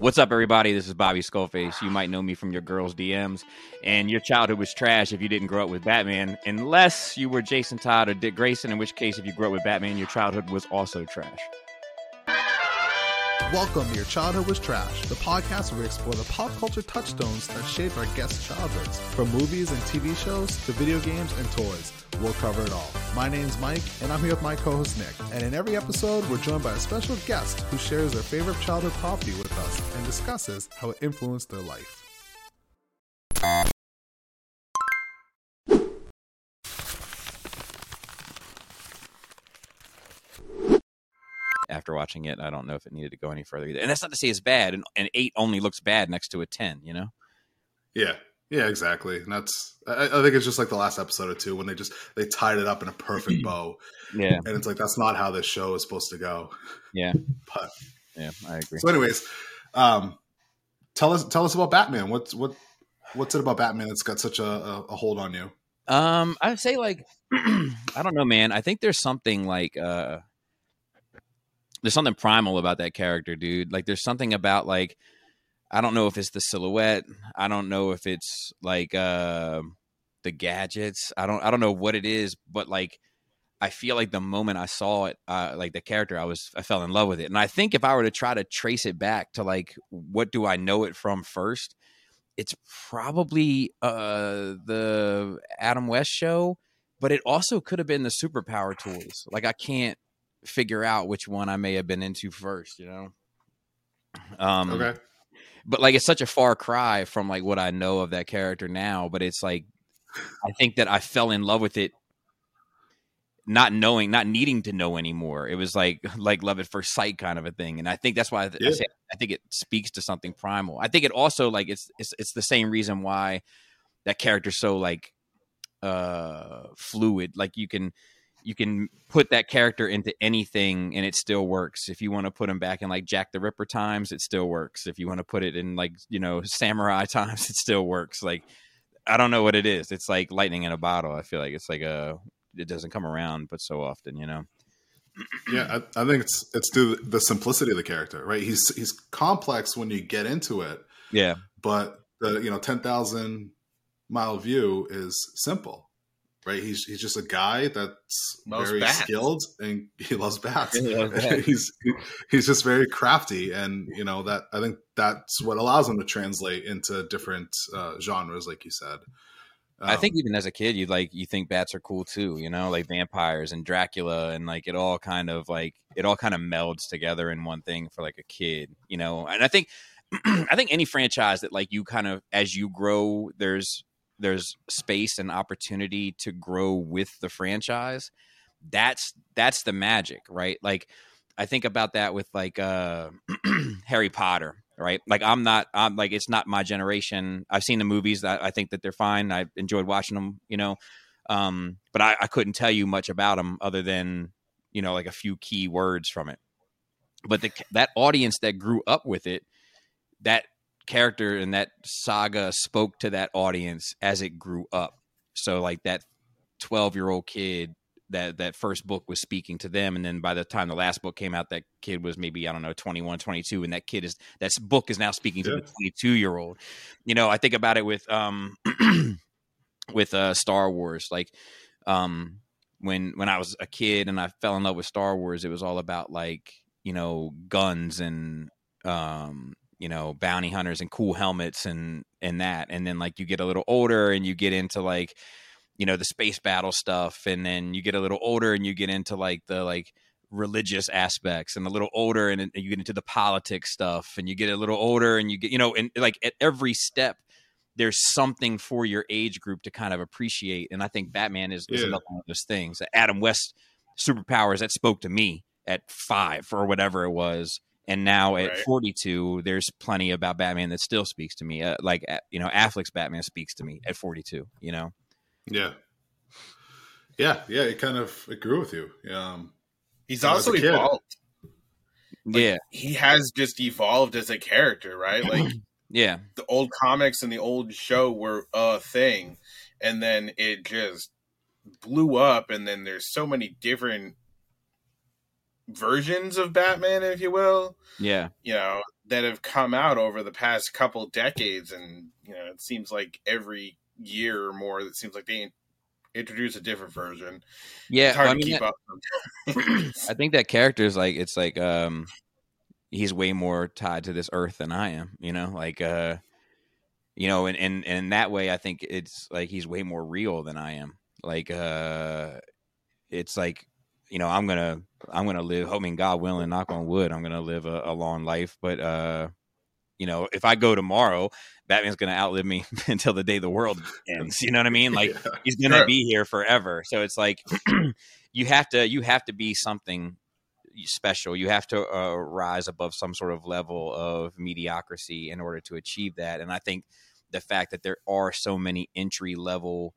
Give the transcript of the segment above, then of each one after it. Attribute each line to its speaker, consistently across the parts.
Speaker 1: What's up, everybody? This is Bobby Skullface. You might know me from your girls' DMs. And your childhood was trash if you didn't grow up with Batman, unless you were Jason Todd or Dick Grayson, in which case, if you grew up with Batman, your childhood was also trash.
Speaker 2: Welcome to Your Childhood Was Trash, the podcast where we explore the pop culture touchstones that shaped our guests' childhoods. From movies and TV shows to video games and toys, we'll cover it all. My name's Mike, and I'm here with my co host Nick. And in every episode, we're joined by a special guest who shares their favorite childhood property with us and discusses how it influenced their life.
Speaker 1: After watching it, I don't know if it needed to go any further either. And that's not to say it's bad, and, and eight only looks bad next to a 10, you know?
Speaker 3: Yeah, yeah, exactly. And that's I, I think it's just like the last episode or two when they just they tied it up in a perfect bow.
Speaker 1: Yeah.
Speaker 3: And it's like that's not how this show is supposed to go.
Speaker 1: Yeah.
Speaker 3: But
Speaker 1: Yeah, I agree.
Speaker 3: so anyways, um tell us tell us about Batman. What's what what's it about Batman that's got such a, a, a hold on you?
Speaker 1: Um, I would say like I don't know, man. I think there's something like uh there's something primal about that character, dude. Like there's something about like I don't know if it's the silhouette. I don't know if it's like uh the gadgets. I don't I don't know what it is, but like I feel like the moment I saw it, uh, like the character, I was I fell in love with it. And I think if I were to try to trace it back to like what do I know it from first, it's probably uh the Adam West show, but it also could have been the superpower tools. Like I can't figure out which one I may have been into first, you know. Um
Speaker 3: Okay.
Speaker 1: but like it's such a far cry from like what I know of that character now, but it's like I think that I fell in love with it not knowing, not needing to know anymore. It was like like love at first sight kind of a thing, and I think that's why I, th- I say I think it speaks to something primal. I think it also like it's it's it's the same reason why that character's so like uh fluid. Like you can you can put that character into anything and it still works. If you want to put him back in like Jack the Ripper times, it still works. If you want to put it in like, you know, samurai times, it still works. Like I don't know what it is. It's like lightning in a bottle. I feel like it's like a it doesn't come around but so often, you know.
Speaker 3: Yeah, I, I think it's it's due to the simplicity of the character, right? He's he's complex when you get into it,
Speaker 1: Yeah.
Speaker 3: but the you know ten thousand mile view is simple, right? He's he's just a guy that's
Speaker 4: Loves
Speaker 3: very
Speaker 4: bats.
Speaker 3: skilled and he loves bats.
Speaker 1: He loves bats.
Speaker 3: he's he's just very crafty, and you know that I think that's what allows him to translate into different uh, genres, like you said.
Speaker 1: I
Speaker 3: Um,
Speaker 1: think even as a kid, you like you think bats are cool too, you know, like vampires and Dracula, and like it all kind of like it all kind of melds together in one thing for like a kid, you know. And I think I think any franchise that like you kind of as you grow, there's there's space and opportunity to grow with the franchise. That's that's the magic, right? Like I think about that with like uh Harry Potter, right? Like I'm not I'm like it's not my generation. I've seen the movies that I think that they're fine. I enjoyed watching them, you know. Um but I, I couldn't tell you much about them other than, you know, like a few key words from it. But the that audience that grew up with it, that character and that saga spoke to that audience as it grew up. So like that 12 year old kid that that first book was speaking to them and then by the time the last book came out that kid was maybe i don't know 21 22 and that kid is that book is now speaking to the 22 year old you know i think about it with um with uh star wars. Like um when when i was a kid and i fell in love with star wars it was all about like you know guns and um you know bounty hunters and cool helmets and and that and then like you get a little older and you get into like you know the space battle stuff and then you get a little older and you get into like the like religious aspects and a little older and you get into the politics stuff and you get a little older and you get you know and like at every step there's something for your age group to kind of appreciate and i think batman is, is
Speaker 3: Yeah.
Speaker 1: another one of those things adam west superpowers that spoke to me at five or whatever it was and now at
Speaker 4: Right.
Speaker 1: 42 there's plenty about batman that still speaks to me uh, like uh, you know affleck's batman speaks to me at 42 you know
Speaker 3: Yeah. Yeah, yeah, it kind of it grew with you. Um,
Speaker 4: He's
Speaker 3: When I was
Speaker 4: also
Speaker 3: a kid-
Speaker 4: evolved.
Speaker 1: yeah
Speaker 4: He has just evolved as a character, right? Like
Speaker 1: yeah
Speaker 4: the old comics and the old show were a thing, and then it just blew up. And then there's so many different versions of Batman, if you will.
Speaker 1: yeah
Speaker 4: You know, that have come out over the past couple decades, and you know, it seems like every year or more, it seems like they introduce a different version.
Speaker 1: Yeah,
Speaker 4: it's hard
Speaker 1: I
Speaker 4: to
Speaker 1: mean,
Speaker 4: keep
Speaker 1: that-
Speaker 4: up.
Speaker 1: I think that character is like it's like um he's way more tied to this earth than I am, you know? Like uh you know, and and, and in that way I think it's like he's way more real than I am. Like uh it's like you know, I'm gonna I'm gonna live hoping God willing, knock on wood, I'm gonna live a, a long life. But uh you know, if I go tomorrow, Batman's gonna outlive me until the day the world ends. You know what I mean? Like
Speaker 3: Yeah.
Speaker 1: he's gonna
Speaker 4: Sure.
Speaker 1: be here forever. So it's like you have to you have to be something special. You have to uh, rise above some sort of level of mediocrity in order to achieve that. And I think the fact that there are so many entry level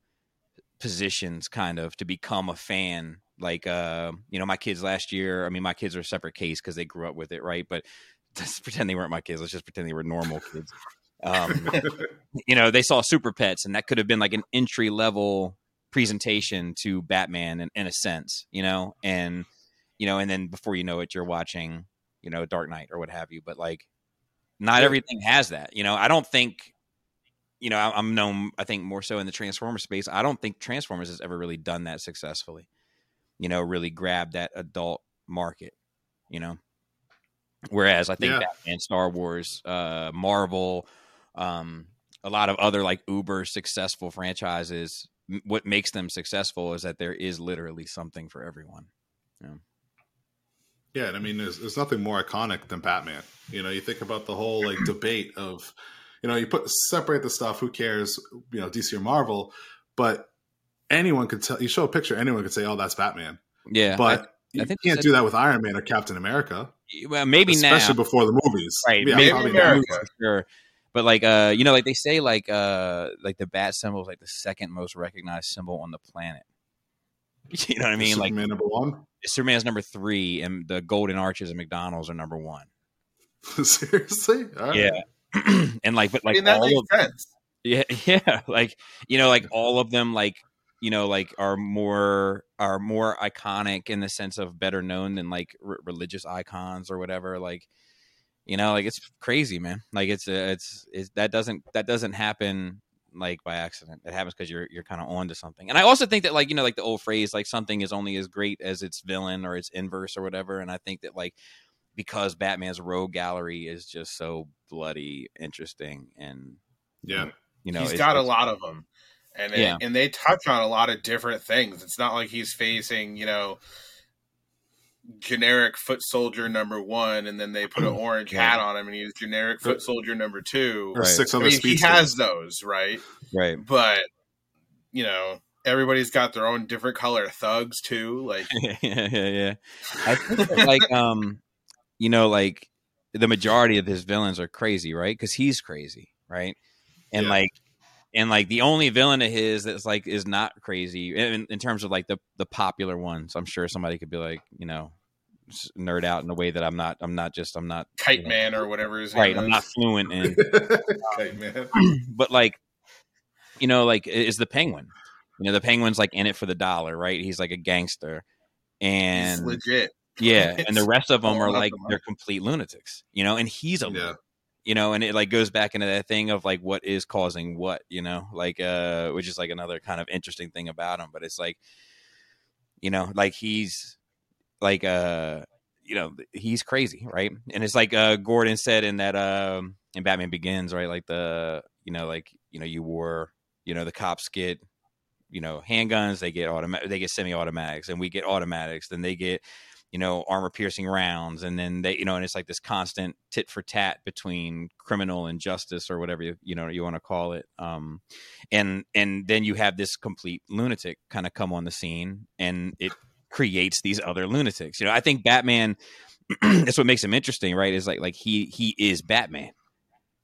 Speaker 1: positions, kind of, to become a fan. Like, uh, you know, my kids last year. I mean, my kids are a separate case because they grew up with it, right? But let's pretend they weren't my kids. Let's just pretend they were normal kids. Um, you know, they saw Super Pets, and that could have been like an entry level presentation to Batman in, in a sense, you know, and you know, and then before you know it, you're watching, you know, Dark Knight or what have you. But like, not
Speaker 3: Yeah.
Speaker 1: everything has that. You know, I don't think, you know, I'm known. I think more so in the Transformer space. I don't think Transformers has ever really done that successfully. You know, really grab that adult market. You know, whereas I think
Speaker 3: Yeah.
Speaker 1: Batman, Star Wars, uh, Marvel, um, a lot of other like uber successful franchises. m- What makes them successful is that there is literally something for everyone.
Speaker 3: Yeah, and I mean, there's, there's nothing more iconic than Batman. You know, you think about the whole like debate of, you know, you put separate the stuff. Who cares? You know, DC or Marvel, but anyone could tell. You show a picture, anyone could say, "Oh, that's Batman."
Speaker 1: Yeah,
Speaker 3: But
Speaker 1: I
Speaker 3: you
Speaker 1: think
Speaker 3: can't
Speaker 1: that's-
Speaker 3: do that with Iron Man or Captain America,
Speaker 1: well, maybe now,
Speaker 3: especially
Speaker 1: now,
Speaker 3: before the movies.
Speaker 1: right?
Speaker 3: Yeah,
Speaker 1: maybe
Speaker 3: probably
Speaker 1: now,
Speaker 3: now.
Speaker 4: America.
Speaker 1: for sure. But like, uh, you know, like they say, like, uh, like the bat symbol is like the second most recognized symbol on the planet. You know what I mean? Like
Speaker 3: Superman number one.
Speaker 1: Superman's number three, and the golden arches at McDonald's are number one.
Speaker 3: Seriously? All right.
Speaker 1: Yeah, and like, but
Speaker 4: I
Speaker 1: like
Speaker 4: mean, that
Speaker 1: all
Speaker 4: makes
Speaker 1: of
Speaker 4: sense.
Speaker 1: yeah, yeah, like you know, like all of them, like you know, like are more are more iconic in the sense of better known than like r- religious icons or whatever. Like, you know, like it's crazy, man. Like it's uh, it's it's that doesn't that doesn't happen like by accident. It happens because you're you're kind of on to something. And I also think that like you know, like the old phrase, like something is only as great as its villain or its inverse or whatever. And I think that like because Batman's rogue gallery is just so bloody interesting and
Speaker 3: Yeah.
Speaker 1: you know
Speaker 4: he's
Speaker 1: it's-
Speaker 4: got a lot of them, and it-
Speaker 1: Yeah.
Speaker 4: and they touch on a lot of different things. It's not like he's facing you know generic foot soldier number one, and then they put an orange
Speaker 1: Yeah.
Speaker 4: hat on him, and he's generic foot soldier number two.
Speaker 3: Or
Speaker 1: Right.
Speaker 3: six
Speaker 4: I
Speaker 3: other
Speaker 4: mean, he has those, right?
Speaker 1: right
Speaker 4: But you know, everybody's got their own different color thugs too. Like,
Speaker 1: yeah, yeah, yeah. I think that, like um, you know, like the majority of his villains are crazy, right? Because he's crazy, right? And
Speaker 3: Yeah.
Speaker 1: like, and like the only villain of his that's like is not crazy in, in terms of like the the popular ones. I'm sure somebody could be like, you know, nerd out in a way that I'm not. I'm not just. I'm not
Speaker 4: Kite
Speaker 1: you know,
Speaker 4: Man or whatever his
Speaker 1: right. I'm
Speaker 4: is.
Speaker 1: not fluent in.
Speaker 3: okay, man.
Speaker 1: but like you know like is the penguin you know the penguin's like in it for the dollar right he's like a gangster
Speaker 4: He's
Speaker 1: and
Speaker 4: legit.
Speaker 1: yeah and the rest of them are like they're complete lunatics you know and he's a
Speaker 3: Yeah.
Speaker 1: You know and it like goes back into that thing of like what is causing what you know like uh which is like another kind of interesting thing about him but it's like you know like he's like uh you know he's crazy right? And it's like uh gordon said in that um in batman begins right? Like the you know like you know you wore you know the cops get you know handguns they get automatic they get semi-automatics and we get automatics then they get you know armor piercing rounds and then they you know and it's like this constant tit for tat between criminal and justice or whatever you, you know you want to call it um and and then you have this complete lunatic kind of come on the scene and it creates these other lunatics. You know i think batman that's what makes him interesting right is like like he he is batman.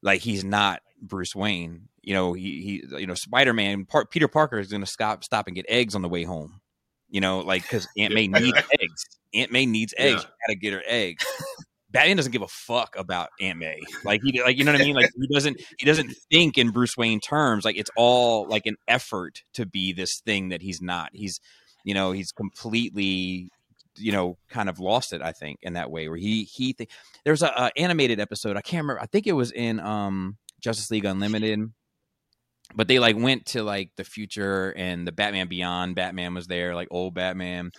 Speaker 1: Like he's not bruce wayne. You know he he you know spider-man Par- peter parker is going to stop stop and get eggs on the way home you know like because aunt may needs eggs. Aunt may needs eggs.
Speaker 3: Yeah.
Speaker 1: gotta get her eggs. Batman doesn't give a fuck about aunt may. Like he like you know what i mean? Like he doesn't he doesn't think in bruce wayne terms. Like it's all like an effort to be this thing that he's not. He's you know he's completely you know kind of lost it. I think in that way where he he th- there's a, a animated episode I can't remember. I think it was in um Justice League Unlimited but they like went to like the future and the Batman Beyond Batman was there, like old Batman.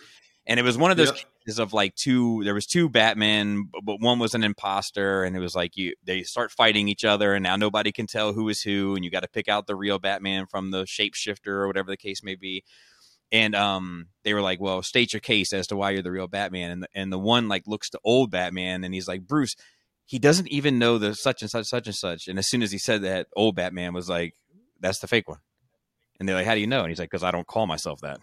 Speaker 1: And it was one of those
Speaker 3: Yep.
Speaker 1: cases of like two there was two Batman, but, one was an imposter and it was like you they start fighting each other and now nobody can tell who is who and you got to pick out the real Batman from the shapeshifter or whatever the case may be. And um they were like, "Well, state your case as to why you're the real Batman." And the, and the one like looks to old Batman and he's like, "Bruce, he doesn't even know the such and such such and such." And as soon as he said that, old Batman was like, that's the fake one. And they're like, how do you know? And he's like, because I don't call myself that.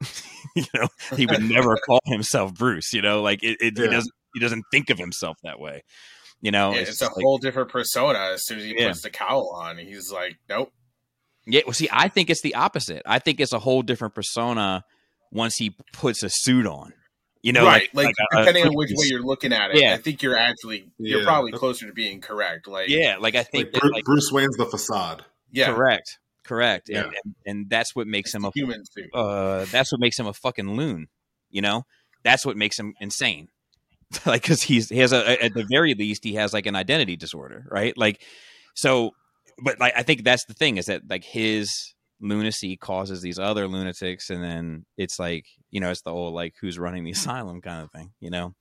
Speaker 1: you know, he would never call himself Bruce. You know, like it, it, he doesn't he doesn't think of himself that way. You know,
Speaker 4: Yeah,
Speaker 1: it's
Speaker 4: it's, a
Speaker 1: like-
Speaker 4: whole different persona as soon as he
Speaker 1: Yeah.
Speaker 4: puts the cowl on. He's like, nope.
Speaker 1: yeah. Well, see, I think it's the opposite. I think it's a whole different persona once he puts a suit on. You know,
Speaker 4: right. Like,
Speaker 1: a- a-
Speaker 4: depending on which way you're looking at it,
Speaker 1: Yeah.
Speaker 4: I think you're actually you're
Speaker 3: Yeah.
Speaker 4: probably closer to being correct. Like,
Speaker 1: yeah, like I think
Speaker 3: Like,
Speaker 1: that,
Speaker 3: Bru-
Speaker 1: like,
Speaker 3: Bruce Wayne's the facade.
Speaker 4: Yeah,
Speaker 1: correct, correct,
Speaker 3: Yeah.
Speaker 1: and, and and that's what makes him a
Speaker 4: human suit.
Speaker 1: uh, that's what makes him a fucking loon. You know, that's what makes him insane. like, because he's he has a at the very least he has like an identity disorder, right? Like, so, but like I think that's the thing is that like his lunacy causes these other lunatics, and then it's like you know it's the old like who's running the asylum kind of thing, you know.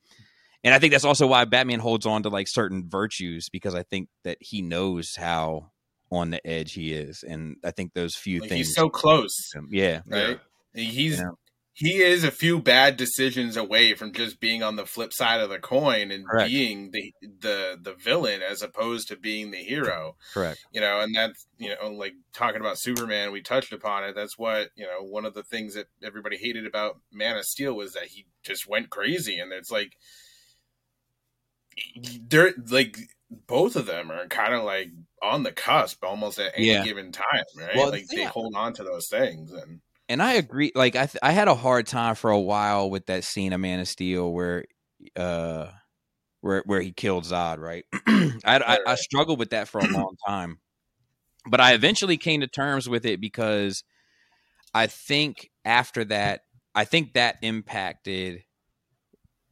Speaker 1: And I think that's also why Batman holds on to like certain virtues because I think that he knows how on the edge he is, and I think those few
Speaker 4: Like,
Speaker 1: things.
Speaker 4: he's so close,
Speaker 1: yeah,
Speaker 4: right? He's
Speaker 1: Yeah.
Speaker 4: he is a few bad decisions away from just being on the flip side of the coin and
Speaker 1: Correct.
Speaker 4: being the the the villain as opposed to being the hero.
Speaker 1: correct.
Speaker 4: you know and that's you know like talking about superman we touched upon it that's what you know one of the things that everybody hated about man of steel was that he just went crazy and it's like they're like both of them are kind of like on the cusp almost at any
Speaker 1: Yeah.
Speaker 4: given time right
Speaker 1: Well,
Speaker 4: like they hold on to those things and
Speaker 1: and I agree. Like I, th- I had a hard time for a while with that scene of Man of Steel where, uh, where where he killed Zod. Right. I, I I struggled with that for a long time, but I eventually came to terms with it because I think after that, I think that impacted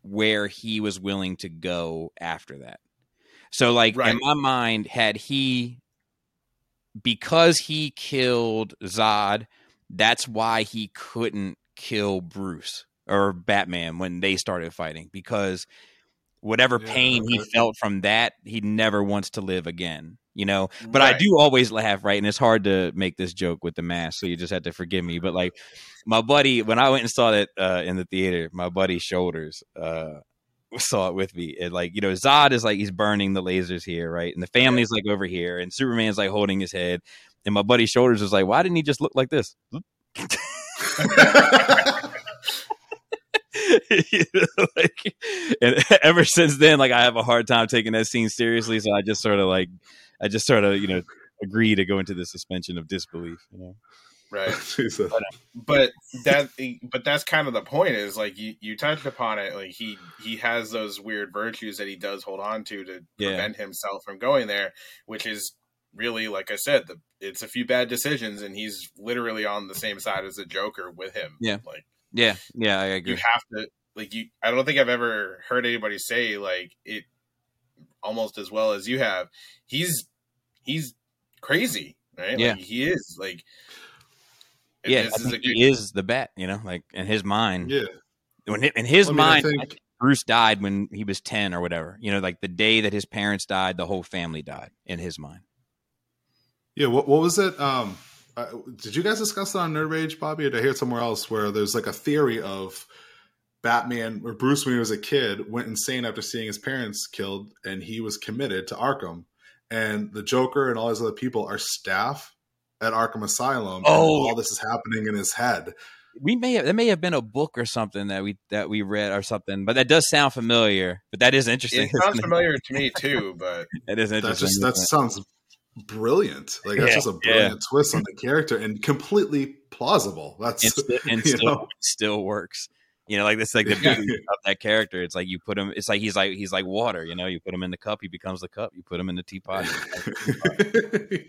Speaker 1: where he was willing to go after that. So, like in my mind, had he because he killed Zod, that's why he couldn't kill Bruce or Batman when they started fighting because whatever
Speaker 3: Yeah,
Speaker 1: pain he felt from that, he never wants to live again. You know, but I do always laugh, right? And it's hard to make this joke with the mask, so you just have to forgive me. But like my buddy, when I went and saw that uh, in the theater, my buddy Shoulders uh, saw it with me. And like you know, Zod is like he's burning the lasers here, right? And the family's like over here, and Superman's like holding his head. And my buddy Shoulders was like, "Why didn't he just look like this?" You know, like, and ever since then, like I have a hard time taking that scene seriously. So I just sort of like, I just sort of you know agree to go into the suspension of disbelief. You know,
Speaker 4: right
Speaker 3: Jesus.
Speaker 4: Uh, but that but that's kind of the point is like you you touched upon it like he he has those weird virtues that he does hold on to to
Speaker 1: Yeah.
Speaker 4: prevent himself from going there which is really like i said the it's a few bad decisions and he's literally on the same side as the joker with him
Speaker 1: Yeah.
Speaker 4: like
Speaker 1: yeah, yeah, I agree.
Speaker 4: you have to like you i don't think i've ever heard anybody say like it almost as well as you have he's he's crazy right
Speaker 1: Yeah.
Speaker 4: like, he is like
Speaker 1: Yeah, I
Speaker 4: is
Speaker 1: think he is the bat. You know, like in his mind,
Speaker 3: Yeah.
Speaker 1: when in his
Speaker 3: I mean,
Speaker 1: mind,
Speaker 3: think-
Speaker 1: Bruce died when he was ten or whatever. You know, like the day that his parents died, the whole family died in his mind.
Speaker 3: Yeah, what what was it? Um, uh, did you guys discuss that on Nerd Rage, Bobby, or did I hear it somewhere else where there's like a theory of Batman or Bruce when he was a kid went insane after seeing his parents killed, and he was committed to Arkham, and the Joker and all these other people are staff at Arkham Asylum. and
Speaker 1: Oh.
Speaker 3: all this is happening in his head.
Speaker 1: We may have there may have been a book or something that we that we read or something, but that does sound familiar. But that is interesting.
Speaker 4: it sounds familiar to me too but
Speaker 1: That is
Speaker 3: That
Speaker 1: interesting.
Speaker 3: just that
Speaker 1: isn't it?
Speaker 3: sounds brilliant. Like that's
Speaker 1: Yeah,
Speaker 3: just a brilliant twist on the character and completely plausible. That's
Speaker 1: and, sti- and still,
Speaker 3: know?
Speaker 1: still works. You know, like that's like the beauty of that character. It's like you put him. It's like he's like he's like water. You know, you put him in the cup, he becomes the cup. You put him in the teapot.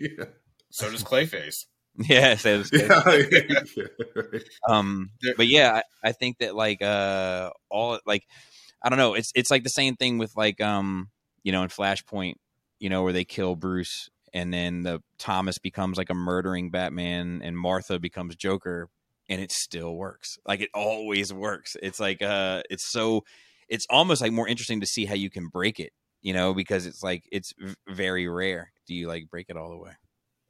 Speaker 3: yeah.
Speaker 4: So does clayface.
Speaker 1: Yeah, so it was good.
Speaker 3: Yeah, yeah.
Speaker 1: um but yeah I, I think that like uh all like i don't know it's it's like the same thing with like um you know in flashpoint you know where they kill bruce and then the thomas becomes like a murdering batman and martha becomes joker and it still works. Like it always works. It's like uh it's so it's almost like more interesting to see how you can break it you know because it's like it's v- very rare. Do you like break it all the way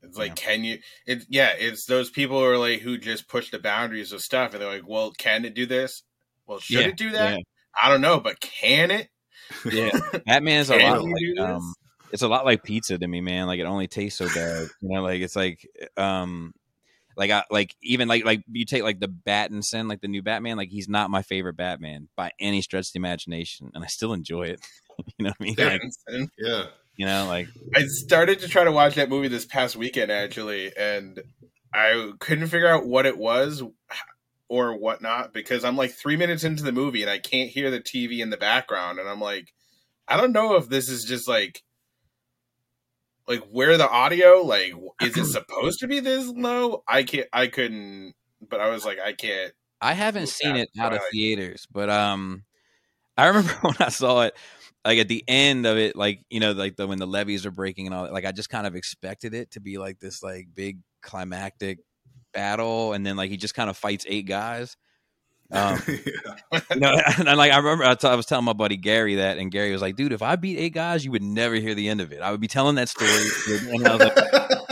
Speaker 4: It's like, can you? It yeah, it's those people who are like who just push the boundaries of stuff, and they're like, well, can it do this? Well, should
Speaker 1: Yeah,
Speaker 4: it do that?
Speaker 1: yeah.
Speaker 4: I don't know, but can it?
Speaker 1: yeah batman's a lot like um it's a lot like pizza to me man like it only tastes so bad you know like it's like um like I like even like like you take like the Battinson like the new Batman like he's not my favorite Batman by any stretch of the imagination and I still enjoy it you know what I mean like
Speaker 3: yeah.
Speaker 1: You know like
Speaker 4: I started to try to watch that movie this past weekend actually, and I couldn't figure out what it was or whatnot because I'm like three minutes into the movie and I can't hear the TV in the background, and I'm like, I don't know if this is just like. Like where the audio like is it supposed to be this low? I can't I couldn't but I was like I can't
Speaker 1: I haven't seen it out of theaters, but um, I remember when I saw it, like at the end of it, like you know, like the when the levees are breaking and all that. Like I just kind of expected it to be like this, like big climactic battle, and then like he just kind of fights eight guys. Um,
Speaker 3: yeah.
Speaker 1: you know, and I, like I remember I, t- I was telling my buddy Gary that, and Gary was like, "Dude, if I beat eight guys, you would never hear the end of it. I would be telling that story." And I was like,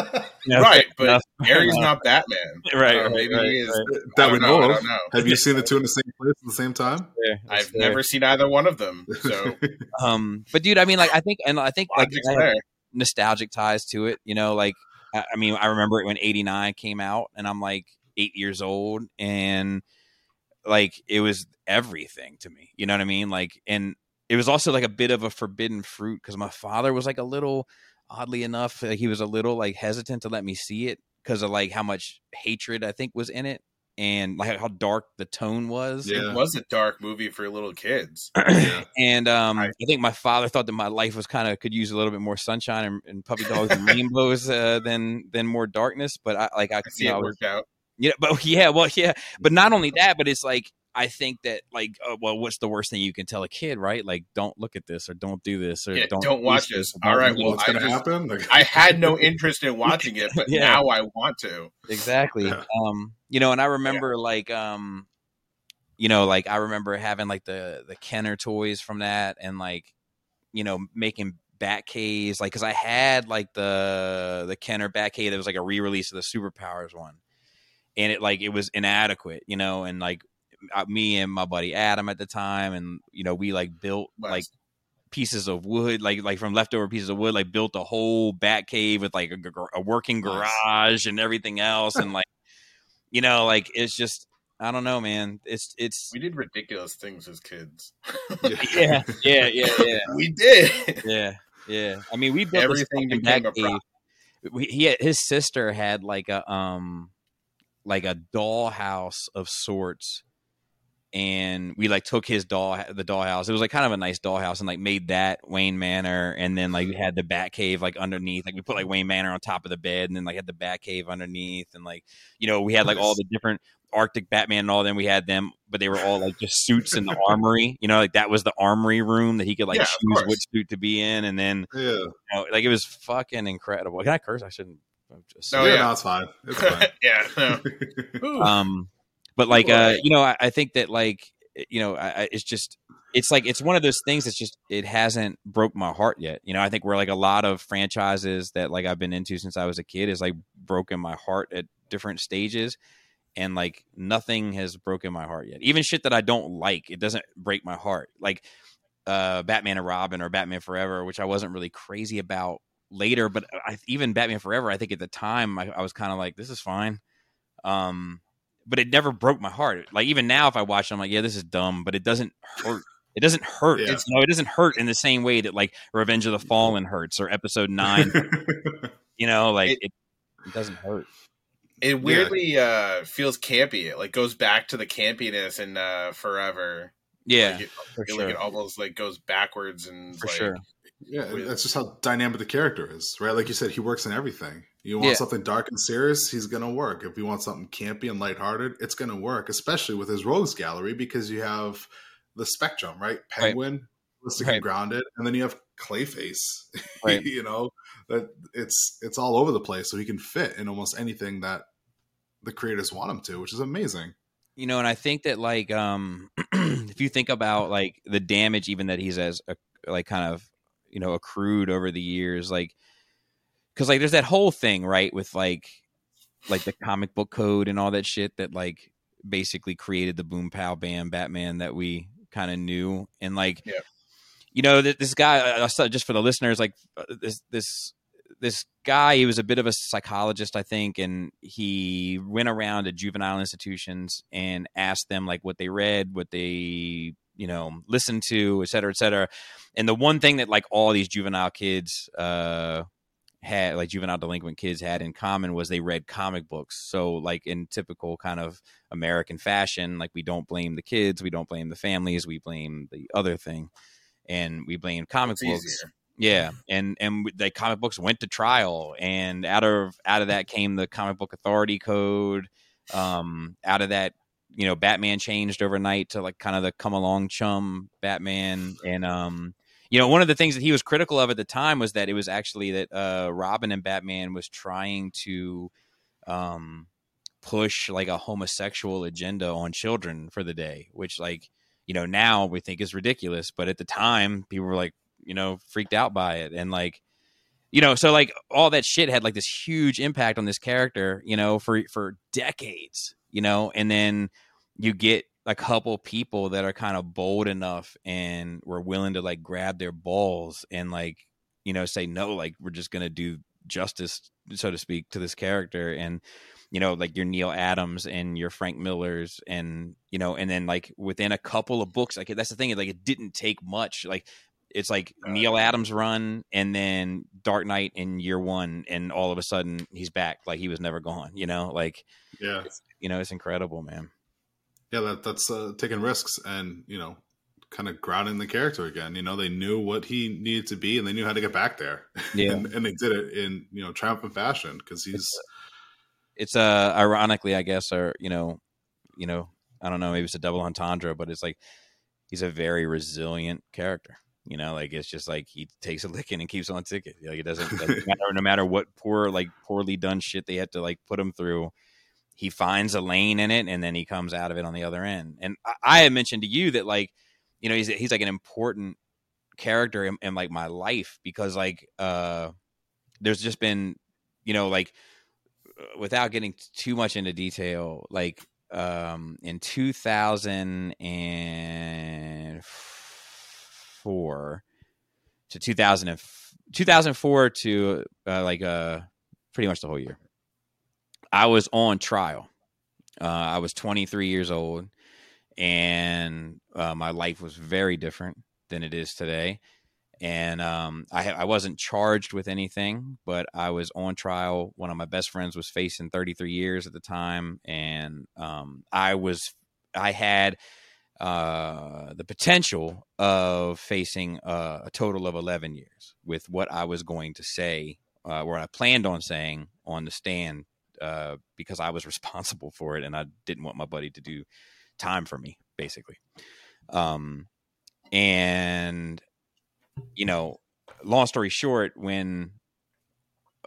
Speaker 1: you
Speaker 4: right, but
Speaker 1: enough.
Speaker 4: Gary's not Batman.
Speaker 1: Right,
Speaker 4: Uh,
Speaker 1: right,
Speaker 4: maybe
Speaker 1: right,
Speaker 4: he is.
Speaker 1: right.
Speaker 3: that
Speaker 4: I
Speaker 3: we
Speaker 4: don't know,
Speaker 3: know
Speaker 4: I
Speaker 3: of.
Speaker 4: don't know.
Speaker 3: Have you seen the two in the same place at the same time?
Speaker 1: Fair, that's
Speaker 4: I've
Speaker 1: fair.
Speaker 4: never seen either one of them. So
Speaker 1: Um, but dude, I mean, like I think, and I think like
Speaker 4: logic's
Speaker 1: I nostalgic ties to it. You know, like I, I mean, I remember it when '89 came out, and I'm like eight years old, and like it was everything to me. You know what I mean? Like, and it was also like a bit of a forbidden fruit because my father was like a little, oddly enough, he was a little like hesitant to let me see it because of like how much hatred I think was in it and like how dark the tone was.
Speaker 3: Yeah.
Speaker 4: It was a dark movie for little kids.
Speaker 3: Yeah.
Speaker 1: and um,
Speaker 4: Right.
Speaker 1: I think my father thought that my life was kind of could use a little bit more sunshine and, and puppy dogs and rainbows uh, than than more darkness. But I like I,
Speaker 4: I see
Speaker 1: you know,
Speaker 4: it worked out.
Speaker 1: yeah, but yeah, well, yeah, but not only that, but it's like I think that like, uh, well, what's the worst thing you can tell a kid, right? Like, don't look at this or don't do this or
Speaker 4: Yeah,
Speaker 1: don't
Speaker 4: don't watch this.
Speaker 1: or
Speaker 4: All
Speaker 1: don't
Speaker 4: right,
Speaker 1: do
Speaker 4: well,
Speaker 3: What's
Speaker 4: I
Speaker 3: gonna
Speaker 4: just-
Speaker 3: happen? Like,
Speaker 4: I had no interest in watching it, but
Speaker 1: Yeah.
Speaker 4: now I want to.
Speaker 1: exactly
Speaker 3: Yeah.
Speaker 1: um you know and i remember like um you know like i remember having like the the kenner toys from that and like you know making bat caves like because i had like the the kenner bat cave that was like a re-release of the superpowers one and it like it was inadequate you know and like me and my buddy adam at the time and you know we like built
Speaker 4: Wes.
Speaker 1: like pieces of wood, like like from leftover pieces of wood, like built a whole bat cave with like a, a working
Speaker 3: Nice.
Speaker 1: garage and everything else, and like you know, like it's just I don't know, man. It's it's
Speaker 4: We did ridiculous things as kids.
Speaker 1: yeah, yeah, yeah, yeah,
Speaker 4: we did.
Speaker 1: yeah, yeah. I mean, we built
Speaker 4: Everything
Speaker 1: fucking
Speaker 4: became
Speaker 1: bat
Speaker 4: a prop.
Speaker 1: cave. We, he had, his sister had like a um like a dollhouse of sorts and we like took his doll the dollhouse it was like kind of a nice dollhouse and like made that wayne manor and then like we had the bat cave like underneath like we put like wayne manor on top of the bed and then like had the bat cave underneath and like you know we had like all the different arctic batman and all them we had them but they were all like just suits in the armory you know like that was the armory room that he could like
Speaker 4: Yeah,
Speaker 1: choose which suit to be in and then
Speaker 3: yeah.
Speaker 1: you know, like it was fucking incredible can i curse i shouldn't I'm just
Speaker 4: Oh,
Speaker 3: yeah,
Speaker 4: yeah.
Speaker 3: no, it's fine. It's fine.
Speaker 4: yeah. No.
Speaker 1: Um but like uh you know I, I think that like you know I, I, it's just it's like it's one of those things that's just it hasn't broke my heart yet. You know i think we're like a lot of franchises that like i've been into since i was a kid is like broken my heart at different stages and like nothing has broken my heart yet. Even shit that i don't like it doesn't break my heart. Like uh batman and robin or batman forever which i wasn't really crazy about later but I, even batman forever i think at the time i, I was kind of like this is fine. Um but it never broke my heart like even now if i watch it i'm like yeah this is dumb but it doesn't hurt it doesn't hurt
Speaker 3: Yeah.
Speaker 1: it's no it doesn't hurt in the same way that like revenge of the fallen hurts or episode nine you know like
Speaker 4: It-
Speaker 1: it, it doesn't hurt
Speaker 4: it weirdly uh feels campy. It like goes back to the campiness in uh Forever.
Speaker 1: yeah
Speaker 4: Like, it,
Speaker 1: for
Speaker 4: it,
Speaker 1: sure
Speaker 4: like it almost like goes backwards and
Speaker 1: for
Speaker 4: like,
Speaker 1: sure
Speaker 3: Yeah,
Speaker 4: with-
Speaker 3: that's just how dynamic the character is, right? Like you said, he works in everything. You want
Speaker 1: Yeah.
Speaker 3: something dark and serious, he's gonna work. If you want something campy and lighthearted, it's gonna work, especially with his rogues gallery because you have the spectrum, right? Penguin, realistic
Speaker 1: Right.
Speaker 3: and grounded, and then you have Clayface.
Speaker 1: Right.
Speaker 3: you know that it's it's all over the place, so he can fit in almost anything that the creators want him to, which is amazing.
Speaker 1: you know and i think that like um if you think about like the damage even that he's as a, like kind of you know accrued over the years like because like there's that whole thing right with like like the comic book code and all that shit that like basically created the boom pow bam batman that we kind of knew and like
Speaker 4: Yeah.
Speaker 1: you know th- this guy uh, just for the listeners like uh, this this this guy he was a bit of a psychologist i think and he went around to juvenile institutions and asked them like what they read what they you know listened to et cetera et cetera and the one thing that like all these juvenile kids uh had like juvenile delinquent kids had in common was they read comic books so like in typical kind of american fashion like we don't blame the kids we don't blame the families we blame the other thing and we blame comic
Speaker 4: It's
Speaker 1: books
Speaker 4: easier.
Speaker 1: yeah, and and the comic books went to trial, and out of out of that came the comic book authority code. Um, out of that, you know, Batman changed overnight to like kind of the come along chum Batman, and um, you know, one of the things that he was critical of at the time was that it was actually that uh, Robin and Batman was trying to um push like a homosexual agenda on children for the day, which like you know now we think is ridiculous, but at the time people were like you know freaked out by it. And like you know so like all that shit had like this huge impact on this character you know for for decades you know? And then you get a couple people that are kind of bold enough and were willing to like grab their balls and like you know say no like we're just gonna do justice so to speak to this character and you know like your neal adams and your frank millers and you know and then like within a couple of books like that's the thing like it didn't take much like it's like neal adams run and then dark knight in year one and all of a sudden he's back like he was never gone you know like
Speaker 3: Yeah,
Speaker 1: you know it's incredible man
Speaker 3: yeah, that that's uh, taking risks and you know, kind of grounding the character again. You know, they knew what he needed to be and they knew how to get back there.
Speaker 1: Yeah.
Speaker 3: and, and they did it in you know triumphant fashion because he's
Speaker 1: it's uh ironically i guess or you know you know i don't know maybe it's a double entendre but it's like he's a very resilient character you know like it's just like he takes a licking and keeps on ticking like it doesn't, doesn't matter no matter what poor like poorly done shit they had to like put him through he finds a lane in it and then he comes out of it on the other end. And i, I had mentioned to you that like you know he's he's like an important character in, in like my life because like uh there's just been you know like uh, without getting too much into detail like um in 2004 to 2000 and, 2004 to uh, like uh pretty much the whole year i was on trial uh i was 23 years old and uh, my life was very different than it is today and um, I, I wasn't charged with anything, but I was on trial. One of my best friends was facing 33 years at the time, and um, I was I had uh, the potential of facing uh, a total of 11 years with what I was going to say, uh, what I planned on saying on the stand, uh, because I was responsible for it, and I didn't want my buddy to do time for me, basically. Um, and you know, long story short, when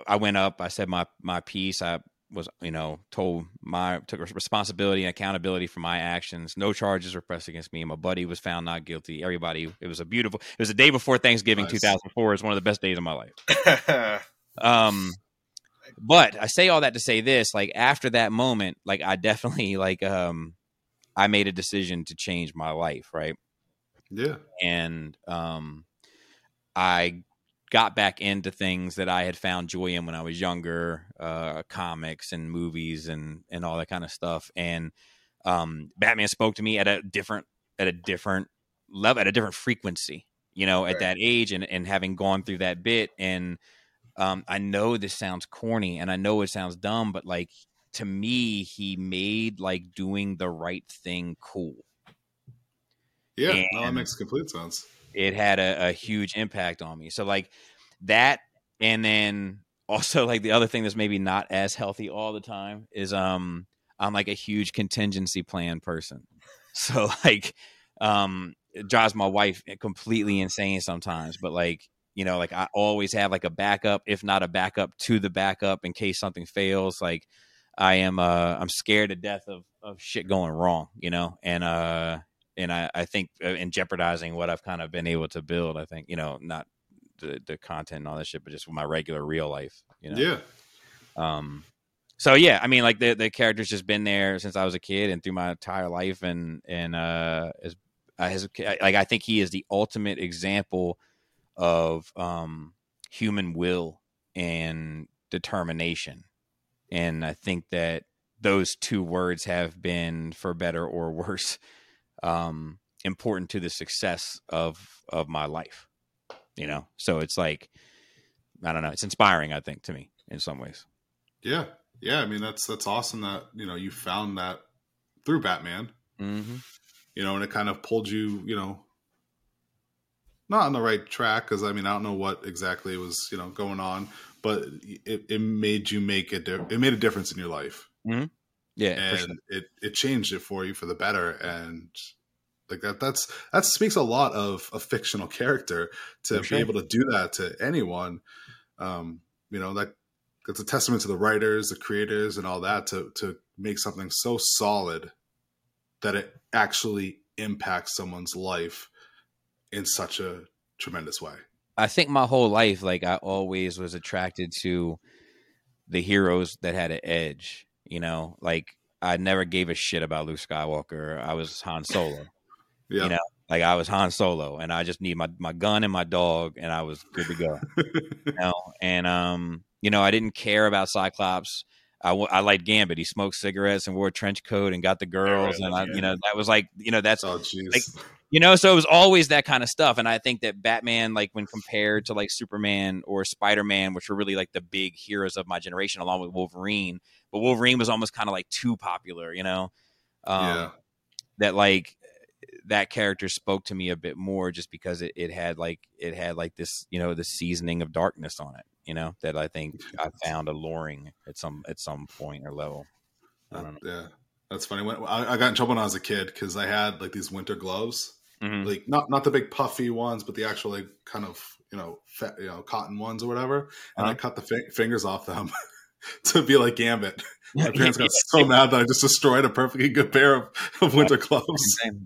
Speaker 1: I went up, I said my my piece. I was, you know, told my took responsibility and accountability for my actions. No charges were pressed against me. My buddy was found not guilty. Everybody, it was a beautiful. It was the day before Thanksgiving,
Speaker 3: Nice.
Speaker 1: 2004. It's one of the best days of my life. Um, but I say all that to say this: like after that moment, like I definitely like um, I made a decision to change my life, right?
Speaker 3: yeah,
Speaker 1: and um, I got back into things that I had found joy in when I was younger, uh, comics and movies and and all that kind of stuff. And um, Batman spoke to me at a different at a different level, at a different frequency. You know, at that age, and and having gone through that bit, and um, I know this sounds corny, and I know it sounds dumb, but like to me, he made like doing the right thing cool.
Speaker 3: yeah. No, that makes complete sense.
Speaker 1: it had a, a huge impact on me. So like that, and then also like the other thing that's maybe not as healthy all the time is um I'm like a huge contingency plan person. So like um it drives my wife completely insane sometimes, but like you know like I always have like a backup if not a backup to the backup in case something fails like I am uh I'm scared to death of of shit going wrong, you know. And uh and I I think uh, in jeopardizing what I've kind of been able to build, I think, you know, not the the content and all that shit, but just my regular real life, you know.
Speaker 3: Yeah.
Speaker 1: Um so yeah, I mean like the the character's just been there since I was a kid and through my entire life and and uh as as like I think he is the ultimate example of um human will and determination. And I think that those two words have been for better or worse um important to the success of of my life. You know. So it's like I don't know, it's inspiring I think to me in some ways.
Speaker 3: Yeah. Yeah, I mean that's that's awesome that, you know, you found that through Batman.
Speaker 1: Mm-hmm.
Speaker 3: You know, and it kind of pulled you, you know, not on the right track because I mean I don't know what exactly was you know going on, but it, it made you make it. It made a difference in your life.
Speaker 1: Mm-hmm. Yeah,
Speaker 3: and
Speaker 1: sure.
Speaker 3: it it changed it for you for the better. And like that, that's that speaks a lot of a fictional character to
Speaker 1: For
Speaker 3: be
Speaker 1: sure.
Speaker 3: able to do that to anyone. Um, you know that that's a testament to the writers, the creators, and all that to to make something so solid that it actually impacts someone's life in such a tremendous way.
Speaker 1: I think my whole life, like I always was attracted to the heroes that had an edge. You know, like I never gave a shit about Luke Skywalker. I was Han Solo.
Speaker 3: Yeah.
Speaker 1: You know, like I was Han Solo, and I just need my my gun and my dog, and I was good to go. you know, and um, you know, I didn't care about Cyclops. I, w- I liked Gambit. He smoked cigarettes and wore a trench coat and got the girls, and I,
Speaker 4: yeah.
Speaker 1: you know, that was like, you know, that's
Speaker 3: oh jeez.
Speaker 1: Like, you know so it was always that kind of stuff and i think that batman like when compared to like superman or spider-man which were really like the big heroes of my generation along with wolverine but wolverine was almost kind of like too popular you know um
Speaker 3: yeah.
Speaker 1: that like that character spoke to me a bit more just because it, it had like it had like this you know the seasoning of darkness on it you know that i think i found alluring at some at some point or level I don't
Speaker 3: Yeah, that's funny. When, I, I got in trouble when I was a kid because I had like these winter gloves,
Speaker 1: Mhm.
Speaker 3: like not not the big puffy ones, but the actual like kind of you know you know cotton ones or whatever. And I
Speaker 1: Uh-huh.
Speaker 3: cut the fi- fingers off them to be like Gambit. My parents got so mad that I just destroyed a perfectly good pair of, of winter gloves.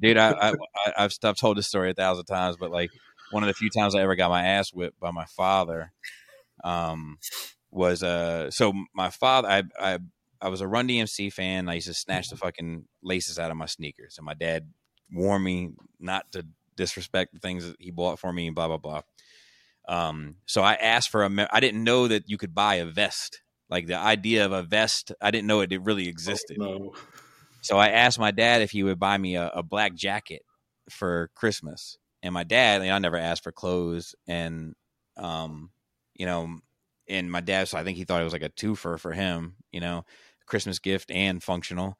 Speaker 1: dude. I, I, I I've I've told this story a thousand times, but like one of the few times I ever got my ass whipped by my father, um, was uh. So my father, I I I was a Run DMC fan. I used to snatch the fucking laces out of my sneakers, and my dad warned me not to disrespect the things that he bought for me, and blah blah blah. Um, so I asked for a. me- I didn't know that you could buy a vest. Like the idea of a vest, I didn't know it, it really existed.
Speaker 3: No,
Speaker 1: So I asked my dad if he would buy me a, a black jacket for Christmas. And my dad, you know, I never asked for clothes. And, um, you know, and my dad, so I think he thought it was like a twofer for him, you know, Christmas gift and functional.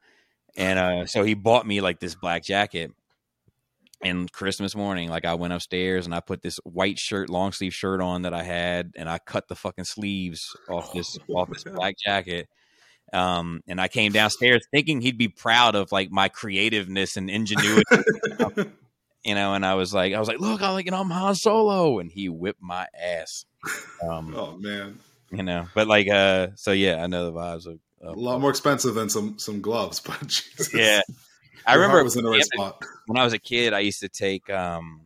Speaker 1: And uh, so he bought me like this black jacket. And Christmas morning, like I went upstairs and I put this white shirt, long sleeve shirt on that I had, and I cut the fucking sleeves off this off this black jacket. Um, and I came downstairs thinking he'd be proud of like my creativeness and ingenuity, you know. And I was like, I was like, look, I'm like, you know, I'm Han Solo, and he whipped my ass. Um,
Speaker 3: oh man,
Speaker 1: you know, but like, uh, so yeah, I know the vibes of.
Speaker 3: A lot more expensive than some some gloves, but Jesus.
Speaker 1: yeah, I remember
Speaker 3: heart was in the right spot.
Speaker 1: when I was a kid, I used to take um,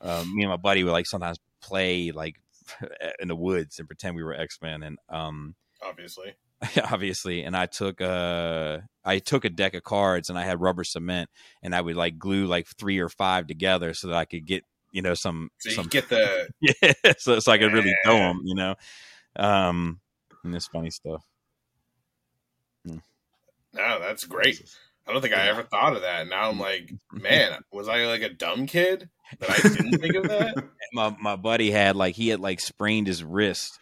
Speaker 1: uh, me and my buddy would like sometimes play like in the woods and pretend we were X Men, and um,
Speaker 4: obviously.
Speaker 1: obviously, and I took uh, I took a deck of cards and I had rubber cement, and I would like glue like three or five together so that I could get you know some
Speaker 4: So
Speaker 1: some
Speaker 4: get the
Speaker 1: yeah, so so I could really throw them, you know, um, and this funny stuff.
Speaker 4: No, that's great. I don't think I ever thought of that. Now I'm like, man, was I like a dumb kid that I didn't think of that?
Speaker 1: my my buddy had like he had like sprained his wrist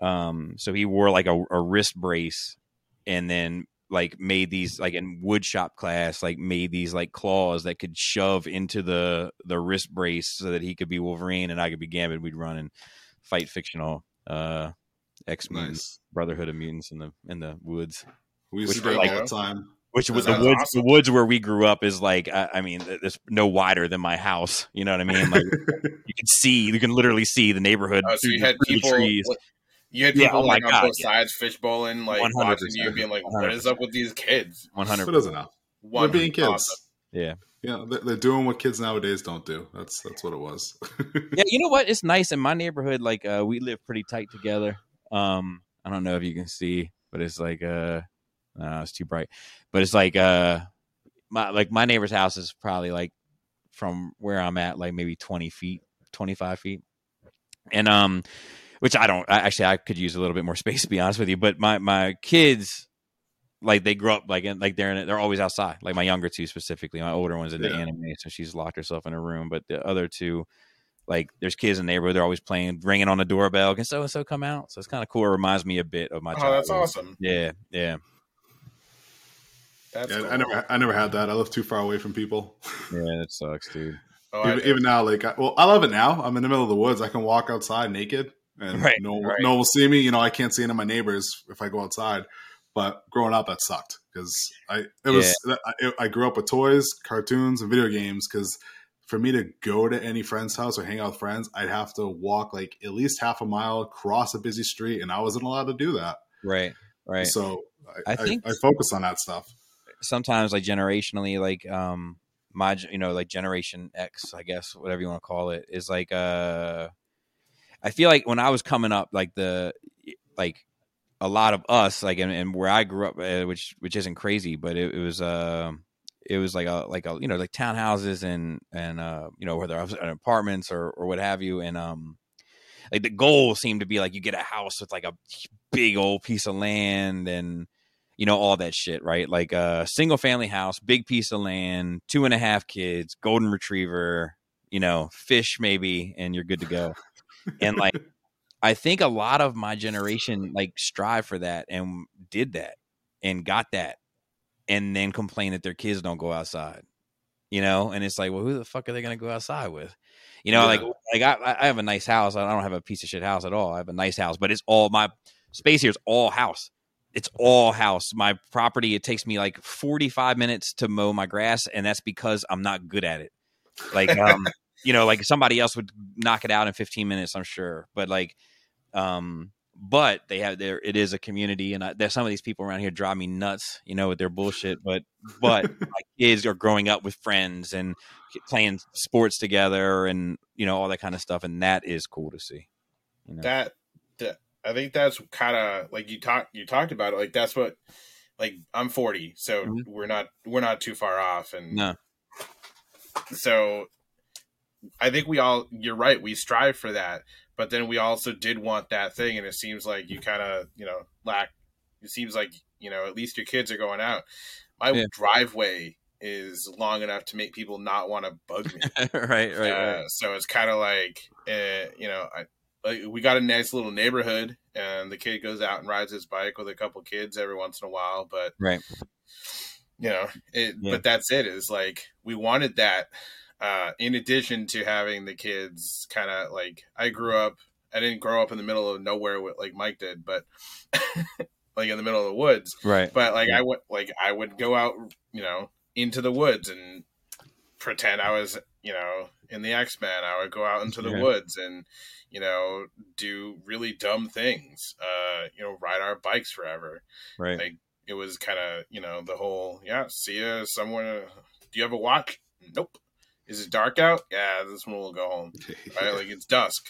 Speaker 1: um so he wore like a, a wrist brace and then like made these like in wood shop class like made these like claws that could shove into the the wrist brace so that he could be Wolverine and I could be Gambit. We'd run and fight fictional uh X Men
Speaker 3: Nice.
Speaker 1: Brotherhood of Mutants in the in the woods.
Speaker 3: We used
Speaker 1: Which
Speaker 3: to do
Speaker 1: like-
Speaker 3: all the time.
Speaker 1: Which was the woods
Speaker 4: awesome.
Speaker 1: the woods where we grew up is like I, I mean it's no wider than my house. You know what I mean? Like you can see you can literally see the neighborhood.
Speaker 4: Oh, so you had people.
Speaker 1: trees.
Speaker 4: You had
Speaker 1: Yeah,
Speaker 4: people
Speaker 1: oh my
Speaker 4: like on
Speaker 1: God,
Speaker 4: both
Speaker 1: yeah.
Speaker 4: sides, fish bowling, like
Speaker 1: 100%,
Speaker 4: watching you, being like, "What is up with these kids?"
Speaker 1: One hundred.
Speaker 3: Who doesn't know? They're being kids.
Speaker 4: awesome.
Speaker 1: Yeah.
Speaker 3: Yeah, they're, they're doing what kids nowadays don't do. That's that's what it was.
Speaker 1: yeah, you know what? It's nice in my neighborhood. Like uh, we live pretty tight together. Um, I don't know if you can see, but it's like uh, no, it's too bright. But it's like uh, my like my neighbor's house is probably like from where I'm at, like maybe twenty feet, twenty five feet, and um, which I don't. I, actually, I could use a little bit more space to be honest with you. But my my kids. Like they grow up like in, like they're in, they're always outside. Like my younger two specifically, my older one's into
Speaker 3: Yeah.
Speaker 1: anime, so she's locked herself in a room. But the other two, like there's kids in the neighborhood they're always playing ringing on the doorbell can so and so come out so it's kind of cool it reminds me a bit of my
Speaker 4: Oh, that's awesome.
Speaker 1: yeah yeah
Speaker 4: That's
Speaker 3: Yeah,
Speaker 4: cool.
Speaker 3: I never I never had that. I live too far away from people.
Speaker 1: yeah that sucks dude
Speaker 4: Oh,
Speaker 3: even, even now, like, I, well, I love it now. I'm in the middle of the woods. I can walk outside naked, and
Speaker 1: Right,
Speaker 3: no,
Speaker 1: right.
Speaker 3: no one will see me. You know, I can't see any of my neighbors if I go outside. But growing up, that sucked because I it was I, I grew up with toys, cartoons, and video games. Because for me to go to any friend's house or hang out with friends, I'd have to walk like at least half a mile, cross a busy street, and I wasn't allowed to do that.
Speaker 1: right right
Speaker 3: So I,
Speaker 1: I
Speaker 3: I,
Speaker 1: think-
Speaker 3: I, focus on that stuff.
Speaker 1: Sometimes like generationally like um my you know like generation x i guess whatever you want to call it is like uh i feel like when i was coming up like the like a lot of us like and, and where i grew up uh, which which isn't crazy but it, it was uh it was like a like a you know like townhouses and and uh you know whether I was in apartments or or what have you and um like the goal seemed to be like you get a house with like a big old piece of land and you know all that shit right? Like a single family house big piece of land two and a half kids golden retriever you know fish maybe and you're good to go. And like i think a lot of my generation like strive for that and did that and got that and then complain that their kids don't go outside you know? And it's like well who the fuck are they going to go outside with? You know
Speaker 3: Yeah.
Speaker 1: like like I, I have a nice house. I don't have a piece of shit house at all. I have a nice house but it's all my space here is all house it's all house my property it takes me like 45 minutes to mow my grass and that's because i'm not good at it like um you know like somebody else would knock it out in 15 minutes i'm sure but like um but they have there it is a community and I, there's some of these people around here drive me nuts you know with their bullshit but but my kids are growing up with friends and playing sports together and you know all that kind of stuff and that is cool to see you know?
Speaker 4: that, that I think that's kind of like you talked you talked about it. Like that's what like I'm 40, so
Speaker 1: Mhm.
Speaker 4: we're not we're not too far off, and
Speaker 1: no
Speaker 4: so I think we all you're right. We strive for that, but then we also did want that thing, and it seems like you kind of you know lack. It seems like you know at least your kids are going out. My
Speaker 1: Yeah.
Speaker 4: driveway is long enough to make people not want to bug me.
Speaker 1: right right
Speaker 4: Uh,
Speaker 1: right
Speaker 4: So it's kind of like, uh, you know, I, like we got a nice little neighborhood, and the kid goes out and rides his bike with a couple kids every once in a while. But
Speaker 1: right
Speaker 4: you know, it.
Speaker 1: Yeah.
Speaker 4: But that's it. Is like we wanted that. Uh, in addition to having the kids, kind of like I grew up. I didn't grow up in the middle of nowhere with, like Mike did, but like in the middle of the woods.
Speaker 1: right
Speaker 4: But like
Speaker 1: Yeah.
Speaker 4: I would like I would go out, you know, into the woods and pretend I was, you know, in the X Men. I would go out into the
Speaker 1: Yeah.
Speaker 4: woods and, you know, do really dumb things. Uh, you know, ride our bikes forever.
Speaker 1: right
Speaker 4: Like it was kind of, you know, the whole yeah. See you somewhere. Do you have a watch? Nope. Is it dark out? Yeah, this one will go home. Right, like it's dusk.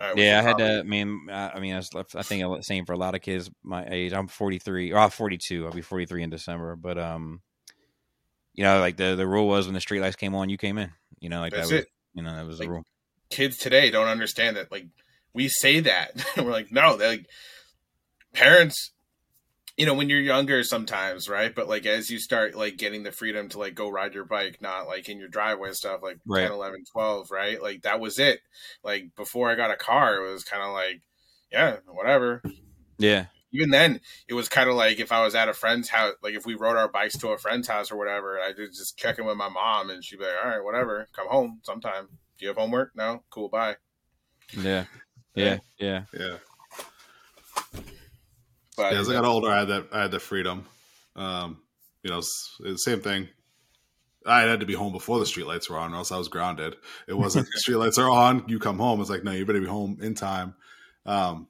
Speaker 4: Right,
Speaker 1: yeah, I had to. I mean, I, I mean, I, was, I think the same for a lot of kids my age. I'm 43, or I'm 42. I'll be 43 in December. But um, you know, like the the rule was when the streetlights came on, you came in. You know, like
Speaker 4: That's
Speaker 1: that was,
Speaker 4: it.
Speaker 1: you know, that was
Speaker 4: Like,
Speaker 1: the rule.
Speaker 4: kids today don't understand that like we say that we're like no they're like parents you know when you're younger sometimes right but like as you start like getting the freedom to like go ride your bike not like in your driveway and stuff like
Speaker 1: Right.
Speaker 4: 10 11 12 right like that was it like before i got a car it was kind of like yeah whatever
Speaker 1: Yeah,
Speaker 4: even then, it was kind of like if I was at a friend's house, like if we rode our bikes to a friend's house or whatever, I would just check in with my mom, and she'd be like, "All right, whatever, come home sometime. Do you have homework? No, cool, bye."
Speaker 1: Yeah, yeah, yeah.
Speaker 3: Yeah.
Speaker 4: But
Speaker 3: Yeah, as I got older, I had that I had the freedom. Um, you know, it's, it's the same thing. I had to be home before the streetlights were on, or else I was grounded. It wasn't streetlights are on, you come home. It's like, no, you better be home in time. Um,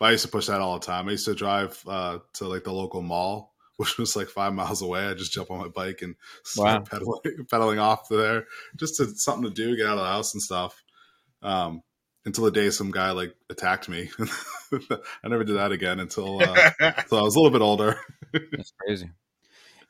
Speaker 3: but I used to push that all the time. I used to drive uh, to like the local mall, which was like five miles away. I just jump on my bike and start pedaling, pedaling off to there, just to something to do, get out of the house and stuff. Um, until the day some guy like attacked me. I never did that again until uh, until I was a little bit older.
Speaker 1: That's crazy.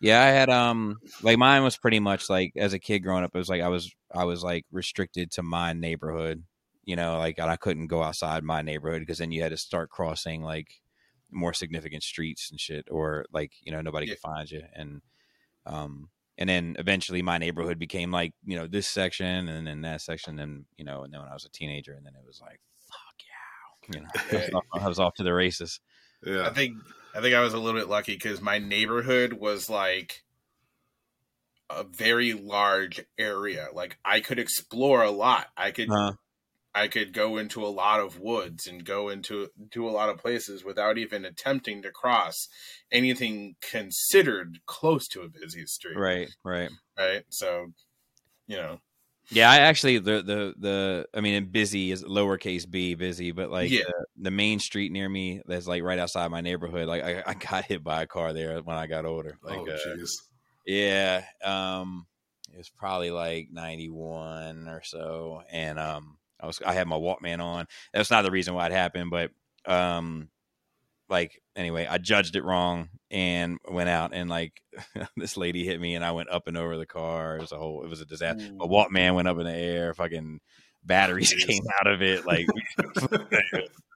Speaker 1: Yeah, I had um like mine was pretty much like as a kid growing up, it was like I was I was like restricted to my neighborhood. You know, like and I couldn't go outside my neighborhood because then you had to start crossing like more significant streets and shit, or like you know nobody
Speaker 4: Yeah.
Speaker 1: could find you, and um and then eventually my neighborhood became like you know this section and then that section, and you know, and then when I was a teenager, and then it was like fuck yeah, you know, I was off, I was off to the races.
Speaker 3: yeah,
Speaker 4: I think I think I was a little bit lucky because my neighborhood was like a very large area. Like I could explore a lot. I could
Speaker 1: Uh,
Speaker 4: I could go into a lot of woods and go into to a lot of places without even attempting to cross anything considered close to a busy street.
Speaker 1: right, right.
Speaker 4: Right. So, you know,
Speaker 1: Yeah, I actually the the the I mean, busy is lowercase b busy, but like
Speaker 4: Yeah.
Speaker 1: the, the main street near me that's like right outside my neighborhood. Like I, I got hit by a car there when I got older. Like,
Speaker 3: oh
Speaker 1: uh,
Speaker 3: jeez,
Speaker 1: yeah, um, it was probably like ninety one or so, and um, I was I had my Walkman on. That's not the reason why it happened, but um, like anyway, I judged it wrong and went out and like this lady hit me and I went up and over the car. It was a whole it was a disaster. My Walkman went up in the air, fucking batteries
Speaker 3: Jeez.
Speaker 1: came out of it, like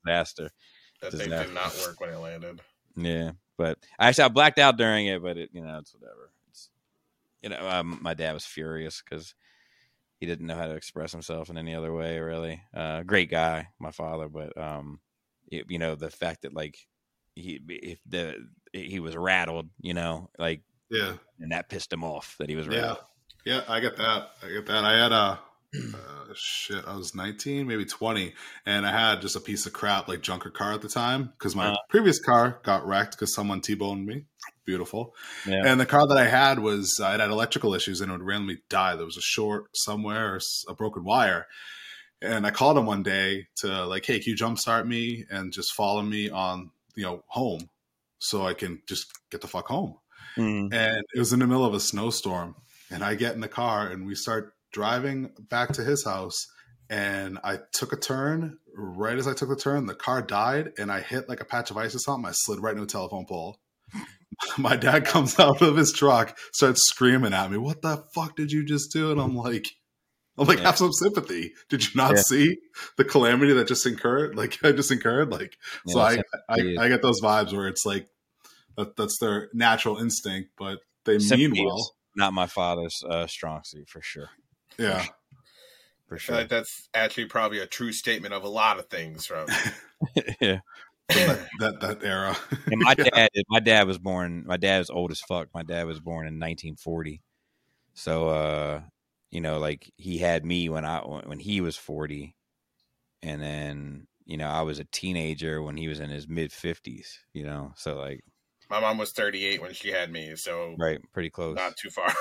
Speaker 1: disaster.
Speaker 4: that thing did not work when it landed.
Speaker 1: Yeah, but actually, I blacked out during it, but it, you know, it's whatever. It's, you know, um, my dad was furious because he didn't know how to express himself in any other way. Really, uh, great guy, my father, but um, it, you know, the fact that like he if the he was rattled, you know, like,
Speaker 3: yeah,
Speaker 1: and that pissed him off that he was
Speaker 3: yeah, yeah. I get that. I get that. I had a uh, shit. I was nineteen, maybe twenty, and I had just a piece of crap like junker car at the time because my
Speaker 1: Uh.
Speaker 3: previous car got wrecked because someone t-boned me. Beautiful.
Speaker 1: Yeah,
Speaker 3: And the car that I had was uh, it had electrical issues and it would randomly die. There was a short somewhere or a broken wire. And I called him one day to like, hey, can you jumpstart me and just follow me on you know home so I can just get the fuck home.
Speaker 1: Mhm.
Speaker 3: And it was in the middle of a snowstorm, and I get in the car and we start driving back to his house. And I took a turn. Right as I took the turn, the car died, and I hit like a patch of ice or something. I slid right into a telephone pole. My dad comes out of his truck, starts screaming at me, "What the fuck did you just do?" And I'm like, "I'm like,
Speaker 1: Yeah.
Speaker 3: have some sympathy. Did you not
Speaker 1: Yeah.
Speaker 3: see the calamity that just incurred? Like, I just incurred. Like, so I, I, I get those vibes where it's like that, that's their natural instinct, but they
Speaker 1: Sympathy
Speaker 3: mean well.
Speaker 1: Not my father's uh, strong suit for sure.
Speaker 3: Yeah,
Speaker 1: For
Speaker 4: I feel
Speaker 1: sure.
Speaker 4: like that's actually probably a true statement of a lot of things from
Speaker 1: yeah.
Speaker 3: that, that that era.
Speaker 1: And my
Speaker 3: Yeah.
Speaker 1: dad, my dad was born. My dad was old as fuck. My dad was born in 1940, so uh, you know, like he had me when I when he was 40, and then you know I was a teenager when he was in his mid 50s. You know, so like
Speaker 4: my mom was 38 when she had me, so
Speaker 1: right, pretty close.
Speaker 4: not too far.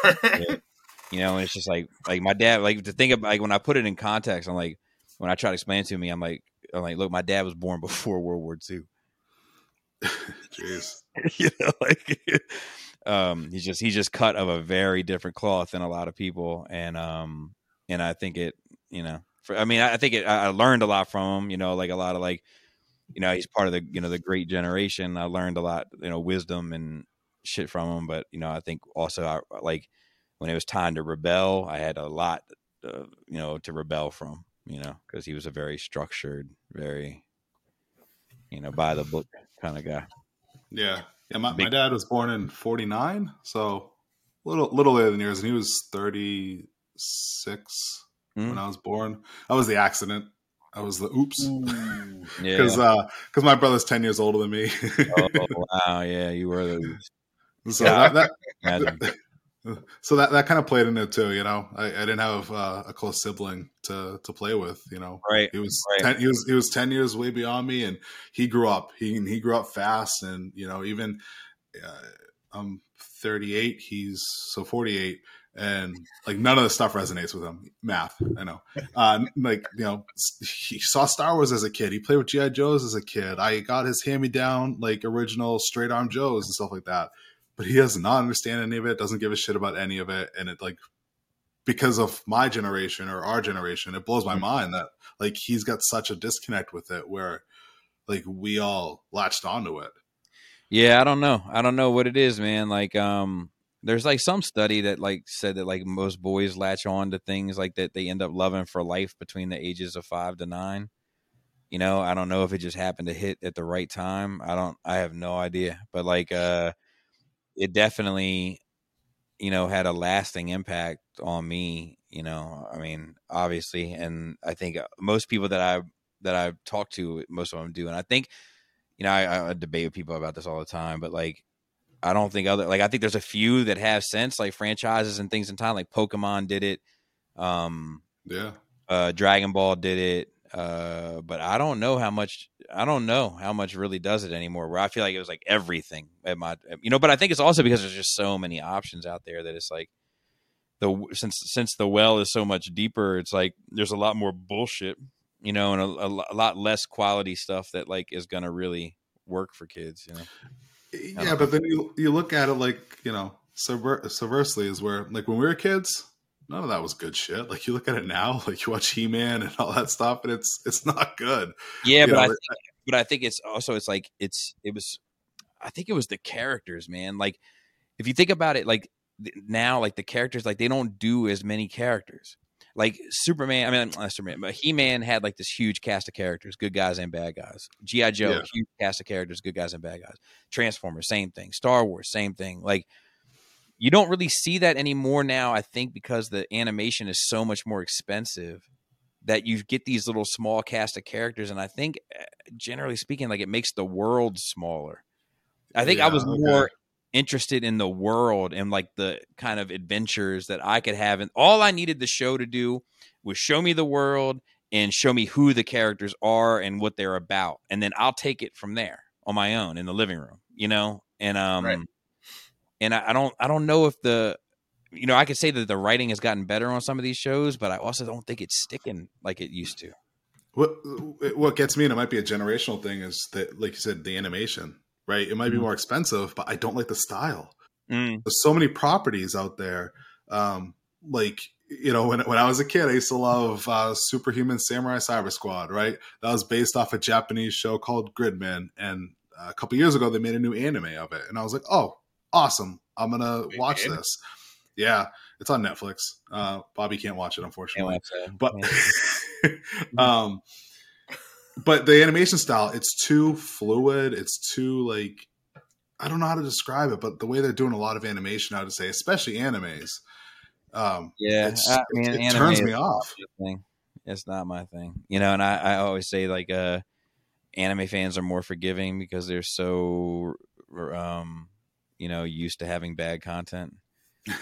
Speaker 1: You know, and it's just like like my dad. Like to think of like when I put it in context, I'm like when I try to explain it to me, I'm like I'm like, look, my dad was born before World War II.
Speaker 3: Jeez.
Speaker 1: you know, like um he's just he's just cut of a very different cloth than a lot of people and um and i think it you know for, i mean i I think it I I learned a lot from him you know like a lot of like you know he's part of the you know the great generation i learned a lot you know wisdom and shit from him but you know i think also I, like when it was time to rebel i had a lot uh, you know to rebel from you know because he was a very structured very you know by the book kind of guy
Speaker 3: Yeah. Yeah, my, my dad was born in 49, so a little little later than yours, and he was 36
Speaker 1: Mm.
Speaker 3: when I was born. I was the accident. I was the oops
Speaker 1: Yeah.
Speaker 3: because because my brother's ten years older than me.
Speaker 1: oh, wow. Yeah, you were the.
Speaker 3: so
Speaker 1: Yeah.
Speaker 3: that, that so that that kind of played in it too. You know, I, I didn't have uh, a close sibling to to play with. You know,
Speaker 1: Right.
Speaker 3: he was
Speaker 1: Right.
Speaker 3: ten, he was he was ten years way beyond me, and he grew up. He he grew up fast, and you know even uh, I'm 38. He's so 48, and like none of the stuff resonates with him. Math, I know. Uh, like you know, he saw Star Wars as a kid. He played with GI Joes as a kid. I got his hand me down like original straight arm Joes and stuff like that. But he does not understand any of it. Doesn't give a shit about any of it, and it like because of my generation or our generation, it blows my mind that like he's got such a disconnect with it where like we all latched onto it.
Speaker 1: Yeah, I don't know. I don't know what it is, man. Like, um, there's like some study that like said that like most boys latch on to things like that they end up loving for life between the ages of five to nine. You know, I don't know if it just happened to hit at the right time. I don't. I have no idea. But like, uh, it definitely, you know, had a lasting impact on me. You know, I mean, obviously, and I think uh, most people that I that I've talked to, most of them do, and I think you know, I, I debate with people about this all the time, but like, I don't think other like I think there's a few that have sense, like franchises and things in time, like Pokemon did it, um,
Speaker 3: Yeah.
Speaker 1: uh, Dragon Ball did it, uh, but I don't know how much I don't know how much really does it anymore. Where I feel like it was like everything at my, you know, but I think it's also because there's just so many options out there that it's like the since since the well is so much deeper, it's like there's a lot more bullshit you know, and a, a, a lot less quality stuff that like is gonna really work for kids. You know,
Speaker 3: Yeah, but then you you look at it like you know subver- subversely is where like when we were kids, none of that was good shit. Like you look at it now, like you watch He Man and all that stuff, and it's it's not good.
Speaker 1: yeah,
Speaker 3: You
Speaker 1: but
Speaker 3: know,
Speaker 1: I think, but I think it's also it's like it's it was, I think it was the characters, man. Like if you think about it, like now, like the characters, like they don't do as many characters. Like Superman, I mean, not Superman, but He Man had like this huge cast of characters, good guys and bad guys. GI Joe,
Speaker 3: Yeah.
Speaker 1: huge cast of characters, good guys and bad guys. Transformers, same thing. Star Wars, same thing. Like you don't really see that anymore now. I think because the animation is so much more expensive that you get these little small cast of characters, and I think uh, generally speaking, like it makes the world smaller. I think I was
Speaker 3: okay.
Speaker 1: more interested in the world and like the kind of adventures that I could have, and all I needed the show to do was show me the world and show me who the characters are and what they're about, and then I'll take it from there on my own in the living room, you know. And um,
Speaker 4: Right.
Speaker 1: And I, I don't, I don't know if the, you know, I could say that the writing has gotten better on some of these shows, but I also don't think it's sticking like it used to.
Speaker 3: What what gets me, and it might be a generational thing, is that like you said, the animation. Right, it might be
Speaker 1: Mhm.
Speaker 3: more expensive, but I don't like the style.
Speaker 1: Mm,
Speaker 3: There's so many properties out there. Um, like you know, when when I was a kid, I used to love uh, Superhuman Samurai Cyber Squad. Right, that was based off a Japanese show called Gridman, and uh, a couple years ago they made a new anime of it, and I was like, oh, awesome! I'm gonna
Speaker 4: They
Speaker 3: watch
Speaker 4: did?
Speaker 3: this. Yeah, it's on Netflix. Uh, Bobby can't watch it, unfortunately
Speaker 1: watch that.
Speaker 3: but um but the animation style it's too fluid it's too like i don't know how to describe it but the way they're doing a lot of animation i would say especially animes um
Speaker 1: Yeah,
Speaker 3: it's,
Speaker 1: I mean,
Speaker 3: it, it
Speaker 1: anime
Speaker 3: turns me
Speaker 1: not
Speaker 3: off
Speaker 1: my thing. It's not my thing, you know. And I, I always say like, uh, anime fans are more forgiving because they're so, um, you know, used to having bad content.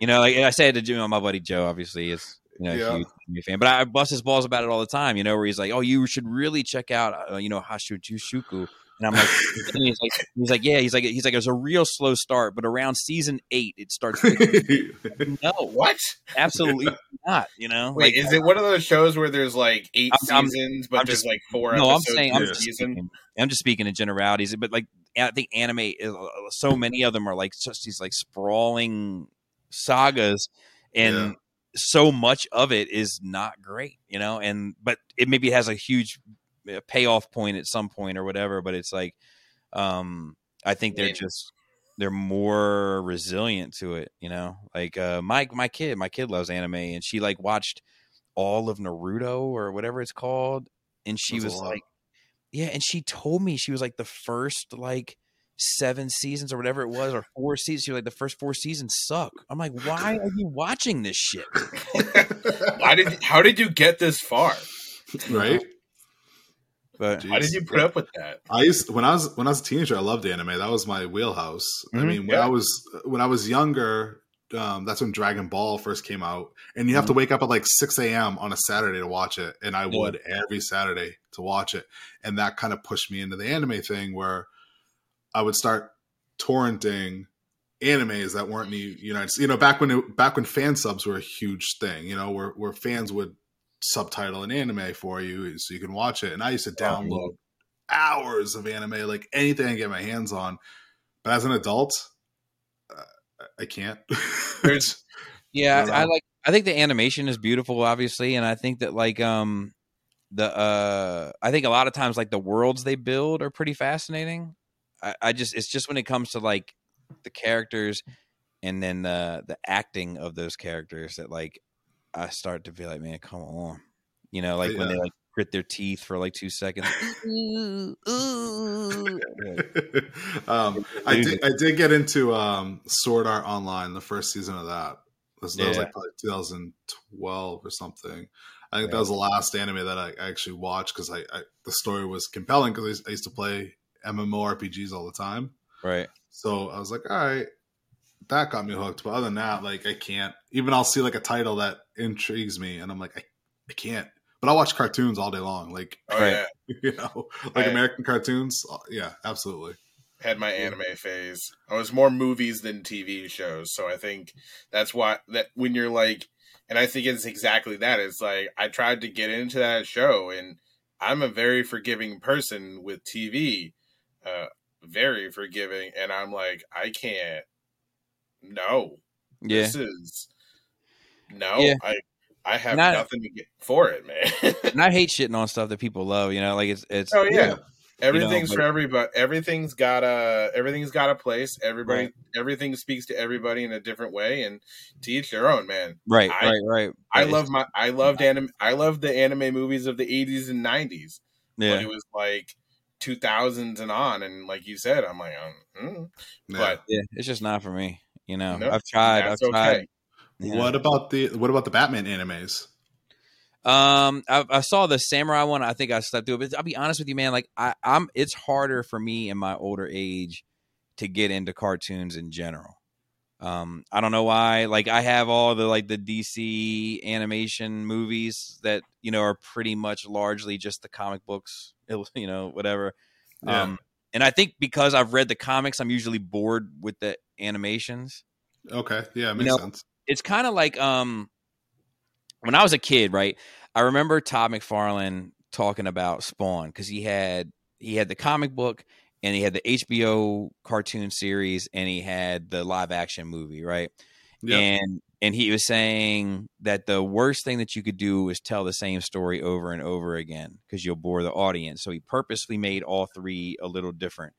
Speaker 1: You know, like I said to Joe, my buddy Joe, obviously is you know
Speaker 3: Yeah.
Speaker 1: a huge anime fan, but I bust his balls about it all the time. You know, where he's like, "Oh, you should really check out, uh, you know, Hashujushuku." And I'm like, and he's like, he's like, yeah, he's like, he's like, it's a real slow start, but around season eight, it starts. picking- no,
Speaker 4: What?
Speaker 1: absolutely not. You know,
Speaker 4: Wait,
Speaker 1: Like,
Speaker 4: is it one of those shows where there's like 8
Speaker 1: I'm- I'm-
Speaker 4: seasons, but
Speaker 1: I'm
Speaker 4: there's
Speaker 1: just-
Speaker 4: like four
Speaker 1: no, I'm saying, I'm just speaking, I'm just speaking in generalities, but like, I think anime, is, uh, so many of them are like just these like sprawling sagas, and
Speaker 3: Yeah.
Speaker 1: so much of it is not great, you know. And but it maybe has a huge uh, payoff point at some point or whatever. But it's like, um, I think they're just they're more resilient to it, you know. Like uh, my my kid, my kid loves anime, and she like watched all of Naruto or whatever it's called, and she
Speaker 3: That's
Speaker 1: was like, yeah, and she told me she was like the first like seven seasons or whatever it was, or four seasons. She was like the first four seasons suck. I'm like, why are you watching this shit?
Speaker 4: Why did? How did you get this far?
Speaker 3: right?
Speaker 1: But
Speaker 4: Why did you put up with that?
Speaker 3: I used when I was when I was a teenager, I loved anime. That was my wheelhouse. I
Speaker 1: Mhm.
Speaker 3: mean, when
Speaker 4: Yeah.
Speaker 3: I was when I was younger, um, that's when Dragon Ball first came out, and you have to wake up at like six a.m. on a Saturday to watch it, and I would every Saturday to watch it, and that kind of pushed me into the anime thing where I would start torrenting animes that weren't in the United States. You know, back when it, back when fan subs were a huge thing. You know, where where fans would subtitle an anime for you so you can watch it, and I used to download hours of anime, like anything I get my hands on. But as an adult, I can't.
Speaker 4: There's-
Speaker 1: Yeah,
Speaker 3: I
Speaker 1: I,
Speaker 3: don't
Speaker 1: I
Speaker 3: know.
Speaker 1: like. I think the animation is beautiful, obviously, and I think that like um the uh I think a lot of times like the worlds they build are pretty fascinating. I, I just it's just when it comes to like the characters and then the the acting of those characters that like I start to feel like, man, come on, you know, like when they like grit their teeth for like two seconds. Ooh, ooh.
Speaker 3: um, I did. I did get into um, Sword Art Online, the first season of that. This, that was
Speaker 1: Yeah.
Speaker 3: like probably 2012 or something. I think
Speaker 1: Yeah.
Speaker 3: that was the last anime that I actually watched because I, I the story was compelling because I, used- I used to play MMORPGs all the time.
Speaker 1: Right.
Speaker 3: So I was like, all right, that got me hooked. But other than that, like I can't. Even I'll see like a title that intrigues me, and I'm like, I, I can't. But I'll watch cartoons all day long, like
Speaker 4: Oh
Speaker 1: Right.
Speaker 4: yeah,
Speaker 3: you know, like
Speaker 4: Right.
Speaker 3: American cartoons. Uh, Yeah, absolutely.
Speaker 4: had my anime phase. I was more movies than TV shows, so I think that's why that when you're like, and I think it's exactly that. It's like I tried to get into that show, and I'm a very forgiving person with TV, uh, very forgiving, and I'm like, I can't. No,
Speaker 1: Yeah.
Speaker 4: this is no.
Speaker 1: Yeah.
Speaker 4: I I have
Speaker 1: Not-
Speaker 4: nothing to get for it, man.
Speaker 1: And I hate shitting on stuff that people love. You know, like it's it's
Speaker 4: oh yeah.
Speaker 3: Yeah.
Speaker 4: Everything's
Speaker 1: but-
Speaker 4: for everybody. Everything's got a everything's got a place. Everybody,
Speaker 1: Right.
Speaker 4: everything speaks to everybody in a different way, and to each their own. Man,
Speaker 1: right,
Speaker 4: I-
Speaker 1: right, right.
Speaker 4: I love my I loved anime. I loved the anime movies of the '80s and '90s, but
Speaker 1: Yeah.
Speaker 4: it was like 2000s and on. And like you said, I'm like, um, mm.
Speaker 3: Yeah.
Speaker 4: but
Speaker 1: Yeah, it's just not for me. You know,
Speaker 4: No,
Speaker 1: I've tried. I've tried.
Speaker 4: okay.
Speaker 1: You know.
Speaker 3: What about the what about the Batman animes?
Speaker 1: Um, I, I saw the samurai one. I think I slept through it. But I'll be honest with you, man. Like I, I'm. It's harder for me in my older age to get into cartoons in general. Um, I don't know why. Like I have all the like the DC animation movies that you know are pretty much largely just the comic books. You know, whatever.
Speaker 3: Yeah.
Speaker 1: Um, and I think because I've read the comics, I'm usually bored with the animations.
Speaker 3: Okay, yeah, makes
Speaker 1: know,
Speaker 3: sense.
Speaker 1: It's kind of like um when I was a kid, right? I remember Todd McFarlane talking about Spawn because he had he had the comic book and he had the HBO cartoon series and he had the live action movie, right?
Speaker 3: Yeah,
Speaker 1: And and he was saying that the worst thing that you could do is tell the same story over and over again because you'll bore the audience. So he purposely made all three a little different.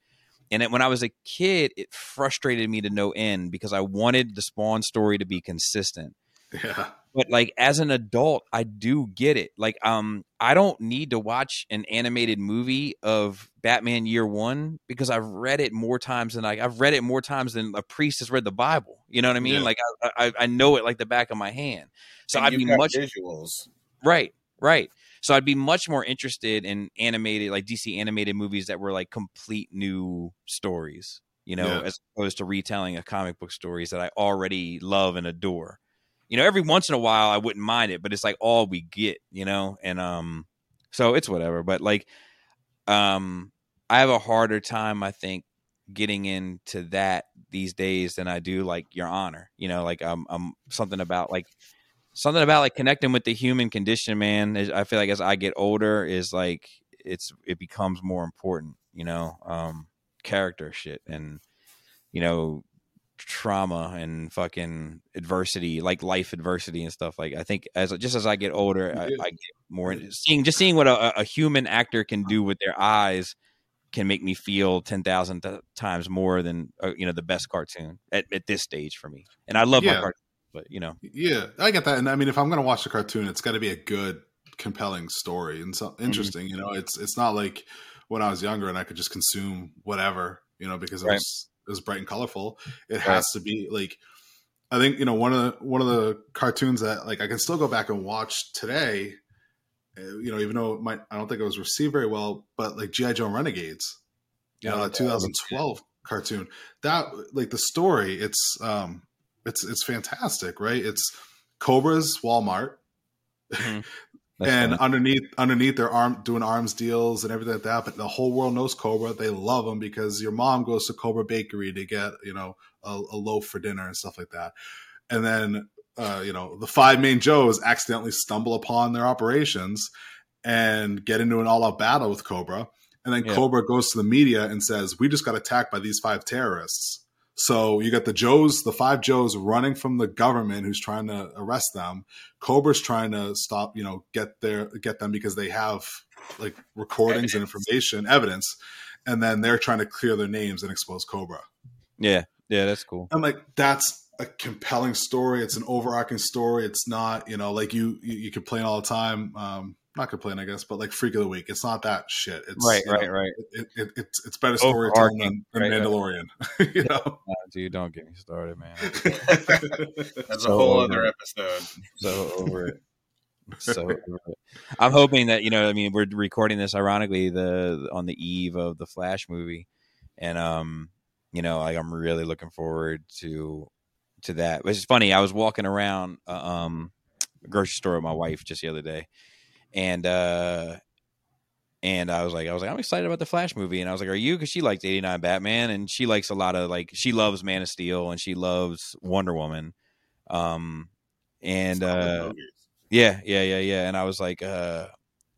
Speaker 1: And it, when I was a kid, it frustrated me to no end because I wanted the Spawn story to be consistent.
Speaker 3: yeah,
Speaker 1: But like as an adult, I do get it. Like um I don't need to watch an animated movie of Batman Year 1 because I've read it more times than I I've read it more times than a priest has read the Bible. You know what I mean?
Speaker 3: Yeah.
Speaker 1: Like I, I I know it like the back of my hand. So
Speaker 4: And
Speaker 1: I'd be much
Speaker 4: visuals.
Speaker 1: Right, right. So I'd be much more interested in animated, like DC animated movies that were like complete new stories, you know,
Speaker 3: Yeah.
Speaker 1: as opposed to retelling of comic book stories that I already love and adore. You know, every once in a while I wouldn't mind it, but it's like all we get, you know, and um, so it's whatever. But like, um, I have a harder time, I think, getting into that these days than I do like Your Honor. You know, like um, um, something about like something about like connecting with the human condition man is- i feel like as i get older is like it's it becomes more important you know um character shit and you know trauma and fucking adversity like life adversity and stuff like i think as just as i get older i, I get more seeing just seeing what a, a human actor can do with their eyes can make me feel 10,000 th- times more than uh, you know the best cartoon at, at this stage for me. And i love my cartoon but you know
Speaker 3: yeah. I get that, and I mean, if I'm going to watch a cartoon, it's got to be a good, compelling story and so
Speaker 1: Mm-hmm.
Speaker 3: interesting. You know, it's it's not like when I was younger and I could just consume whatever, you know, because it
Speaker 1: Right.
Speaker 3: was it was bright and colorful. It has to be like. I think you know one of the one of the cartoons that like I can still go back and watch today uh, you know, even though it might, I don't think it was received very well, but like GI Joe Renegades, you know,
Speaker 1: Oh,
Speaker 3: that 2012 cartoon, that like the story, it's um, it's it's fantastic, right? It's Cobra's Walmart,
Speaker 1: That's
Speaker 3: and
Speaker 1: funny.
Speaker 3: underneath underneath they're arm doing arms deals and everything like that. But the whole world knows Cobra. They love them because your mom goes to Cobra Bakery to get you know a, a loaf for dinner and stuff like that. And then uh, you know the five main Joes accidentally stumble upon their operations and get into an all out battle with Cobra. And then
Speaker 1: Yeah.
Speaker 3: Cobra goes to the media and says, "We just got attacked by these five terrorists." So you got the Joes, the five Joes running from the government who's trying to arrest them. Cobra's trying to stop, you know, get their get them because they have like recordings and information, evidence, and then they're trying to clear their names and expose Cobra.
Speaker 1: yeah, yeah, that's cool.
Speaker 3: I'm like, that's a compelling story. It's an overarching story. It's not, you know, like you you, you complain all the time. Um, not complain, I guess, but like Freak of the Week. It's not that shit. It's
Speaker 1: Right,
Speaker 3: you know,
Speaker 1: right, right.
Speaker 3: It, it, it's it's better storytelling than, than
Speaker 1: right, right.
Speaker 3: Mandalorian. you know,
Speaker 1: Uh, dude, don't get me started, man.
Speaker 4: That's a whole other
Speaker 1: it.
Speaker 4: episode.
Speaker 1: so over it. So over it. I'm hoping that you know. I mean, we're recording this ironically the on the eve of the Flash movie, and um, you know, like I'm really looking forward to to that. Which is funny. I was walking around uh, um a grocery store with my wife just the other day, and uh and I was like, I was like, I'm excited about the Flash movie, and I was like, Are you? Because she likes '89 Batman, and she likes a lot of like she loves Man of Steel, and she loves Wonder Woman, um, and uh, yeah, yeah, yeah, yeah. And I was like, uh,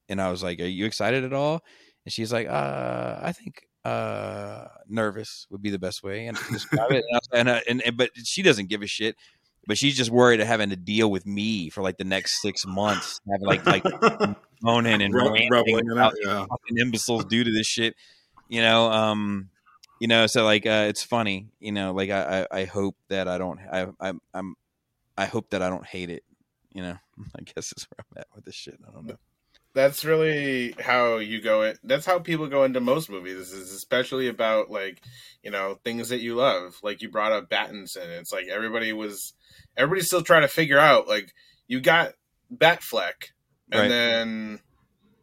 Speaker 1: and I was like, Are you excited at all? And she's like, uh, I think uh, nervous would be the best way and describe it. And, and, and, and but she doesn't give a shit. But she's just worried of having to deal with me for like the next six months, having like like moaning and
Speaker 3: Re-
Speaker 1: ranting
Speaker 3: reveling
Speaker 1: about.
Speaker 3: Yeah.
Speaker 1: fucking imbeciles due to this shit. You know, um, you know, so like uh, it's funny. You know, like I, I, I hope that I don't. I, I, I'm. I hope that I don't hate it. You know, I guess is where I'm at with this shit. I don't know.
Speaker 4: That's really how you go it That's how people go into most movies, is especially about like, you know, things that you love. Like you brought up Battinson. It's like everybody was, everybody's still trying to figure out. Like you got Batfleck, and
Speaker 1: Right.
Speaker 4: then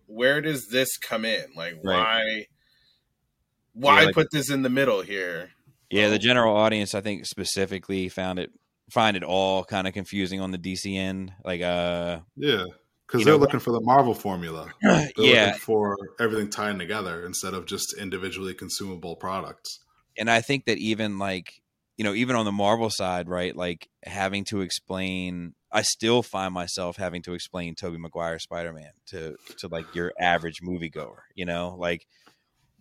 Speaker 4: where does this come in? Like
Speaker 1: Right.
Speaker 4: why, why
Speaker 1: Yeah, like-
Speaker 4: put this in the middle here?
Speaker 1: Yeah, the general audience, I think, specifically found it find it all kind of confusing on the DC end. Like, uh,
Speaker 3: Yeah. Because they're
Speaker 1: know,
Speaker 3: looking for the Marvel formula. They're
Speaker 1: yeah,
Speaker 3: looking for everything tying together instead of just individually consumable products.
Speaker 1: and I think that even like you know even on the Marvel side, right? Like having to explain, I still find myself having to explain Tobey Maguire Spider Man to to like your average moviegoer. You know, like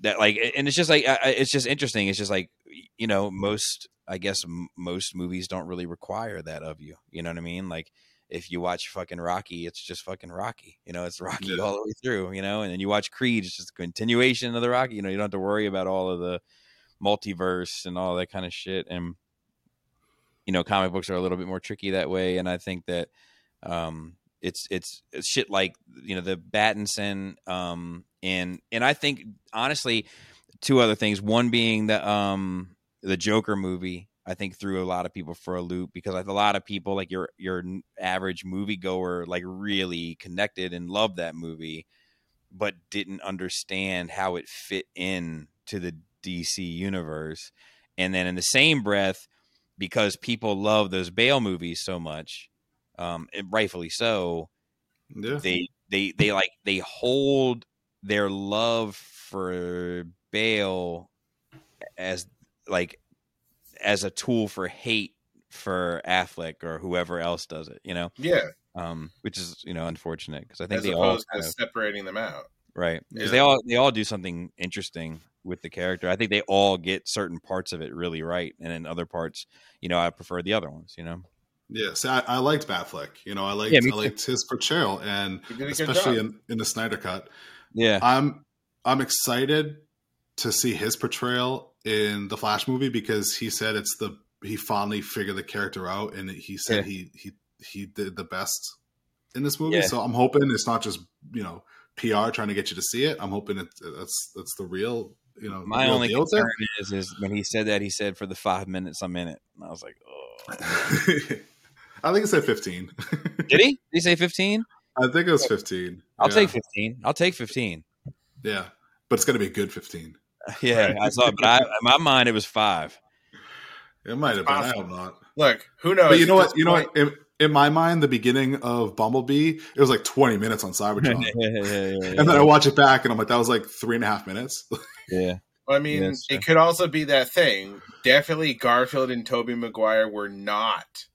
Speaker 1: that. Like, and it's just like I- it's just interesting. It's just like you know most. I guess m- most movies don't really require that of you. You know what I mean? Like if you watch fucking Rocky, it's just fucking Rocky. You know, it's Rocky
Speaker 3: Yeah.
Speaker 1: all the way through. You know, and then you watch Creed, it's just a continuation of the Rocky. You know, you don't have to worry about all of the multiverse and all that kind of shit. And you know, comic books are a little bit more tricky that way. And I think that um, it's it's it's shit like you know the Battinson um, and and I think honestly two other things. One being the um the Joker movie. I think threw a lot of people for a loop because like, a lot of people like your your average moviegoer like really connected and loved that movie, but didn't understand how it fit in to the DC universe. And then in the same breath, because people love those Bale movies so much, um, and rightfully so,
Speaker 3: Yeah.
Speaker 1: they they they like they hold their love for Bale as like as a tool for hate for Affleck or whoever else does it, you know,
Speaker 4: Yeah,
Speaker 1: um, which is you know unfortunate because I think
Speaker 4: as
Speaker 1: they all
Speaker 4: opposed
Speaker 1: kind
Speaker 4: to
Speaker 1: of,
Speaker 4: separating them out.
Speaker 1: right because
Speaker 3: Yeah.
Speaker 1: they all they all do something interesting with the character. I think they all get certain parts of it really right, and in other parts, you know, I prefer the other ones. You know,
Speaker 3: Yeah, see, I, I liked Batfleck. You know, I liked
Speaker 1: Yeah,
Speaker 3: I liked his portrayal, and
Speaker 4: He did a good
Speaker 3: especially in, in the Snyder cut.
Speaker 1: yeah,
Speaker 3: I'm I'm excited to see his portrayal in the Flash movie because he said it's the he finally figured the character out, and he said
Speaker 1: Yeah.
Speaker 3: he he he did the best in this movie.
Speaker 1: Yeah.
Speaker 3: So I'm hoping it's not just you know PR trying to get you to see it. I'm hoping it, that's that's the real you know
Speaker 1: My only concern
Speaker 3: there.
Speaker 1: is is when he said that he said for the five minutes I'm in it, and I was like, oh,
Speaker 3: I think it said 15.
Speaker 1: did he? Did he say fifteen?
Speaker 3: I think it was 15.
Speaker 1: I'll
Speaker 3: yeah.
Speaker 1: take 15. I'll take 15.
Speaker 3: Yeah, but it's gonna be a good 15.
Speaker 1: Yeah, I saw it, but I, in my mind, it was five.
Speaker 3: It might have been. I
Speaker 4: possible.
Speaker 3: hope not.
Speaker 4: Look, who knows?
Speaker 3: But you know what?
Speaker 4: this
Speaker 3: You know what? In, in my mind, the beginning of Bumblebee, it was like 20 minutes on Cybertron.
Speaker 1: yeah, yeah, yeah,
Speaker 3: And then I watch it back and I'm like, that was like three and a half minutes.
Speaker 1: yeah.
Speaker 4: I mean,
Speaker 1: Yes,
Speaker 4: it could also be that thing. Definitely, Garfield and Tobey Maguire were not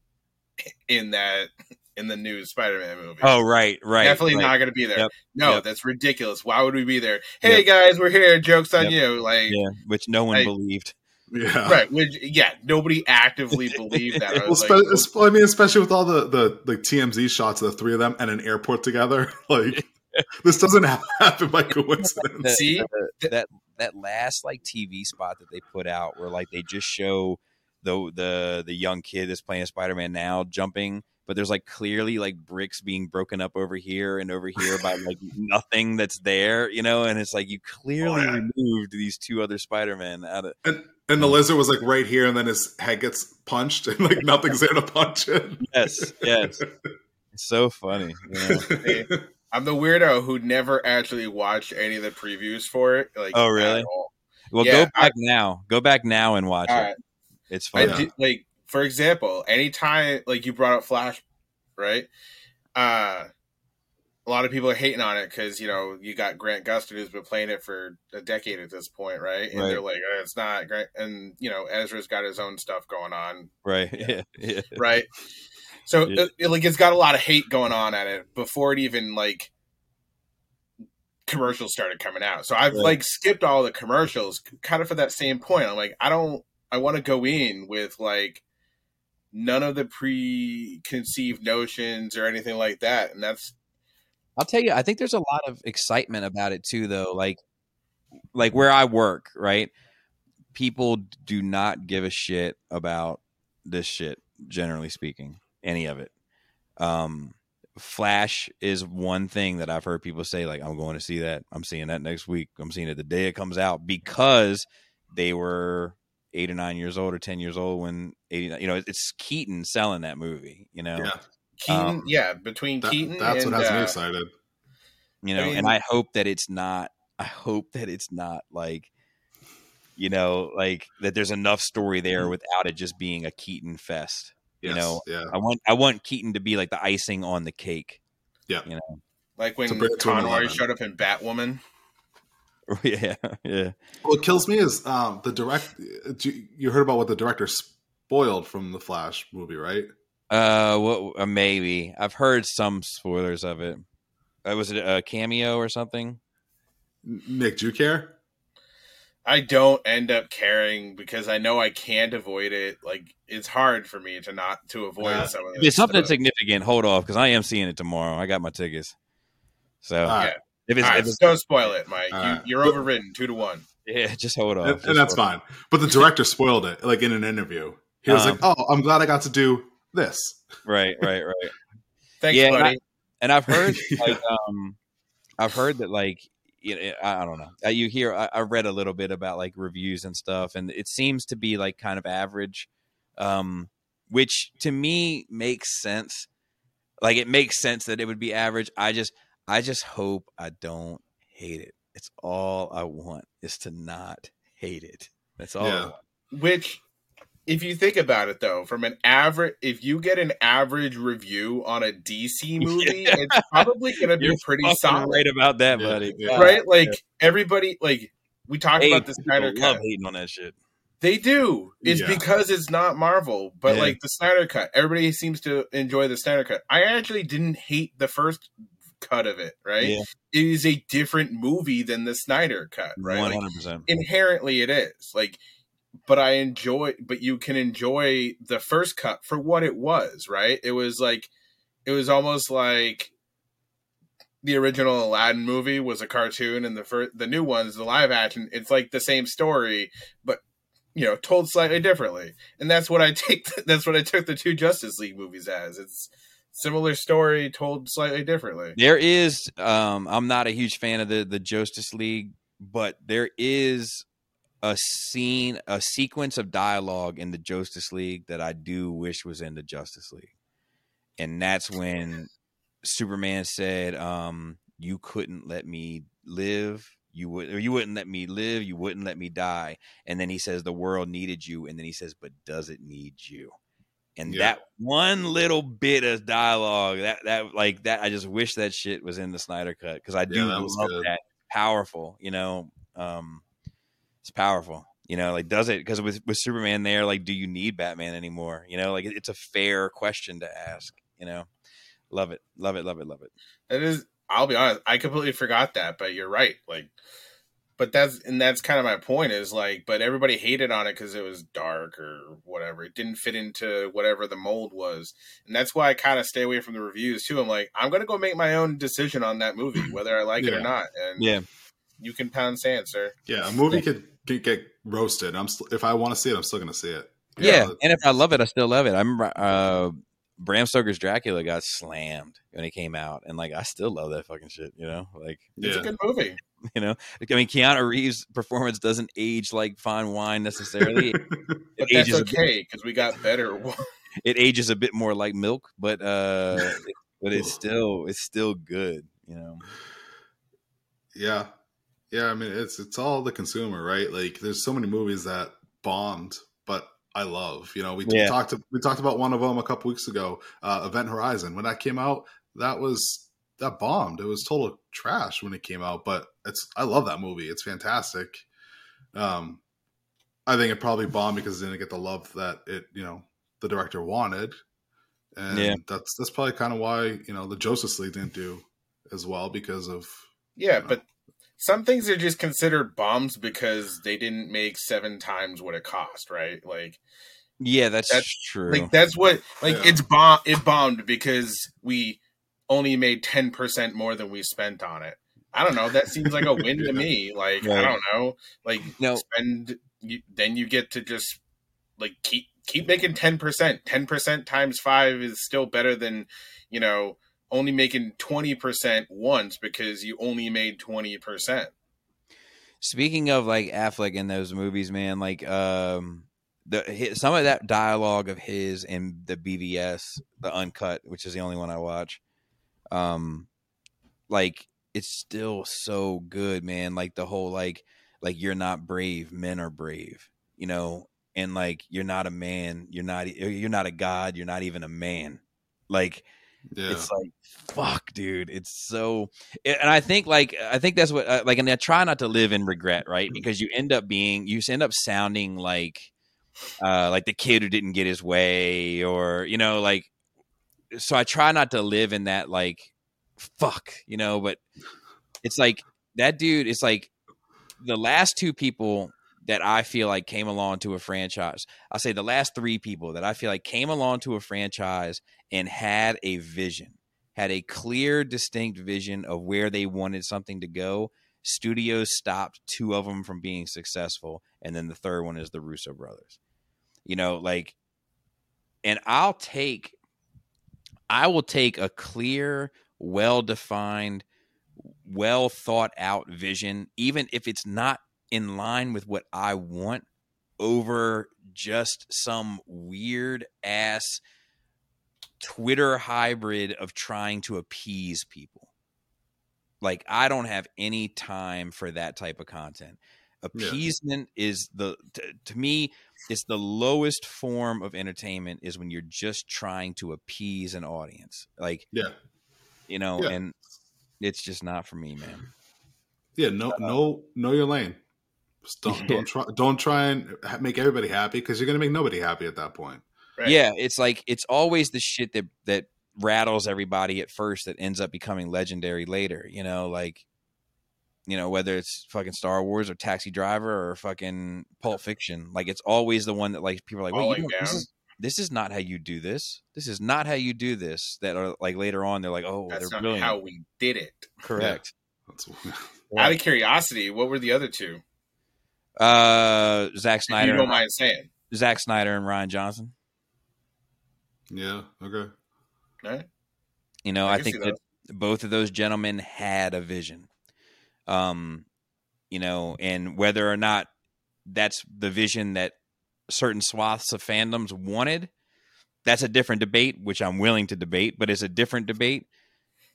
Speaker 4: in that in the new Spider-Man movie.
Speaker 1: Oh, right, right.
Speaker 4: Definitely
Speaker 1: right.
Speaker 4: not going to be there.
Speaker 1: Yep,
Speaker 4: No,
Speaker 1: yep.
Speaker 4: that's ridiculous. Why would we be there? Hey
Speaker 1: Yep.
Speaker 4: guys, we're here. Jokes on
Speaker 1: Yep.
Speaker 4: you. Like,
Speaker 1: Yeah, which no one
Speaker 4: I-
Speaker 1: believed.
Speaker 3: yeah.
Speaker 4: right? Which, yeah, nobody actively believed that. I
Speaker 3: Well,
Speaker 4: was
Speaker 3: spe-
Speaker 4: like,
Speaker 3: es- I mean, especially with all the, the like TMZ shots of the three of them at an airport together. Like, this doesn't happen by coincidence.
Speaker 1: The-
Speaker 4: See?
Speaker 1: the- that that last like TV spot that they put out, where like they just show the the the young kid that's playing Spider Man now jumping, but there's like clearly like bricks being broken up over here and over here by like nothing that's there, you know, and it's like you oh, clearly
Speaker 3: Oh, yeah.
Speaker 1: removed these two other Spider Men out of
Speaker 3: And, and the mm. lizard was like right here, and then his head gets punched, and like nothing's there to punch it.
Speaker 1: yes, yes. It's so funny. You know?
Speaker 4: Hey, I'm the weirdo who never actually watched any of the previews for it. Like,
Speaker 1: Oh, really?
Speaker 4: at all.
Speaker 1: Well,
Speaker 4: Yeah,
Speaker 1: go back now. Go back now and watch
Speaker 4: All
Speaker 1: it.
Speaker 4: right.
Speaker 1: It's
Speaker 4: I
Speaker 1: fun.
Speaker 3: Yeah.
Speaker 4: like for example, anytime like you brought up Flash, right? Uh a lot of people are hating on it because you know you got Grant Gustin who's been playing it for a decade at this point, right? And
Speaker 1: Right.
Speaker 4: they're like, oh, it's not great, and you know Ezra's got his own stuff going on,
Speaker 1: Right. Yeah. yeah.
Speaker 4: right? So
Speaker 1: Yeah.
Speaker 4: it, it, like it's got a lot of hate going on at it before it even like commercials started coming out. So I've
Speaker 1: Right.
Speaker 4: like skipped all the commercials kind of for that same point. I'm like, I don't I want to go in with like none of the preconceived notions or anything like that. And that's
Speaker 1: I'll tell you, I think there's a lot of excitement about it too, though. Like, like where I work, right? People do not give a shit about this shit, generally speaking, any of it. Um, Flash is one thing that I've heard people say, like, I'm going to see that. I'm seeing that next week. I'm seeing it the day it comes out because they were eight or nine years old or 10 years old when 89, you know, it's Keaton selling that movie, you know?
Speaker 3: Yeah,
Speaker 4: Keaton,
Speaker 1: Um,
Speaker 4: yeah, between
Speaker 3: that-
Speaker 4: Keaton
Speaker 3: that's
Speaker 4: and
Speaker 3: what has me
Speaker 4: uh,
Speaker 3: excited.
Speaker 1: you know
Speaker 4: I mean-
Speaker 1: and i hope that it's not i hope that it's not like you know like that there's enough story there without it just being a keaton fest
Speaker 3: Yes,
Speaker 1: you know,
Speaker 3: yeah,
Speaker 1: i want i want keaton to be like the icing on the cake
Speaker 3: Yeah.
Speaker 1: you know
Speaker 4: like when
Speaker 3: bring it to an
Speaker 4: Conroy showed up in Batwoman.
Speaker 1: yeah yeah
Speaker 3: What kills me is um, the direct. You you heard about what the director spoiled from the Flash movie, right?
Speaker 1: uh what uh, maybe i've heard some spoilers of it uh, was it a cameo or something
Speaker 3: Nick, do you care?
Speaker 4: I don't end up caring because I know I can't avoid it. Like it's hard for me to not to avoid
Speaker 3: Yeah.
Speaker 4: some of
Speaker 1: if it's something
Speaker 4: stuff.
Speaker 1: significant hold off because i am seeing it tomorrow i got my tickets so
Speaker 3: All right.
Speaker 1: If it's,
Speaker 4: All right,
Speaker 1: if it's
Speaker 4: don't spoil it, Mike.
Speaker 3: All
Speaker 4: you,
Speaker 3: right.
Speaker 4: you're overridden two to one.
Speaker 1: yeah just hold on.
Speaker 3: and, and that's
Speaker 1: hold-
Speaker 3: fine. But the director spoiled it, like in an interview. He was
Speaker 1: Um,
Speaker 3: like, "Oh, I'm glad I got to do this."
Speaker 1: right right right
Speaker 4: Thanks,
Speaker 1: Yeah, and
Speaker 4: buddy.
Speaker 1: and I've heard like um, I've heard that like you know, I, I don't know. Uh, You hear I, I read a little bit about like reviews and stuff, and it seems to be like kind of average, um, which to me makes sense. Like it makes sense that it would be average. I just I just hope I don't hate it. It's all I want is to not hate it. That's all. I
Speaker 3: Yeah.
Speaker 1: want.
Speaker 4: Which, if you think about it, though, from an average, if you get an average review on a DC movie,
Speaker 1: Yeah.
Speaker 4: it's probably going to be pretty solid,
Speaker 1: right about that, buddy.
Speaker 3: yeah.
Speaker 1: God.
Speaker 4: right? Like everybody, like we talked
Speaker 1: Hey,
Speaker 4: about the
Speaker 1: people
Speaker 4: Snyder
Speaker 1: love
Speaker 4: cut.
Speaker 1: hating on that shit.
Speaker 4: They do. It's
Speaker 3: Yeah.
Speaker 4: because it's not Marvel, but
Speaker 1: Yeah.
Speaker 4: like the Snyder cut, everybody seems to enjoy the Snyder cut. I actually didn't hate the first cut of it. Right?
Speaker 1: Yeah,
Speaker 4: It is a different movie than the Snyder cut. Right?
Speaker 1: hundred percent.
Speaker 4: inherently it is like but i enjoy but you can enjoy the first cut for what it was right it was like it was almost like the original aladdin movie was a cartoon and the first the new ones the live action it's like the same story but you know told slightly differently and that's what i take that's what i took the two justice league movies as it's similar story told slightly differently
Speaker 1: There is um I'm not a huge fan of the the Justice League, but there is a scene, a sequence of dialogue in the Justice League that I do wish was in the Justice League. And that's when Superman said, um, "You couldn't let me live." You would, or you wouldn't let me live. You wouldn't let me die. And then he says, "The world needed you." And then he says, "But does it need you?" And
Speaker 3: Yeah.
Speaker 1: that one little bit of dialogue, that that like that, I just wish that shit was in the Snyder cut because I do
Speaker 3: Yeah, that
Speaker 1: love
Speaker 3: good.
Speaker 1: that. Powerful, you know. Um, it's powerful, you know. Like, does it? Because with with Superman there, like, do you need Batman anymore? You know, like it- it's a fair question to ask. You know, love it, love it, love it, love it.
Speaker 4: It is. I'll be honest. I completely forgot that, but you're right. Like, but that's and that's kind of my point. Is like, but everybody hated on it because it was dark or whatever. It didn't fit into whatever the mold was, and that's why I kind of stay away from the reviews too. I'm like, I'm gonna go make my own decision on that movie, whether I like it or not. And
Speaker 1: Yeah,
Speaker 4: you can pound sand, sir.
Speaker 3: Yeah, a movie could, could get roasted. I'm st- if I want to see it, I'm still going to see it.
Speaker 1: yeah. And if I love it, I still love it. I remember uh, Bram Stoker's Dracula got slammed when it came out, and like I still love that fucking shit. You know, like
Speaker 4: It's
Speaker 3: yeah.
Speaker 4: a good movie.
Speaker 1: you know, I mean, Keanu Reeves' performance doesn't age like fine wine necessarily.
Speaker 4: But
Speaker 1: it
Speaker 4: that's
Speaker 1: ages
Speaker 4: okay because we got better.
Speaker 1: it ages a bit more like milk, but uh, but it's still it's still good. You know.
Speaker 3: yeah, yeah. I mean, it's it's all the consumer, right? Like, there's so many movies that bombed, but I love. You know, we
Speaker 1: Yeah.
Speaker 3: talked we talked about one of them a couple weeks ago, uh, Event Horizon. When that came out, that was that bombed. It was total trash when it came out, but it's I love that movie. It's fantastic. Um, I think it probably bombed because it didn't get the love that it you know the director wanted, and
Speaker 1: Yeah.
Speaker 3: that's that's probably kind of why you know the Justice League didn't do as well because of
Speaker 4: Yeah, but some things are just considered bombs because they didn't make seven times what it cost, right? Like,
Speaker 1: Yeah, that's,
Speaker 4: That's-
Speaker 1: true.
Speaker 4: like that's what like
Speaker 3: Yeah.
Speaker 4: it's bomb. It bombed because we only made ten percent more than we spent on it. I don't know. That seems like a win to me. Like I don't know. Like
Speaker 1: no,
Speaker 4: spend you, then you get to just like keep keep making 10% 10% times 5 is still better than you know only making 20% once because you only made 20%
Speaker 1: Speaking of like Affleck in those movies, man, like um the his, some of that dialogue of his in the BVS, the uncut, which is the only one I watch, um, like it's still so good, man. Like the whole like like you're not brave, men are brave, you know, and like you're not a man, you're not you're not a god, you're not even a man, like
Speaker 3: yeah.
Speaker 1: it's like fuck dude it's so and i think like i think that's what uh, like and i try not to live in regret right because you end up being you end up sounding like uh like the kid who didn't get his way or you know like so i try not to live in that like fuck you know but it's like that dude it's like the last two people that i feel like came along to a franchise i'll say the last three people that i feel like came along to a franchise and had a vision, had a clear, distinct vision of where they wanted something to go. Studios stopped two of them from being successful, and then the third one is the Russo brothers. You know, like, and I'll take, I will take a clear, well defined, well thought out vision, even if it's not in line with what I want, over just some weird ass Twitter hybrid of trying to appease people. Like I don't have any time for that type of content.
Speaker 3: Yeah.
Speaker 1: Appeasement is the to, to me it's the lowest form of entertainment is when you're just trying to appease an audience. Like,
Speaker 3: yeah.
Speaker 1: you know,
Speaker 3: Yeah.
Speaker 1: and it's just not for me, man.
Speaker 3: Yeah, no, uh, no, know your lane. Just don't,
Speaker 1: Yeah.
Speaker 3: don't try, don't try and make everybody happy because you're gonna make nobody happy at that point.
Speaker 4: right
Speaker 1: Yeah, it's like it's always the shit that that rattles everybody at first that ends up becoming legendary later. You know, like you know whether it's fucking Star Wars or Taxi Driver or fucking Pulp Fiction. Like it's always the one that like people are like, wait, you
Speaker 4: Falling
Speaker 1: this is this is not how you do this. This is not how you do this. That are like later on they're like, oh,
Speaker 4: that's
Speaker 1: they're
Speaker 4: not
Speaker 1: brilliant.
Speaker 4: how we did it
Speaker 1: Correct.
Speaker 3: That's,
Speaker 4: out of curiosity what were the other two
Speaker 1: Uh, Zack
Speaker 4: if
Speaker 1: Snyder,
Speaker 4: you don't mind saying
Speaker 1: Zack Snyder and Rian Johnson.
Speaker 3: yeah, okay.
Speaker 4: right?
Speaker 1: You know,
Speaker 4: I
Speaker 1: I, think
Speaker 4: see
Speaker 1: that both of those gentlemen had a vision. Um, you know, and whether or not that's the vision that certain swaths of fandoms wanted, that's a different debate, which I'm willing to debate, but it's a different debate.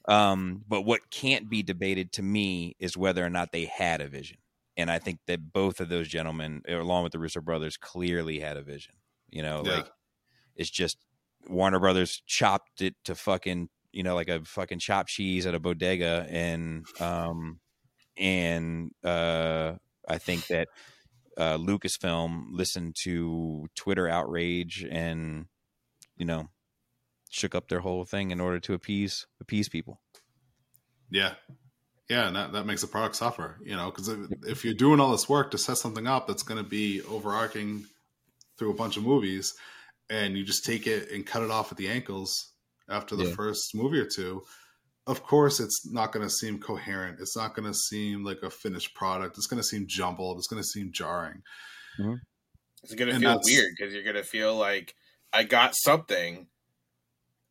Speaker 1: Um, but what can't be debated to me is whether or not they had a vision. And I think that both of those gentlemen, along with the Russo brothers, clearly had a vision. You know,
Speaker 3: Yeah.
Speaker 1: like it's just Warner Brothers chopped it to fucking, you know, like a fucking chopped cheese at a bodega, and um, and uh, I think that uh, Lucasfilm listened to Twitter outrage and you know shook up their whole thing in order to appease appease people.
Speaker 3: Yeah. Yeah, and that, that makes the product suffer, you know, because if, if you're doing all this work to set something up that's going to be overarching through a bunch of movies, and you just take it and cut it off at the ankles after the
Speaker 1: Yeah.
Speaker 3: first movie or two, of course it's not going to seem coherent. It's not going to seem like a finished product. It's going to seem jumbled. It's going to seem jarring. Mm-hmm.
Speaker 4: It's gonna feel weird because you're gonna feel like I got something,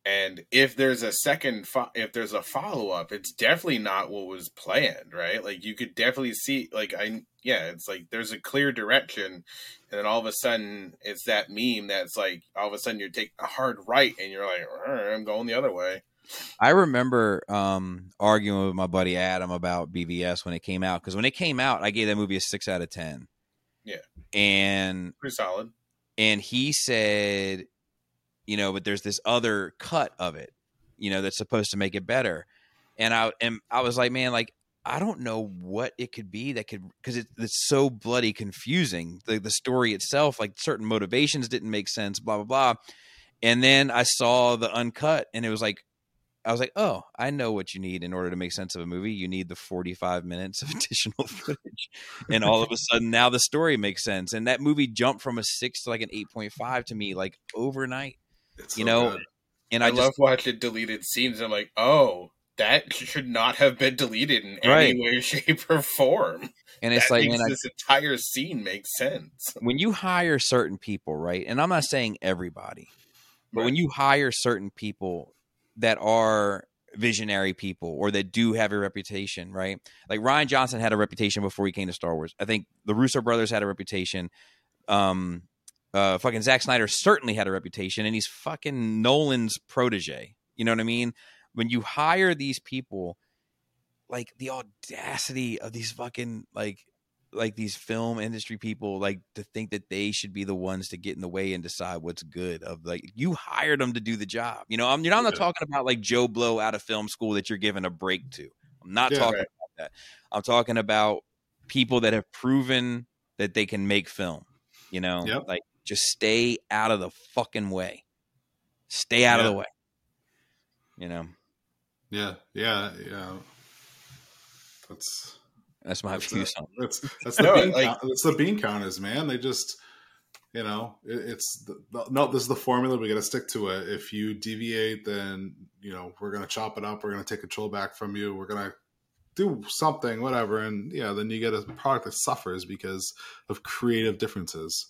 Speaker 4: and if there's a second, fo- if there's a follow up, it's definitely not what was planned, right? Like you could definitely see, like I, yeah, it's like there's a clear direction, and then all of a sudden it's that meme that's like all of a sudden you're taking a hard right, and you're like, I'm going the other way.
Speaker 1: I remember um, arguing with my buddy Adam about BVS when it came out because when it came out, I gave that movie a six out of ten.
Speaker 4: Yeah.
Speaker 1: and
Speaker 4: Pretty solid.
Speaker 1: and he said, you know, but there's this other cut of it, you know, that's supposed to make it better. And I and I was like, man, like I don't know what it could be that could because it, it's so bloody confusing. The the story itself, like certain motivations didn't make sense, blah blah blah. And then I saw the uncut, and it was like. I was like, oh, I know what you need in order to make sense of a movie. You need the 45 minutes of additional footage. And all of a sudden, now the story makes sense. And that movie jumped from a six to like an 8.5 to me, like overnight.
Speaker 3: It's
Speaker 1: You
Speaker 3: so
Speaker 1: know,
Speaker 3: good.
Speaker 1: And
Speaker 4: I,
Speaker 1: I, just,
Speaker 4: love watching deleted scenes. I'm like, oh, that should not have been deleted in
Speaker 1: Right.
Speaker 4: any way, shape, or form.
Speaker 1: and it's
Speaker 4: that
Speaker 1: like,
Speaker 4: makes
Speaker 1: man, I,
Speaker 4: this entire scene makes sense.
Speaker 1: when you hire certain people, right? And I'm not saying everybody, but
Speaker 4: Right.
Speaker 1: when you hire certain people that are visionary people or that do have a reputation, right? Like Rian Johnson had a reputation before he came to Star Wars. I think the Russo brothers had a reputation. Um, uh, fucking Zack Snyder certainly had a reputation, and he's fucking Nolan's protege. You know what I mean? When you hire these people, like the audacity of these fucking like like these film industry people like to think that they should be the ones to get in the way and decide what's good of like you hired them to do the job you know i'm, you know, I'm not talking about like joe blow out of film school that you're giving a break to i'm not
Speaker 3: Yeah,
Speaker 1: talking
Speaker 4: right.
Speaker 1: about that i'm talking about people that have proven that they can make film you know
Speaker 3: Yep.
Speaker 1: like just stay out of the fucking way stay out of the way you know
Speaker 3: Yeah, yeah, yeah. That's
Speaker 1: that's my
Speaker 3: That's
Speaker 1: views
Speaker 3: it.
Speaker 1: on.
Speaker 3: That's that's the
Speaker 4: No,
Speaker 3: bean
Speaker 4: like-
Speaker 3: count, that's the bean counters, man. They just you know it, it's the, the, no. This is the formula. We got to stick to it. If you deviate, then you know we're gonna chop it up. We're gonna take control back from you. We're gonna do something, whatever, and yeah, then you get a product that suffers because of creative differences.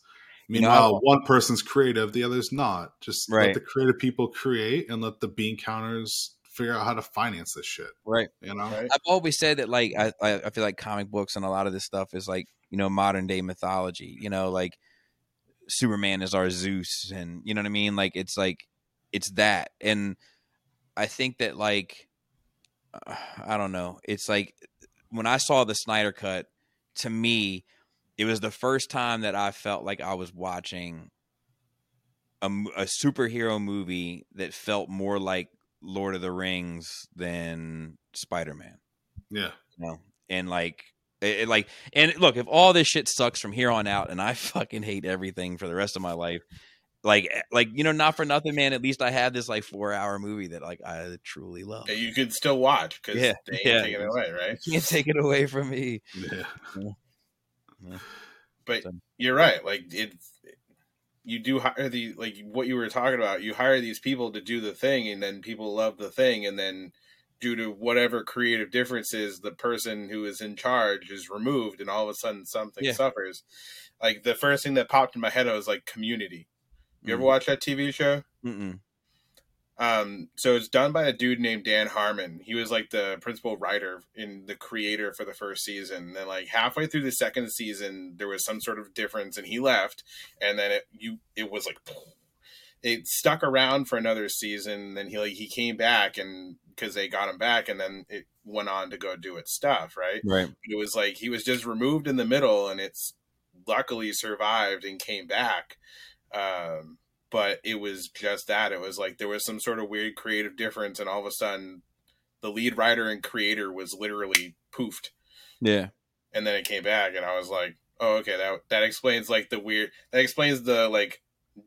Speaker 1: You know,
Speaker 3: Meanwhile, one person's creative, the other's not. Just
Speaker 1: Right.
Speaker 3: let the creative people create, and let the bean counters figure out how to finance this shit.
Speaker 1: right
Speaker 3: You know,
Speaker 4: Right?
Speaker 1: I've always said that like I, I I feel like comic books and a lot of this stuff is like you know modern day mythology. You know, like Superman is our Zeus, and you know what I mean. Like it's like it's that, and I think that like I don't know. It's like when I saw the Snyder cut, to me, it was the first time that I felt like I was watching a superhero movie that felt more like Lord of the Rings than Spider Man
Speaker 3: yeah,
Speaker 1: you know and like it, it, like and look if all this shit sucks from here on out and i fucking hate everything for the rest of my life like eh, like you know not for nothing man at least i had this like four hour movie that like i truly love
Speaker 4: that you could still watch because
Speaker 1: Yeah,
Speaker 4: they
Speaker 1: yeah.
Speaker 4: taking it away, right?
Speaker 1: you can't take it away from me
Speaker 3: yeah.
Speaker 4: But
Speaker 1: So-
Speaker 4: you're right. Like it, you do hire the like what you were talking about. You hire these people to do the thing, and then people love the thing, and then due to whatever creative differences, the person who is in charge is removed, and all of a sudden something
Speaker 1: Yeah.
Speaker 4: suffers. Like the first thing that popped in my head was like Community. You ever
Speaker 1: Mm.
Speaker 4: watch that TV show?
Speaker 1: Mm-mm.
Speaker 4: Um, so it's done by a dude named Dan Harmon. He was like the principal writer and the creator for the first season. And then like halfway through the second season, there was some sort of difference, and he left. And then it you it was like it stuck around for another season. Then he like he came back and because they got him back, and then it went on to go do its stuff, right?
Speaker 1: Right.
Speaker 4: It was like he was just removed in the middle, and it's luckily survived and came back. Um, but it was just that. It was like there was some sort of weird creative difference, and all of a sudden, the lead writer and creator was literally poofed,
Speaker 1: Yeah.
Speaker 4: and then it came back, and I was like, oh, okay, that that explains like the weird. That explains the like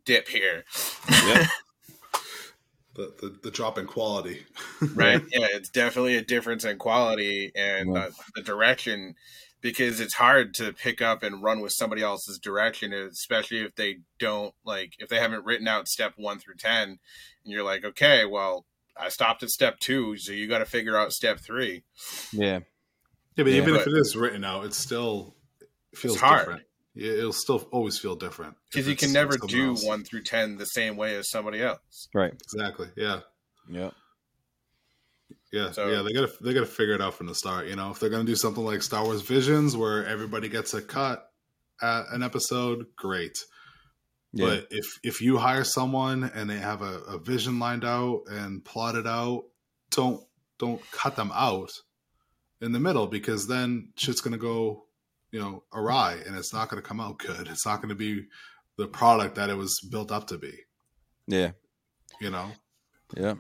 Speaker 4: dip here.
Speaker 1: Yep.
Speaker 3: The, the the drop in quality.
Speaker 4: right yeah it's definitely a difference in quality and
Speaker 1: Yeah.
Speaker 4: uh, the direction because it's hard to pick up and run with somebody else's direction especially if they don't like if they haven't written out step one through ten and you're like okay well i stopped at step two so you got to figure out step three
Speaker 1: Yeah.
Speaker 3: Yeah, but
Speaker 1: Yeah.
Speaker 3: even if it is written out, it's still it feels
Speaker 4: hard.
Speaker 3: different. Yeah, it'll still always feel different
Speaker 4: because you can never do
Speaker 3: else.
Speaker 4: one through ten the same way as somebody else
Speaker 1: Right.
Speaker 3: Exactly. Yeah.
Speaker 1: Yep.
Speaker 3: Yeah,
Speaker 4: So-
Speaker 3: yeah, they gotta they gotta figure it out from the start. You know, if they're gonna do something like Star Wars Visions, where everybody gets a cut at an episode, great.
Speaker 1: Yeah.
Speaker 3: But if if you hire someone and they have a, a vision lined out and plotted out, don't don't cut them out in the middle because then shit's gonna go, you know, awry and it's not gonna come out good. It's not gonna be the product that it was built up to be.
Speaker 1: yeah.
Speaker 3: You know,
Speaker 1: Yeah.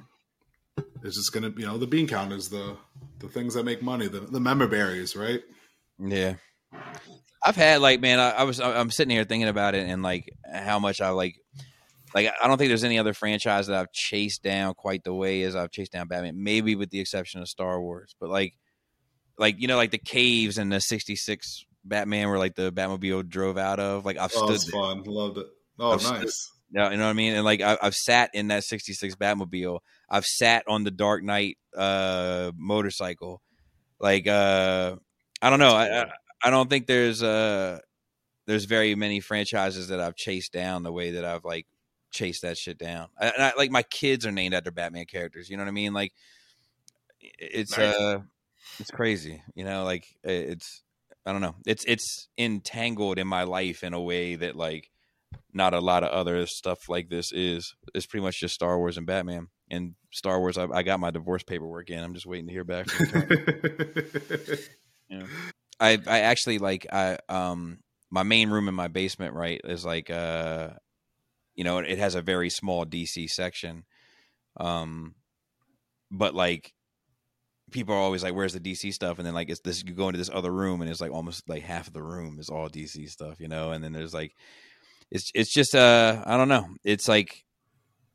Speaker 3: It's just gonna, you know, the bean count is the the things that make money, the the member berries, right?
Speaker 1: Yeah. I've had like, man, I, I was, I'm sitting here thinking about it and like how much I like, like, I don't think there's any other franchise that I've chased down quite the way as I've chased down Batman, maybe with the exception of Star Wars. But like, like, you know, like the caves in the 66 Batman where like the Batmobile drove out of, like I've
Speaker 3: Oh,
Speaker 1: stood
Speaker 3: fun. Loved it. Oh,
Speaker 1: I've stood-
Speaker 3: nice.
Speaker 1: Yeah, you know what I mean? And like I, I've sat in that 66 Batmobile. I've sat on the Dark Knight uh motorcycle. Like uh I don't know. I, I I don't think there's uh there's very many franchises that I've chased down the way that I've like chased that shit down. I, and I, like my kids are named after Batman characters. You know what I mean? Like it's
Speaker 4: Nice.
Speaker 1: uh it's crazy. You know, like it's I don't know. It's it's entangled in my life in a way that like not a lot of other stuff like this is. It's pretty much just Star Wars and Batman. And Star Wars, I, I got my divorce paperwork in. I'm just waiting to hear back. From the. I I actually like I um my main room in my basement right is like uh you know it has a very small DC section, um but like people are always like where's the DC stuff and then like it's this you go into this other room and it's like almost like half of the room is all DC stuff you know and then there's like it's it's just uh I don't know. It's like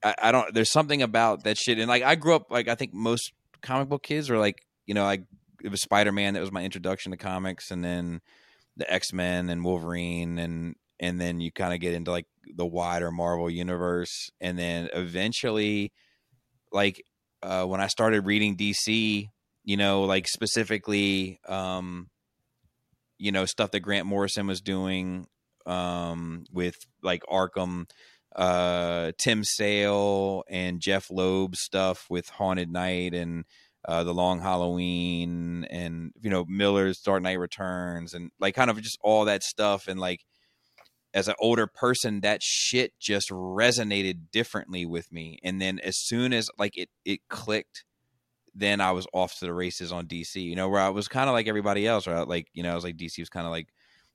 Speaker 1: I, I don't there's something about that shit. And like I grew up like I think most comic book kids are like you know like it was Spider Man that was my introduction to comics, and then the X Men and Wolverine, and and then you kind of get into like the wider Marvel universe, and then eventually, like uh, when I started reading DC, you know, like specifically, um, you know, stuff that Grant Morrison was doing um, with like Arkham. Uh, Tim Sale and Jeph Loeb stuff with Haunted Knight and uh, the Long Halloween, and you know Miller's Dark Knight Returns, and like kind of just all that stuff. And like as an older person, that shit just resonated differently with me. And then as soon as like it it clicked, then I was off to the races on DC. You know, where I was kind of like everybody else, right? Like you know, I was like DC was kind of like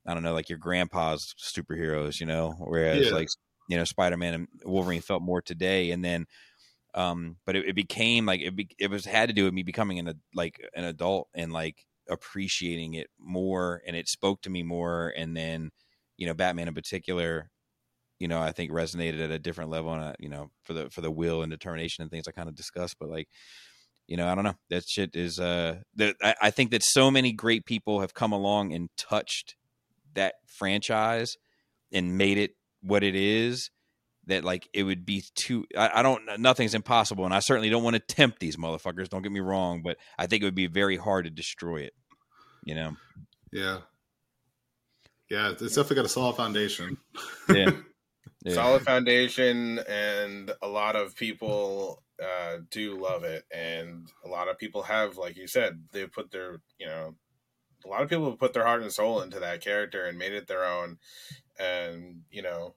Speaker 1: I don't know, like your grandpa's superheroes. You know, whereas
Speaker 3: Yeah.
Speaker 1: like you know Spider Man and Wolverine felt more today, and then um but it, it became like it, be, it was had to do with me becoming an like an adult and like appreciating it more and it spoke to me more and then you know batman in particular you know i think resonated at a different level and uh, you know for the for the will and determination and things i kind of discussed but like you know i don't know that shit is uh that I, I think that so many great people have come along and touched that franchise and made it what it is that like it would be too I, I don't nothing's impossible and i certainly don't want to tempt these motherfuckers don't get me wrong but i think it would be very hard to destroy it you know
Speaker 3: Yeah. Yeah, it's definitely got a solid foundation.
Speaker 1: Yeah. Yeah.
Speaker 4: solid foundation and a lot of people uh, do love it and a lot of people have like you said they put their you know a lot of people have put their heart and soul into that character and made it their own and you know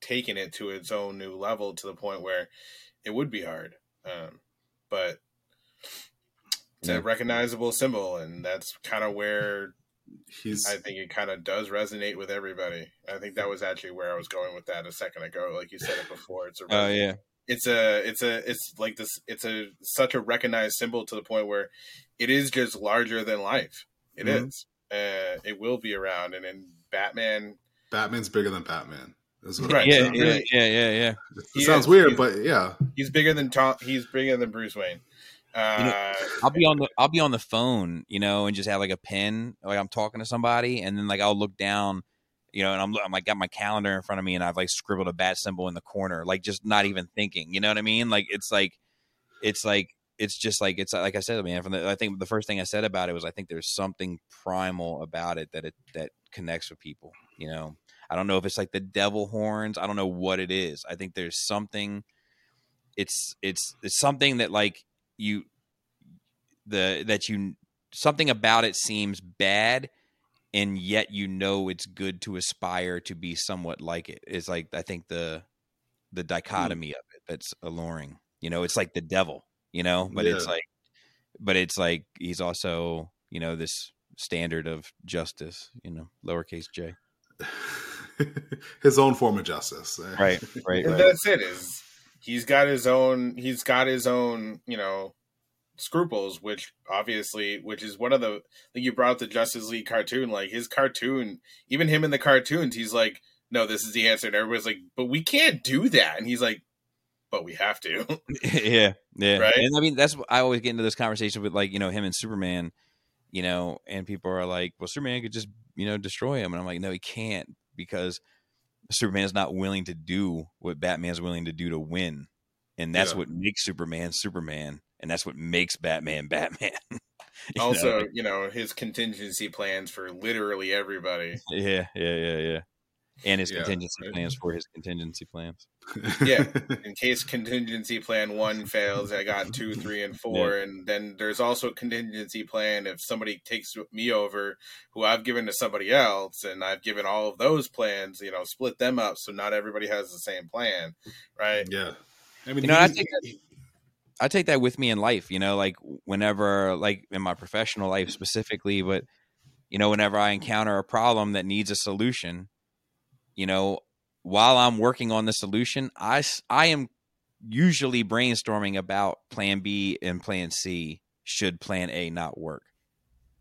Speaker 4: taken it to its own new level to the point where it would be hard um, but it's a recognizable symbol, and that's kind of where
Speaker 3: He's
Speaker 4: I think it kind of does resonate with everybody. I think that was actually where I was going with that a second ago. Like you said it before, it's a
Speaker 1: Oh yeah.
Speaker 4: it's a it's a it's like this it's a such a recognized symbol to the point where it is just larger than life. It
Speaker 3: Mhm.
Speaker 4: is. Uh, it will be around, and then Batman,
Speaker 3: Batman's bigger than Batman. Is what
Speaker 4: Right.
Speaker 3: it
Speaker 1: Yeah,
Speaker 3: sounds-
Speaker 1: yeah, yeah, yeah, yeah.
Speaker 3: It
Speaker 4: He
Speaker 3: sounds
Speaker 4: is.
Speaker 3: weird, but yeah.
Speaker 4: he's bigger than Tom. He's bigger than Bruce Wayne. Uh,
Speaker 1: You know, I'll be on the I'll be on the phone, you know, and just have like a pen, like I'm talking to somebody, and then like I'll look down, you know, and I'm I'm like got my calendar in front of me, and I've like scribbled a bat symbol in the corner, like just not even thinking, you know what I mean? Like it's like, it's like it's just like it's like I said, man. From the I think the first thing I said about it was I think there's something primal about it that it that connects with people, you know. I don't know if it's like the devil horns. I don't know what it is. I think there's something. It's it's it's something that like you the that you something about it seems bad and yet you know it's good to aspire to be somewhat like it. it is like i think the the hmm. dichotomy of it that's alluring you know it's like the devil you know but it's like but it's like he's also you know this standard of justice you know lowercase j
Speaker 3: His own form of justice.
Speaker 1: right right
Speaker 4: and
Speaker 1: right
Speaker 4: that's it. Is he's got his own. He's got his own. You know, scruples, which obviously, which is one of the. Like you brought up the Justice League cartoon. Like his cartoon, even him in the cartoons, he's like, "No, this is the answer." And everybody's like, "But we can't do that." And he's like, "But we have to."
Speaker 1: yeah, yeah.
Speaker 4: Right?
Speaker 1: And I mean, that's I always get into this conversation with like you know him and Superman, you know, and people are like, "Well, Superman could just you know destroy him," and I'm like, "No, he can't because Superman's not willing to do what Batman's willing to do to win, and that's
Speaker 3: Yeah.
Speaker 1: what makes Superman Superman, and that's what makes Batman Batman." You know?
Speaker 4: also, you know, his contingency plans for literally everybody.
Speaker 1: yeah, yeah, yeah, yeah, and his
Speaker 3: Yeah,
Speaker 1: contingency
Speaker 3: right.
Speaker 1: plans for his contingency plans.
Speaker 4: Yeah. in case contingency plan one fails, I got two, three, and four. And then there's also a contingency plan if somebody takes me over, who I've given to somebody else, and I've given all of those plans, you know, split them up so not everybody has the same plan, right?
Speaker 3: yeah. I mean,
Speaker 1: You know, I
Speaker 3: he-
Speaker 1: think I take that with me in life, you know, like whenever, like in my professional life specifically, but, you know, whenever I encounter a problem that needs a solution, you know, while I'm working on the solution, I, I am usually brainstorming about plan B and plan C should plan A not work.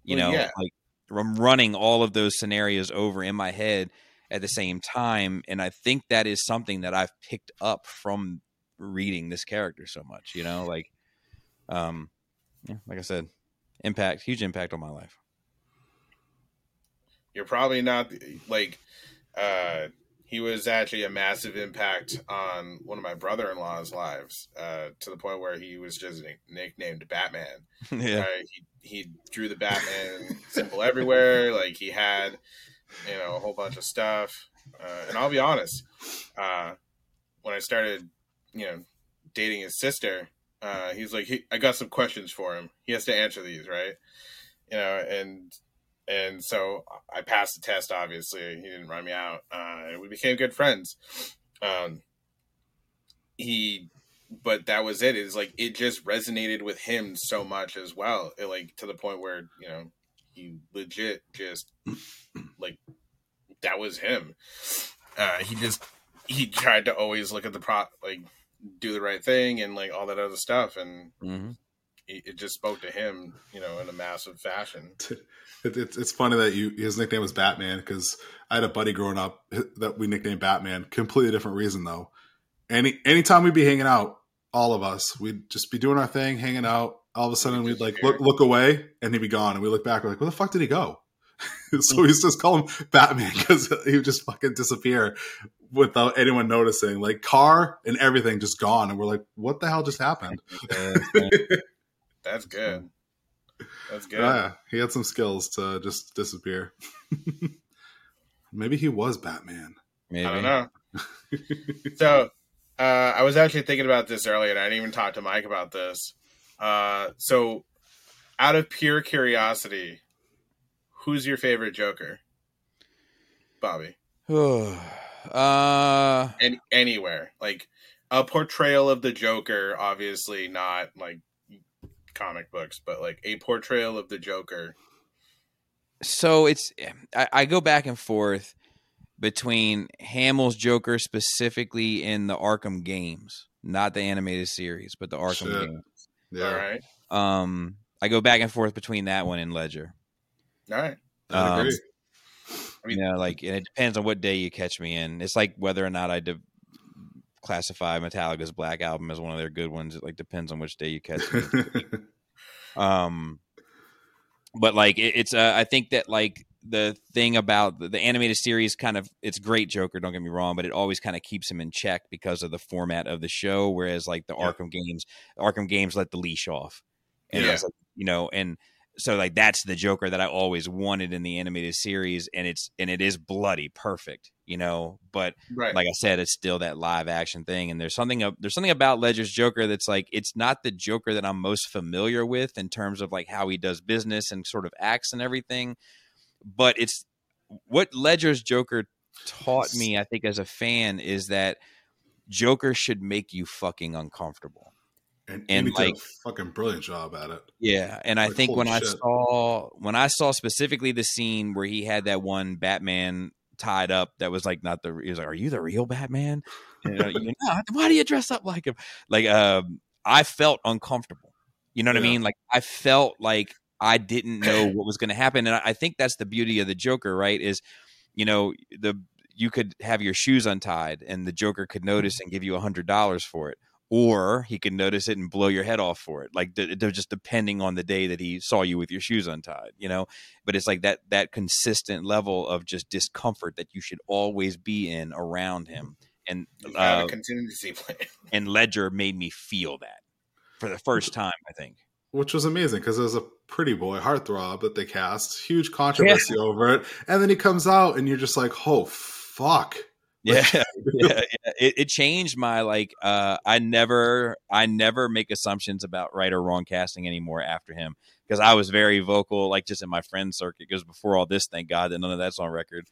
Speaker 1: You
Speaker 4: Well,
Speaker 1: know,
Speaker 4: yeah.
Speaker 1: like I'm running all of those scenarios over in my head at the same time. And I think that is something that I've picked up from reading this character so much, you know, like, um, yeah, like I said, impact, huge impact on my life.
Speaker 4: You're probably not like, uh, he was actually a massive impact on one of my brother-in-law's lives uh, to the point where he was just nicknamed Batman.
Speaker 1: yeah.
Speaker 4: He he drew the Batman symbol everywhere. Like he had, you know, a whole bunch of stuff. Uh, and I'll be honest, uh, when I started, you know, dating his sister, uh, he's like, he, I got some questions for him. He has to answer these, right? You know, and and so I passed the test. Obviously, he didn't run me out, uh, and we became good friends. Um, he but that was it. It's like it just resonated with him so much as well. It, like to the point where you know he legit just like that was him. Uh, he just he tried to always look at the pro like do the right thing and like all that other stuff, and
Speaker 1: hmm
Speaker 4: it, it just spoke to him, you know, in a massive fashion.
Speaker 3: It, it's it's funny that you his nickname was Batman because I had a buddy growing up that we nicknamed Batman. Completely different reason though. Any anytime we'd be hanging out, all of us, we'd just be doing our thing, hanging out. All of a sudden, we'd like look look away, and he'd be gone, and we look back, we're like, "Where the fuck did he go?" so we mm. used just call him Batman because he would just fucking disappear without anyone noticing. Like car and everything just gone, and we're like, "What the hell just happened?"
Speaker 4: That's good. That's good.
Speaker 3: Yeah, he had some skills to just disappear. Maybe he was Batman.
Speaker 1: Maybe.
Speaker 4: I don't know. so uh, I was actually thinking about this earlier, and I didn't even talk to Mike about this. Uh, so, out of pure curiosity, who's your favorite Joker? Bobby.
Speaker 1: uh,
Speaker 4: And anywhere, like a portrayal of the Joker, obviously not like comic books, but like a portrayal of the Joker.
Speaker 1: So it's I, I go back and forth between Hamill's Joker specifically in the Arkham games, not the animated series, but the Arkham
Speaker 3: Shit.
Speaker 1: games.
Speaker 3: Yeah,
Speaker 4: All right,
Speaker 1: Um, I go back and forth between that one and Ledger.
Speaker 4: all right.
Speaker 3: I
Speaker 1: Um,
Speaker 3: agree.
Speaker 4: I mean-
Speaker 1: you know, like and it depends on what day you catch me in. It's like whether or not I de- classify Metallica's Black Album as one of their good ones. It like depends on which day you catch me. um, but like it, it's uh, I think that like the thing about the, the animated series kind of it's great Joker. Don't get me wrong, but it always kind of keeps him in check because of the format of the show. Whereas like the
Speaker 3: Yeah.
Speaker 1: Arkham games, Arkham games let the leash off, and
Speaker 4: Yeah.
Speaker 1: like, you know and so like that's the joker that i always wanted in the animated series and it's and it is bloody perfect you know but
Speaker 4: Right.
Speaker 1: like i said it's still that live action thing and there's something there's something about ledger's joker that's like it's not the joker that i'm most familiar with in terms of like how he does business and sort of acts and everything but it's what ledger's joker taught me i think as a fan is that joker should make you fucking uncomfortable
Speaker 3: and,
Speaker 1: and,
Speaker 3: like
Speaker 1: like-
Speaker 3: a fucking brilliant job at it.
Speaker 1: Yeah, and I think when
Speaker 3: holy
Speaker 1: I saw when I saw specifically the scene where he had that one Batman tied up that was like not the he was like, "Are you the real Batman?" And, uh, you know, why do you dress up like him? Like, um, I felt uncomfortable. You know what I mean? Like, I felt like I didn't know what was going to happen, and I, I think that's the beauty of the Joker, right? Is you know the you could have your shoes untied, and the Joker could notice and give you a hundred dollars for it or he could notice it and blow your head off for it. Like th- they're just depending on the day that he saw you with your shoes untied, you know. But it's like that that consistent level of just discomfort that you should always be in around him. And uh,
Speaker 4: a contingency plan.
Speaker 1: and Ledger made me feel that for the first time. I think.
Speaker 3: Which was amazing because it was a pretty boy heartthrob that they cast, huge controversy over it, and then he comes out and you're just like, oh fuck.
Speaker 1: Yeah, yeah, yeah. It, it changed my like. Uh, I never, I never make assumptions about right or wrong casting anymore after him because I was very vocal, like just in my friend circuit. Because before all this, thank God that none of that's on record.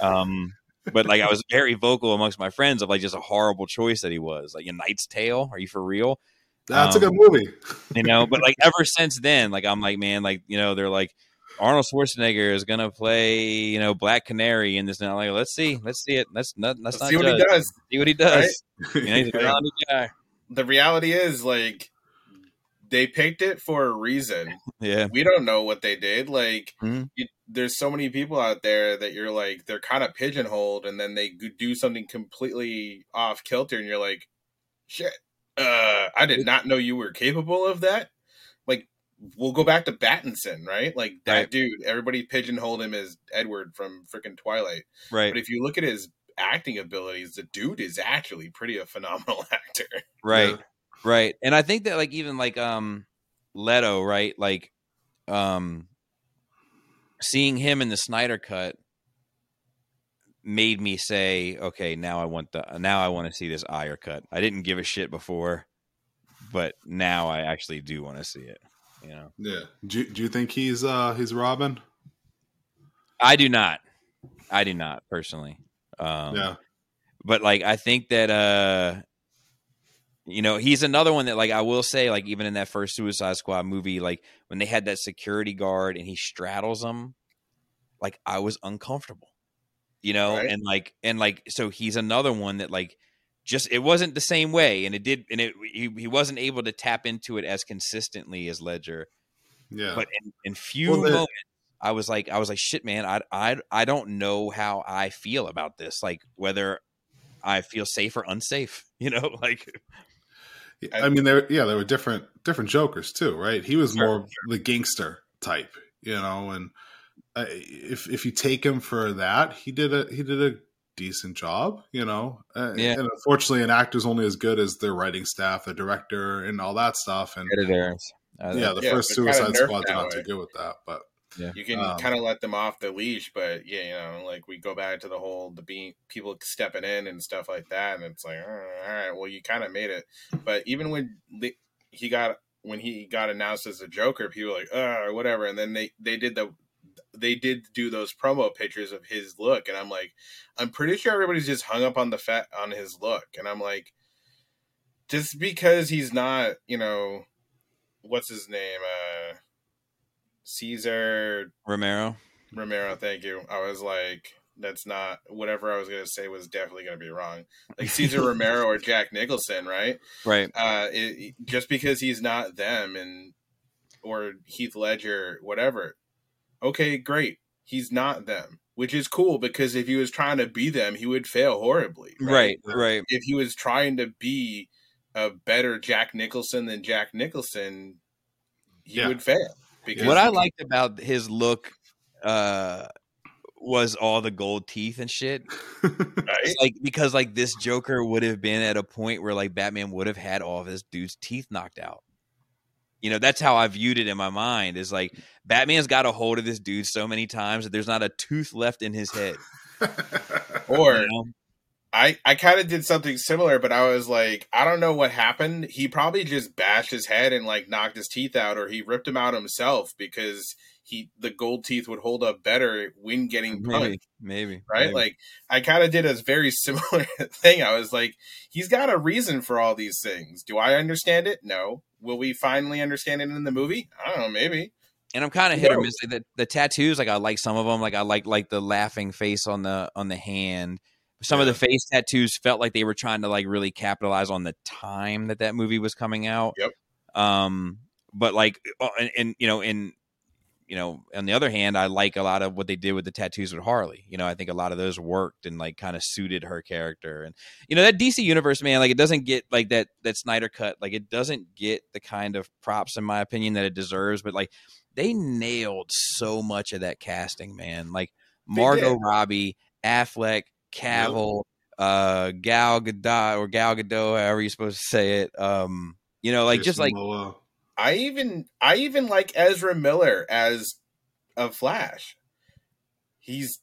Speaker 1: Um, but like I was very vocal amongst my friends of like just a horrible choice that he was. Like a Knight's Tale. Are you for real?
Speaker 3: That's
Speaker 1: Um,
Speaker 3: a good movie.
Speaker 1: You know. but like ever since then, like I'm like man, like you know, they're like. Arnold Schwarzenegger is gonna play, you know, Black Canary in this. Now, like, let's see, let's see it. Let's not, let's,
Speaker 4: Let's
Speaker 1: not
Speaker 4: see what he does.
Speaker 1: See what he does. You know, he's a talented guy.
Speaker 4: The reality is, like, they picked it for a reason.
Speaker 1: Yeah.
Speaker 4: We don't know what they did. Like,
Speaker 1: Mhm.
Speaker 4: you, there's so many people out there that you're like, they're kind of pigeonholed, and then they do something completely off kilter, and you're like, shit, uh, I did not know you were capable of that. Like, we'll go back to Battinson, right? Like that
Speaker 1: Right.
Speaker 4: dude. Everybody pigeonholed him as Edward from freaking Twilight.
Speaker 1: Right.
Speaker 4: But if you look at his acting abilities, the dude is actually pretty a phenomenal actor.
Speaker 1: Right.
Speaker 3: Yeah.
Speaker 1: Right. And I think that like even like um Leto, right? Like um seeing him in the Snyder cut made me say, okay, now I want the now I want to see this Ayer cut. I didn't give a shit before, but now I actually do want to see it. You know.
Speaker 3: Yeah. Do, you- do you think he's uh he's Robin?
Speaker 1: I do not. I do not personally. Um
Speaker 3: yeah.
Speaker 1: but like I think that uh you know, he's another one that like I will say like even in that first Suicide Squad movie like when they had that security guard and he straddles them like I was uncomfortable. You know,
Speaker 4: Right.
Speaker 1: and like and like so he's another one that like just it wasn't the same way and it did and it he, he wasn't able to tap into it as consistently as Ledger
Speaker 3: Yeah.
Speaker 1: but in, in few
Speaker 3: Well,
Speaker 1: moments i was like i was like shit man I, I i don't know how i feel about this like whether i feel safe or unsafe you know like
Speaker 3: I mean, there, yeah, there were different different Jokers too, right? He was
Speaker 1: Sure,
Speaker 3: more the gangster type, you know. And uh, if if you take him for that, he did a he did a decent job, you know. Uh,
Speaker 1: Yeah.
Speaker 3: And unfortunately, an actor's only as good as their writing staff, the director, and all that stuff. And
Speaker 1: editors uh,
Speaker 3: yeah, the
Speaker 4: Yeah,
Speaker 3: first Suicide Squad's not
Speaker 4: way.
Speaker 3: too good with that, but
Speaker 4: You can
Speaker 3: Um,
Speaker 4: kind of let them off the leash, but yeah, you know, like we go back to the whole the being people stepping in and stuff like that, and it's like, all right, all right well, you kind of made it. But even when he got when he got announced as a Joker, people were like, uh, or whatever, and then they they did the they did do those promo pictures of his look, and I'm like, I'm pretty sure everybody's just hung up on the fat on his look, and I'm like, just because he's not, you know, what's his name? Uh, Cesar
Speaker 1: Romero.
Speaker 4: Romero. Thank you. I was like, that's not whatever I was gonna say was definitely gonna be wrong. Like Cesar Romero or Jack Nicholson, right?
Speaker 1: Right.
Speaker 4: Uh, it, just because he's not them and or Heath Ledger, whatever. Okay, great. He's not them, which is cool because if he was trying to be them, he would fail horribly.
Speaker 1: Right. Right.
Speaker 4: If he was trying to be a better Jack Nicholson than Jack Nicholson, he
Speaker 3: Yeah.
Speaker 4: would fail. Because
Speaker 1: What I liked about his look uh was all the gold teeth and shit.
Speaker 4: right?
Speaker 1: Like because like this Joker would have been at a point where like Batman would have had all of his dude's teeth knocked out. You know, that's how I viewed it in my mind. Is like Batman's got a hold of this dude so many times that there's not a tooth left in his head.
Speaker 4: or
Speaker 1: you know?
Speaker 4: I I kind of did something similar, but I was like, I don't know what happened. He probably just bashed his head and like knocked his teeth out, or he ripped them out himself because he the gold teeth would hold up better when getting punched.
Speaker 1: maybe, maybe,
Speaker 4: Right?
Speaker 1: maybe.
Speaker 4: Like I kind of did a very similar thing. I was like, he's got a reason for all these things. Do I understand it? No. Will we finally understand it in the movie? I don't know. Maybe.
Speaker 1: and I'm kind of hit or miss. Like the, the tattoos, like I like some of them. Like I like like the laughing face on the on the hand. Some of the face tattoos felt like they were trying to like really capitalize on the time that that movie was coming out.
Speaker 4: Yep.
Speaker 1: Um, but like, uh, and, and you know, in you know, on the other hand, I like a lot of what they did with the tattoos with Harley. You know, I think a lot of those worked and like kind of suited her character. And you know, that DC universe, man, like it doesn't get like that that Snyder cut, like it doesn't get the kind of props, in my opinion, that it deserves. But like they nailed so much of that casting, man. Like Margot. Robbie, Affleck, Cavill, uh, Gal Gadot or Gal Gadot, however you're supposed to say it. Um, you know, like just like.
Speaker 4: I even I even like Ezra Miller as a Flash. He's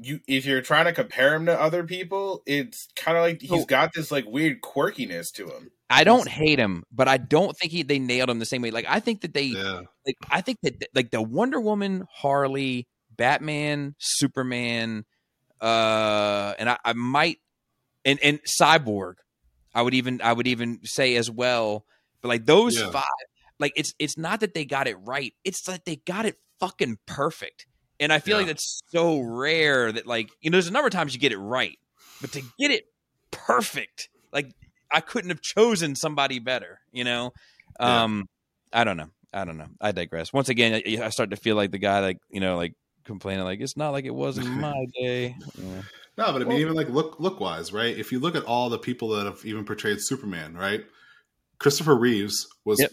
Speaker 4: you if you're trying to compare him to other people, it's kind of like he's got this like weird quirkiness to him.
Speaker 1: I don't hate him, but I don't think he, they nailed him the same way. Like I think that they
Speaker 3: Yeah.
Speaker 1: like I think that like the Wonder Woman, Harley, Batman, Superman, uh, and I, I might and and Cyborg, I would even I would even say as well. But like those
Speaker 3: Yeah.
Speaker 1: five, like it's it's not that they got it right; it's that they got it fucking perfect. And I feel like that's so rare that like you know there's a number of times you get it right, but to get it perfect, like I couldn't have chosen somebody better. You know,
Speaker 3: Yeah.
Speaker 1: um, I don't know. I don't know. I digress. Once again, I, I start to feel like the guy, like you know, like complaining, like it's not like it was in my day. Yeah.
Speaker 3: No, but I mean,
Speaker 4: Well-
Speaker 3: even like look look wise, right? If you look at all the people that have even portrayed Superman, right? Christopher Reeves was
Speaker 1: Yep.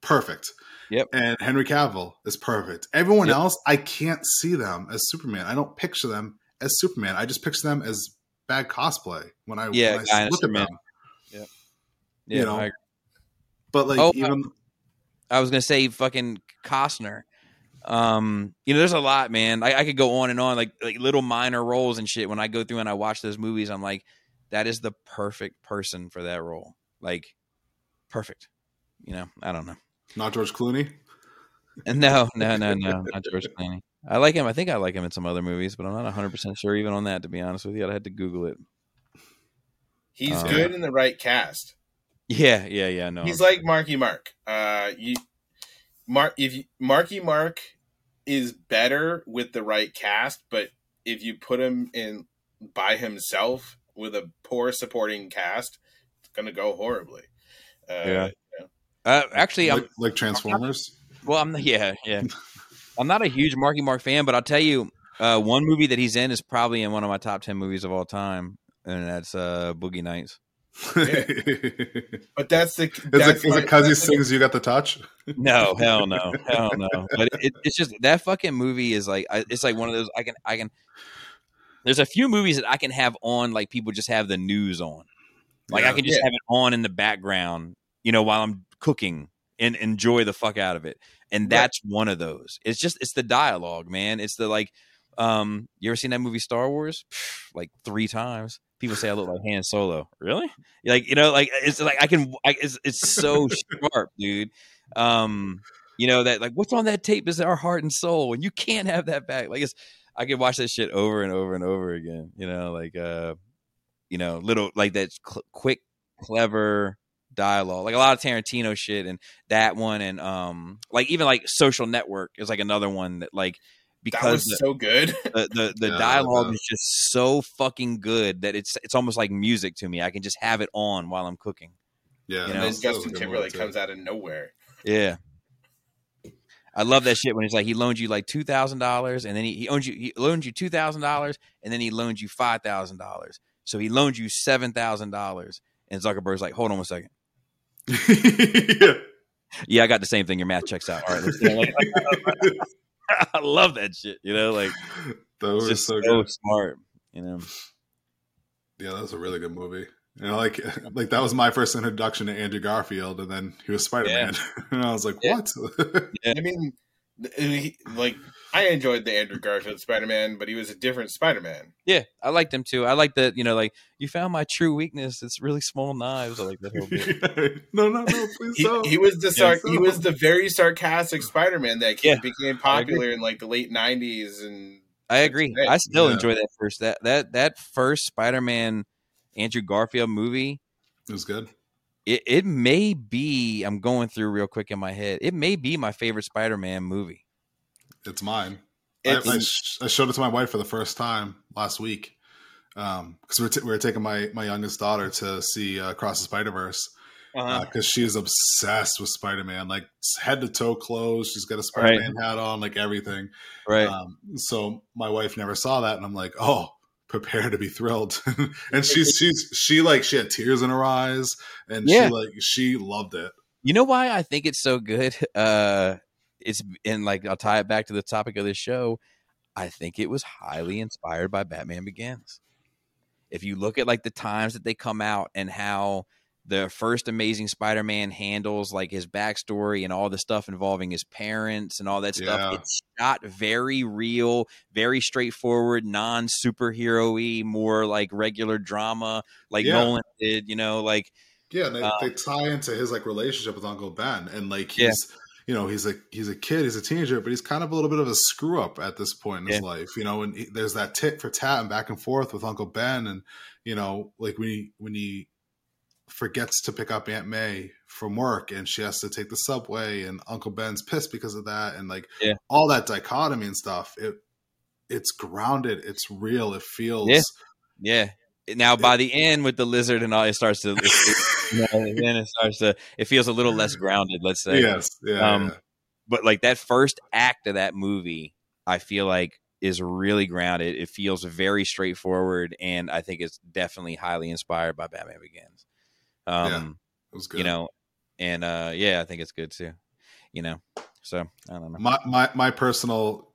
Speaker 3: perfect.
Speaker 1: Yep.
Speaker 3: And Henry Cavill is perfect. Everyone
Speaker 1: Yep.
Speaker 3: else, I can't see them as Superman. I don't picture them as Superman. I just picture them as bad cosplay when I,
Speaker 1: Yeah,
Speaker 3: when I look at them.
Speaker 1: Yeah,
Speaker 3: You know,
Speaker 1: I.
Speaker 3: But like
Speaker 1: Oh,
Speaker 3: even
Speaker 1: I was gonna say fucking Costner. Um, you know, there's a lot, man. I, I could go on and on, like like little minor roles and shit. When I go through and I watch those movies, I'm like, that is the perfect person for that role. Like, perfect. You know, I don't know.
Speaker 3: not George Clooney.
Speaker 1: No, no, no, no, not George Clooney. I like him. I think I like him in some other movies, but I'm not 100 percent sure even on that. To be honest with you, I had to Google it.
Speaker 4: He's
Speaker 1: Uh,
Speaker 4: good in the right cast.
Speaker 1: Yeah, yeah, yeah. No,
Speaker 4: He's like Marky Mark. Uh, you, Mark, if you, Marky Mark is better with the right cast, but if you put him in by himself with a poor supporting cast, it's gonna go horribly. Uh,
Speaker 1: Yeah. uh, actually, I'm
Speaker 3: like, like Transformers.
Speaker 1: Well, I'm yeah, yeah. I'm not a huge Marky Mark fan, but I'll tell you, uh, one movie that he's in is probably in one of my top ten movies of all time, and that's uh, Boogie Nights.
Speaker 3: is
Speaker 4: But that's the
Speaker 3: it
Speaker 4: that's
Speaker 3: is it because he sings "You Got the Touch"?
Speaker 1: No, hell no, hell no. But it, it's just that fucking movie is like it's like one of those I can I can. There's a few movies that I can have on like people just have the news on, like I can just
Speaker 4: Yeah.
Speaker 1: have it on in the background, you know, while I'm cooking and enjoy the fuck out of it. And
Speaker 4: Right.
Speaker 1: that's one of those. It's just it's the dialogue, man. It's the like um you ever seen that movie Star Wars? like 3 times. People say I look like Han Solo. Really? Like, you know, like it's like I can I, it's it's so sharp, dude. Um you know that like what's on that tape is our heart and soul and you can't have that back. Like it's I could watch that shit over and over and over again, you know, like uh you know, little like that cl- quick clever dialogue, like a lot of Tarantino shit, and that one, and um, like even like Social Network is like another one that like
Speaker 4: That
Speaker 1: because
Speaker 4: was
Speaker 1: the,
Speaker 4: so good.
Speaker 1: the the, the
Speaker 3: Yeah,
Speaker 1: dialogue
Speaker 3: the-
Speaker 1: is just so fucking good that it's it's almost like music to me. I can just have it on while I'm cooking.
Speaker 3: Yeah,
Speaker 1: You
Speaker 4: and
Speaker 1: know,
Speaker 4: then
Speaker 3: that was- that was a
Speaker 4: Justin Timberlake
Speaker 3: too.
Speaker 4: comes out of nowhere.
Speaker 1: Yeah. I love that shit when it's like he loans you like two thousand dollars and then he, he owns you he loans you two thousand dollars and then he loans you five thousand dollars. So he loans you seven thousand dollars and Zuckerberg's like, hold on one second.
Speaker 3: yeah.
Speaker 1: Yeah, I got the same thing. Your math checks out. All right, let's do it. I love that shit. You know, like
Speaker 3: that was
Speaker 1: just
Speaker 3: so
Speaker 1: so, smart. You know,
Speaker 3: Yeah, that was a really good movie. You know, like like that was my first introduction to Andrew Garfield, and then he was Spider Man, and I was like,
Speaker 1: Yeah.
Speaker 3: "What?"
Speaker 4: I mean, th- he, like I enjoyed the Andrew Garfield Spider Man, but he was a different Spider Man.
Speaker 1: yeah, I liked him too. I like that. You know, like you found my true weakness. It's really small knives. I like that whole bit.
Speaker 3: no, no, no, please
Speaker 4: He,
Speaker 3: don't.
Speaker 4: he was the sar-
Speaker 3: Yeah.
Speaker 4: he was the very sarcastic Spider Man that
Speaker 1: Yeah,
Speaker 4: became popular in like the late '90s, and
Speaker 1: I agree.
Speaker 4: Hey,
Speaker 1: I still
Speaker 3: yeah.
Speaker 1: enjoy that first that that that first Spider-Man Andrew Garfield movie.
Speaker 3: it was good.
Speaker 1: It it may be I'm going through real quick in my head. It may be my favorite Spider-Man movie.
Speaker 3: It's mine. I,
Speaker 4: it's
Speaker 3: I, sh- I showed it to my wife for the first time last week because we, were t- we were taking my my youngest daughter to see uh, Across the Spider Verse
Speaker 4: uh,
Speaker 3: because she's obsessed with Spider Man, like head to toe clothes. She's got a Spider Man hat on, like everything.
Speaker 1: Right.
Speaker 3: Um, so my wife never saw that, and I'm like, oh, prepare to be thrilled. and she's she's she like she had tears in her eyes, and
Speaker 1: Yeah.
Speaker 3: she like she loved it.
Speaker 1: you know why I think it's so good? Uh it's and like I'll tie it back to the topic of this show. I think it was highly inspired by Batman Begins. If you look at like the times that they come out and how the first Amazing Spider-Man handles like his backstory and all the stuff involving his parents and all that stuff,
Speaker 3: Yeah.
Speaker 1: it's shot very real, very straightforward, non-superhero-y, more like regular drama, like
Speaker 3: Yeah.
Speaker 1: Nolan did. You know, like
Speaker 3: Yeah, and they,
Speaker 1: Um,
Speaker 3: they tie into his like relationship with Uncle Ben, and like
Speaker 1: Yeah.
Speaker 3: You know he's a he's a kid, he's a teenager, but he's kind of a little bit of a screw up at this point in his life, you know. And he, there's that tit for tat and back and forth with Uncle Ben, and you know, like when he when he forgets to pick up Aunt May from work, and she has to take the subway, and Uncle Ben's pissed because of that, and like
Speaker 1: Yeah.
Speaker 3: all that dichotomy and stuff. It it's grounded, it's real, it feels.
Speaker 1: Yeah. Yeah. Now by the end with the lizard and all, it starts to. It, it- know, then it starts to. It feels a little less grounded. Let's say.
Speaker 3: Yes, yeah,
Speaker 1: Um,
Speaker 3: yeah.
Speaker 1: But like that first act of that movie, I feel like is really grounded. It feels very straightforward, and I think it's definitely highly inspired by Batman Begins. Um,
Speaker 3: Yeah, it was good.
Speaker 1: you know, and uh, yeah, I think it's good too. You know, so I don't know.
Speaker 3: my my my personal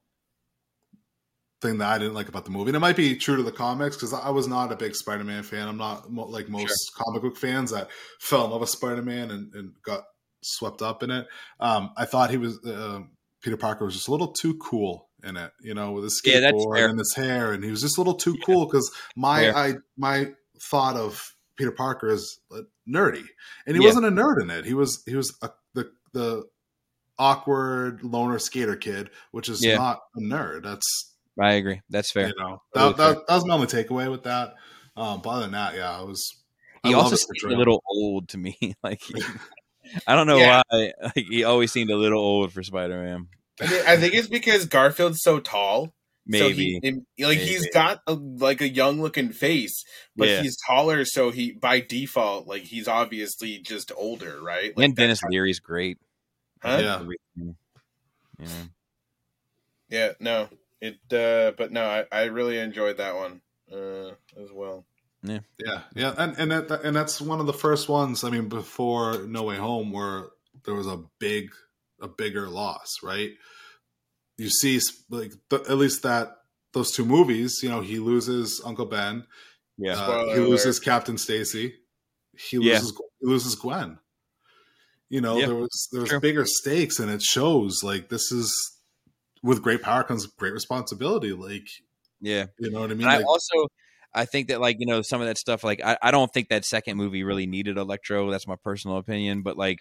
Speaker 3: thing that I didn't like about the movie, and it might be true to the comics because I was not a big Spider-Man fan. I'm not mo- like most comic book fans that fell in love with Spider-Man and, and got swept up in it. Um, I thought he was uh, Peter Parker was just a little too cool in it, you know, with his
Speaker 1: Yeah,
Speaker 3: skateboard
Speaker 1: fair.
Speaker 3: and his hair, and he was just a little too cool because my. I my thought of Peter Parker is nerdy, and he
Speaker 1: Yeah.
Speaker 3: wasn't a nerd in it. He was he was a, the the awkward loner skater kid, which is
Speaker 1: Yeah.
Speaker 3: not a nerd. That's
Speaker 1: I agree. That's fair.
Speaker 3: you know
Speaker 1: Totally
Speaker 3: that, that, that was my only takeaway with that. Um, but other than that, yeah, I was.
Speaker 1: He
Speaker 3: I
Speaker 1: also
Speaker 3: his
Speaker 1: seemed a little old to me. like, he, I don't know
Speaker 4: Yeah.
Speaker 1: why. Like, he always seemed a little old for Spider Man.
Speaker 4: I, think, it's because Garfield's so tall.
Speaker 1: Maybe.
Speaker 4: So he, like he's
Speaker 1: Maybe.
Speaker 4: got a, like a young looking face, but
Speaker 1: Yeah.
Speaker 4: he's taller, so he by default like he's obviously just older, right? Like
Speaker 1: and Denis
Speaker 4: that's-
Speaker 1: Leary's great.
Speaker 4: Huh?
Speaker 3: Yeah.
Speaker 1: Everything. You know?
Speaker 4: Yeah, no, it. uh But no, I, I really enjoyed that one uh as well.
Speaker 3: Yeah, yeah, yeah and and that, and that's one of the first ones. I mean, before No Way Home, where there was a big, a bigger loss, right? You see, like the, at least that those two movies. You know, he loses Uncle Ben.
Speaker 1: Yeah.
Speaker 3: Uh,
Speaker 4: Spoiler
Speaker 3: he
Speaker 4: alert.
Speaker 3: loses Captain Stacy. He
Speaker 1: Yeah.
Speaker 3: loses he loses Gwen. You know,
Speaker 1: Yeah.
Speaker 3: there was there was
Speaker 1: True.
Speaker 3: bigger stakes, and it shows like this is with great power comes great responsibility. Like
Speaker 1: yeah.
Speaker 3: you know what I mean?
Speaker 1: And I also, I think that like you know some of that stuff. Like I, I don't think that second movie really needed Electro. That's my personal opinion. But like,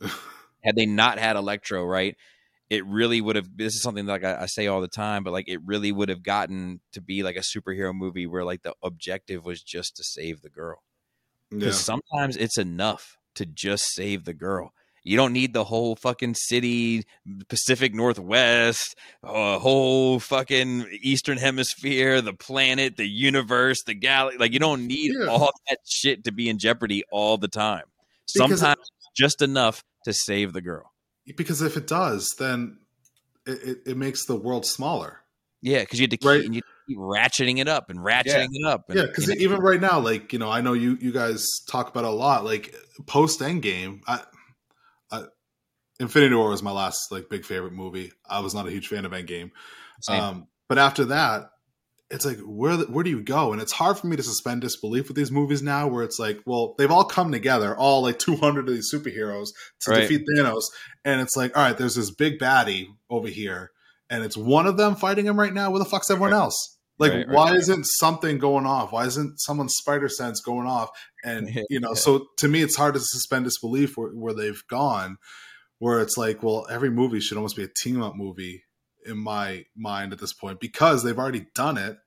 Speaker 1: had they not had Electro, right? It really would have. This is something that, like I, I say all the time, but like it really would have gotten to be like a superhero movie where like the objective was just to save the girl.
Speaker 3: yeah,
Speaker 1: Because sometimes it's enough. to just save the girl. You don't need the whole fucking city, Pacific Northwest, uh, whole fucking Eastern Hemisphere, the planet, the universe, the galaxy. Like you don't need
Speaker 3: Yeah.
Speaker 1: all that shit to be in jeopardy all the time.
Speaker 3: Because-
Speaker 1: Sometimes just enough to save the girl.
Speaker 3: because if it does, then it, it, it makes the world smaller.
Speaker 1: Yeah, because you had to keep,
Speaker 3: Right.
Speaker 1: and you keep ratcheting it up and ratcheting it up. And,
Speaker 3: Yeah, because
Speaker 1: you know,
Speaker 3: even right now, like you know, I know you you guys talk about it a lot. Like post Endgame, I, Infinity War was my last like big favorite movie. I was not a huge fan of Endgame,
Speaker 1: same.
Speaker 3: um, but after that, it's like where where do you go? And it's hard for me to suspend disbelief with these movies now, where it's like, well, they've all come together, all like two hundred of these superheroes to
Speaker 1: Right.
Speaker 3: defeat Thanos, and it's like, all right, there's this big baddie over here, and it's one of them fighting him right now. Where the fuck's everyone else? Like,
Speaker 1: Right, right,
Speaker 3: why
Speaker 1: right.
Speaker 3: isn't something going off? Why isn't someone's spider sense going off? And you know,
Speaker 1: yeah.
Speaker 3: so to me, it's hard to suspend disbelief where, where they've gone. Where it's like, well, every movie should almost be a team up movie in my mind at this point because they've already done it,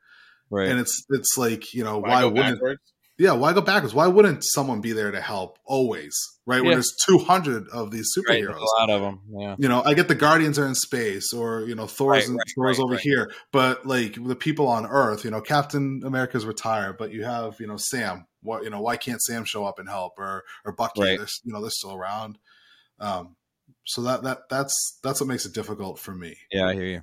Speaker 1: right.
Speaker 3: and it's it's like you know
Speaker 4: Why,
Speaker 3: why, wouldn't
Speaker 4: backwards?
Speaker 3: yeah why go backwards? Why wouldn't someone be there to help always? Right when there's two hundred of these superheroes.
Speaker 1: there's a lot of them. Yeah.
Speaker 3: You know, I get the Guardians are in space, or you know, Thor's
Speaker 1: Right, right,
Speaker 3: Thor's
Speaker 1: right,
Speaker 3: over
Speaker 1: right.
Speaker 3: here. But like the people on Earth, you know, Captain America's retired, but you have you know Sam. What you know, why can't Sam show up and help, or or Bucky?
Speaker 1: Right.
Speaker 3: They're, you know, they're still around. Um, so that that that's that's what makes it difficult for me.
Speaker 1: Yeah, I hear you.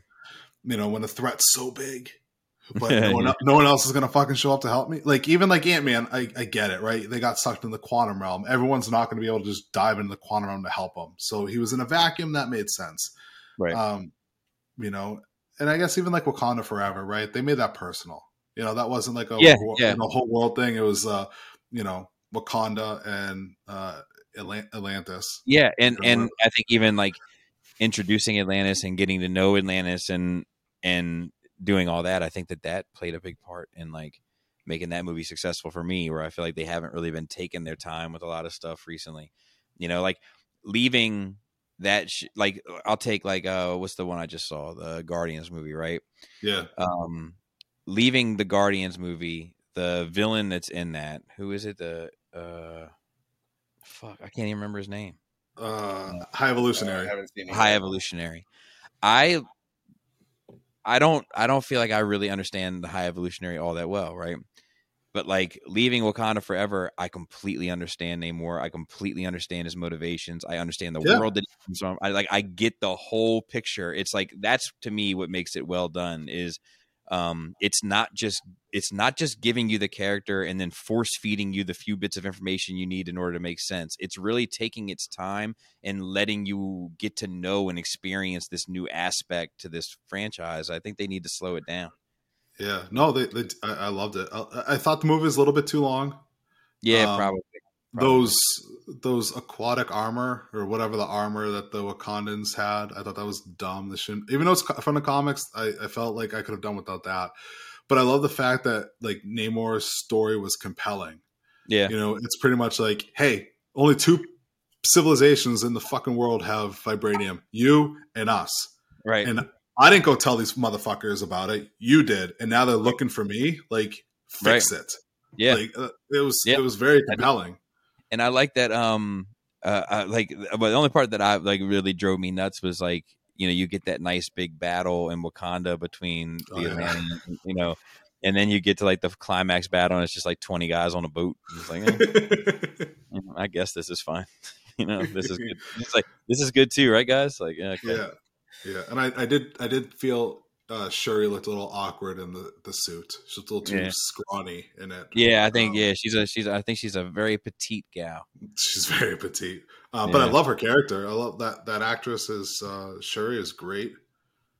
Speaker 3: You know, when the threat's so big, but no one, no one else is gonna fucking show up to help me. Like even like Ant Man, I, I get it, right? They got sucked in the quantum realm. Everyone's not gonna be able to just dive into the quantum realm to help him. So he was in a vacuum. That made sense.
Speaker 1: Right.
Speaker 3: Um, you know, and I guess even like Wakanda Forever, right? They made that personal. You know, that wasn't like a
Speaker 1: Yeah,
Speaker 3: wor-
Speaker 1: yeah.
Speaker 3: you know, whole world thing. It was, uh, you know, Wakanda and uh, Atlant- Atlantis.
Speaker 1: Yeah, and and. I think even like introducing Atlantis and getting to know Atlantis and and doing all that, I think that that played a big part in like making that movie successful for me. Where I feel like they haven't really been taking their time with a lot of stuff recently. You know, like leaving that sh- like I'll take like uh what's the one I just saw the Guardians movie right
Speaker 3: Yeah.
Speaker 1: um leaving the Guardians movie the villain that's in that who is it the uh fuck I can't even remember his name.
Speaker 3: Uh, High
Speaker 4: Uh,
Speaker 3: Evolutionary.
Speaker 4: haven't seen it
Speaker 1: high evolutionary. I i don't i don't feel like i really understand the high evolutionary all that well right? But like leaving wakanda forever i completely understand namor. I completely understand his motivations. I understand the
Speaker 3: Yeah.
Speaker 1: world that he comes from. I like i get the whole picture. It's like that's to me what makes it well done is um it's not just it's not just giving you the character and then force feeding you the few bits of information you need in order to make sense it's really taking its time and letting you get to know and experience this new aspect to this franchise i think they need to slow it down
Speaker 3: Yeah. No, they, they I, I loved it. I, I thought the movie was a little bit too long.
Speaker 1: yeah
Speaker 3: Um,
Speaker 1: probably Probably.
Speaker 3: Those those aquatic armor or whatever the armor that the Wakandans had, I thought that was dumb. Shouldn't, even though it's from the comics, I, I felt like I could have done without that. But I love the fact that like Namor's story was compelling.
Speaker 1: yeah
Speaker 3: You know, it's pretty much like, hey, only two civilizations in the fucking world have vibranium, you and us.
Speaker 1: right
Speaker 3: And I didn't go tell these motherfuckers about it. You did, and now they're looking for me. Like, fix it.
Speaker 1: yeah
Speaker 3: Like, uh, it was
Speaker 1: Yeah.
Speaker 3: it was very compelling.
Speaker 1: And I like that. Um, uh, uh, like, but the only part that I like really drove me nuts was like, you know, you get that nice big battle in Wakanda between
Speaker 3: Oh,
Speaker 1: the
Speaker 3: yeah.
Speaker 1: You know, and then you get to like the climax battle, and it's just like twenty guys on a boat. It's like, eh, I guess this is fine. you know, this is good. It's like this is good too, right, guys? Like, yeah, okay.
Speaker 3: yeah, yeah. And I, I did I did feel uh, Shuri looked a little awkward in the, the suit. She looked a little too
Speaker 1: Yeah.
Speaker 3: scrawny in it.
Speaker 1: Yeah, I think
Speaker 3: Um,
Speaker 1: yeah, she's a she's I think she's a very petite gal.
Speaker 3: she's very petite. Uh, But I love her character. I love that that actress is uh, Shuri is great.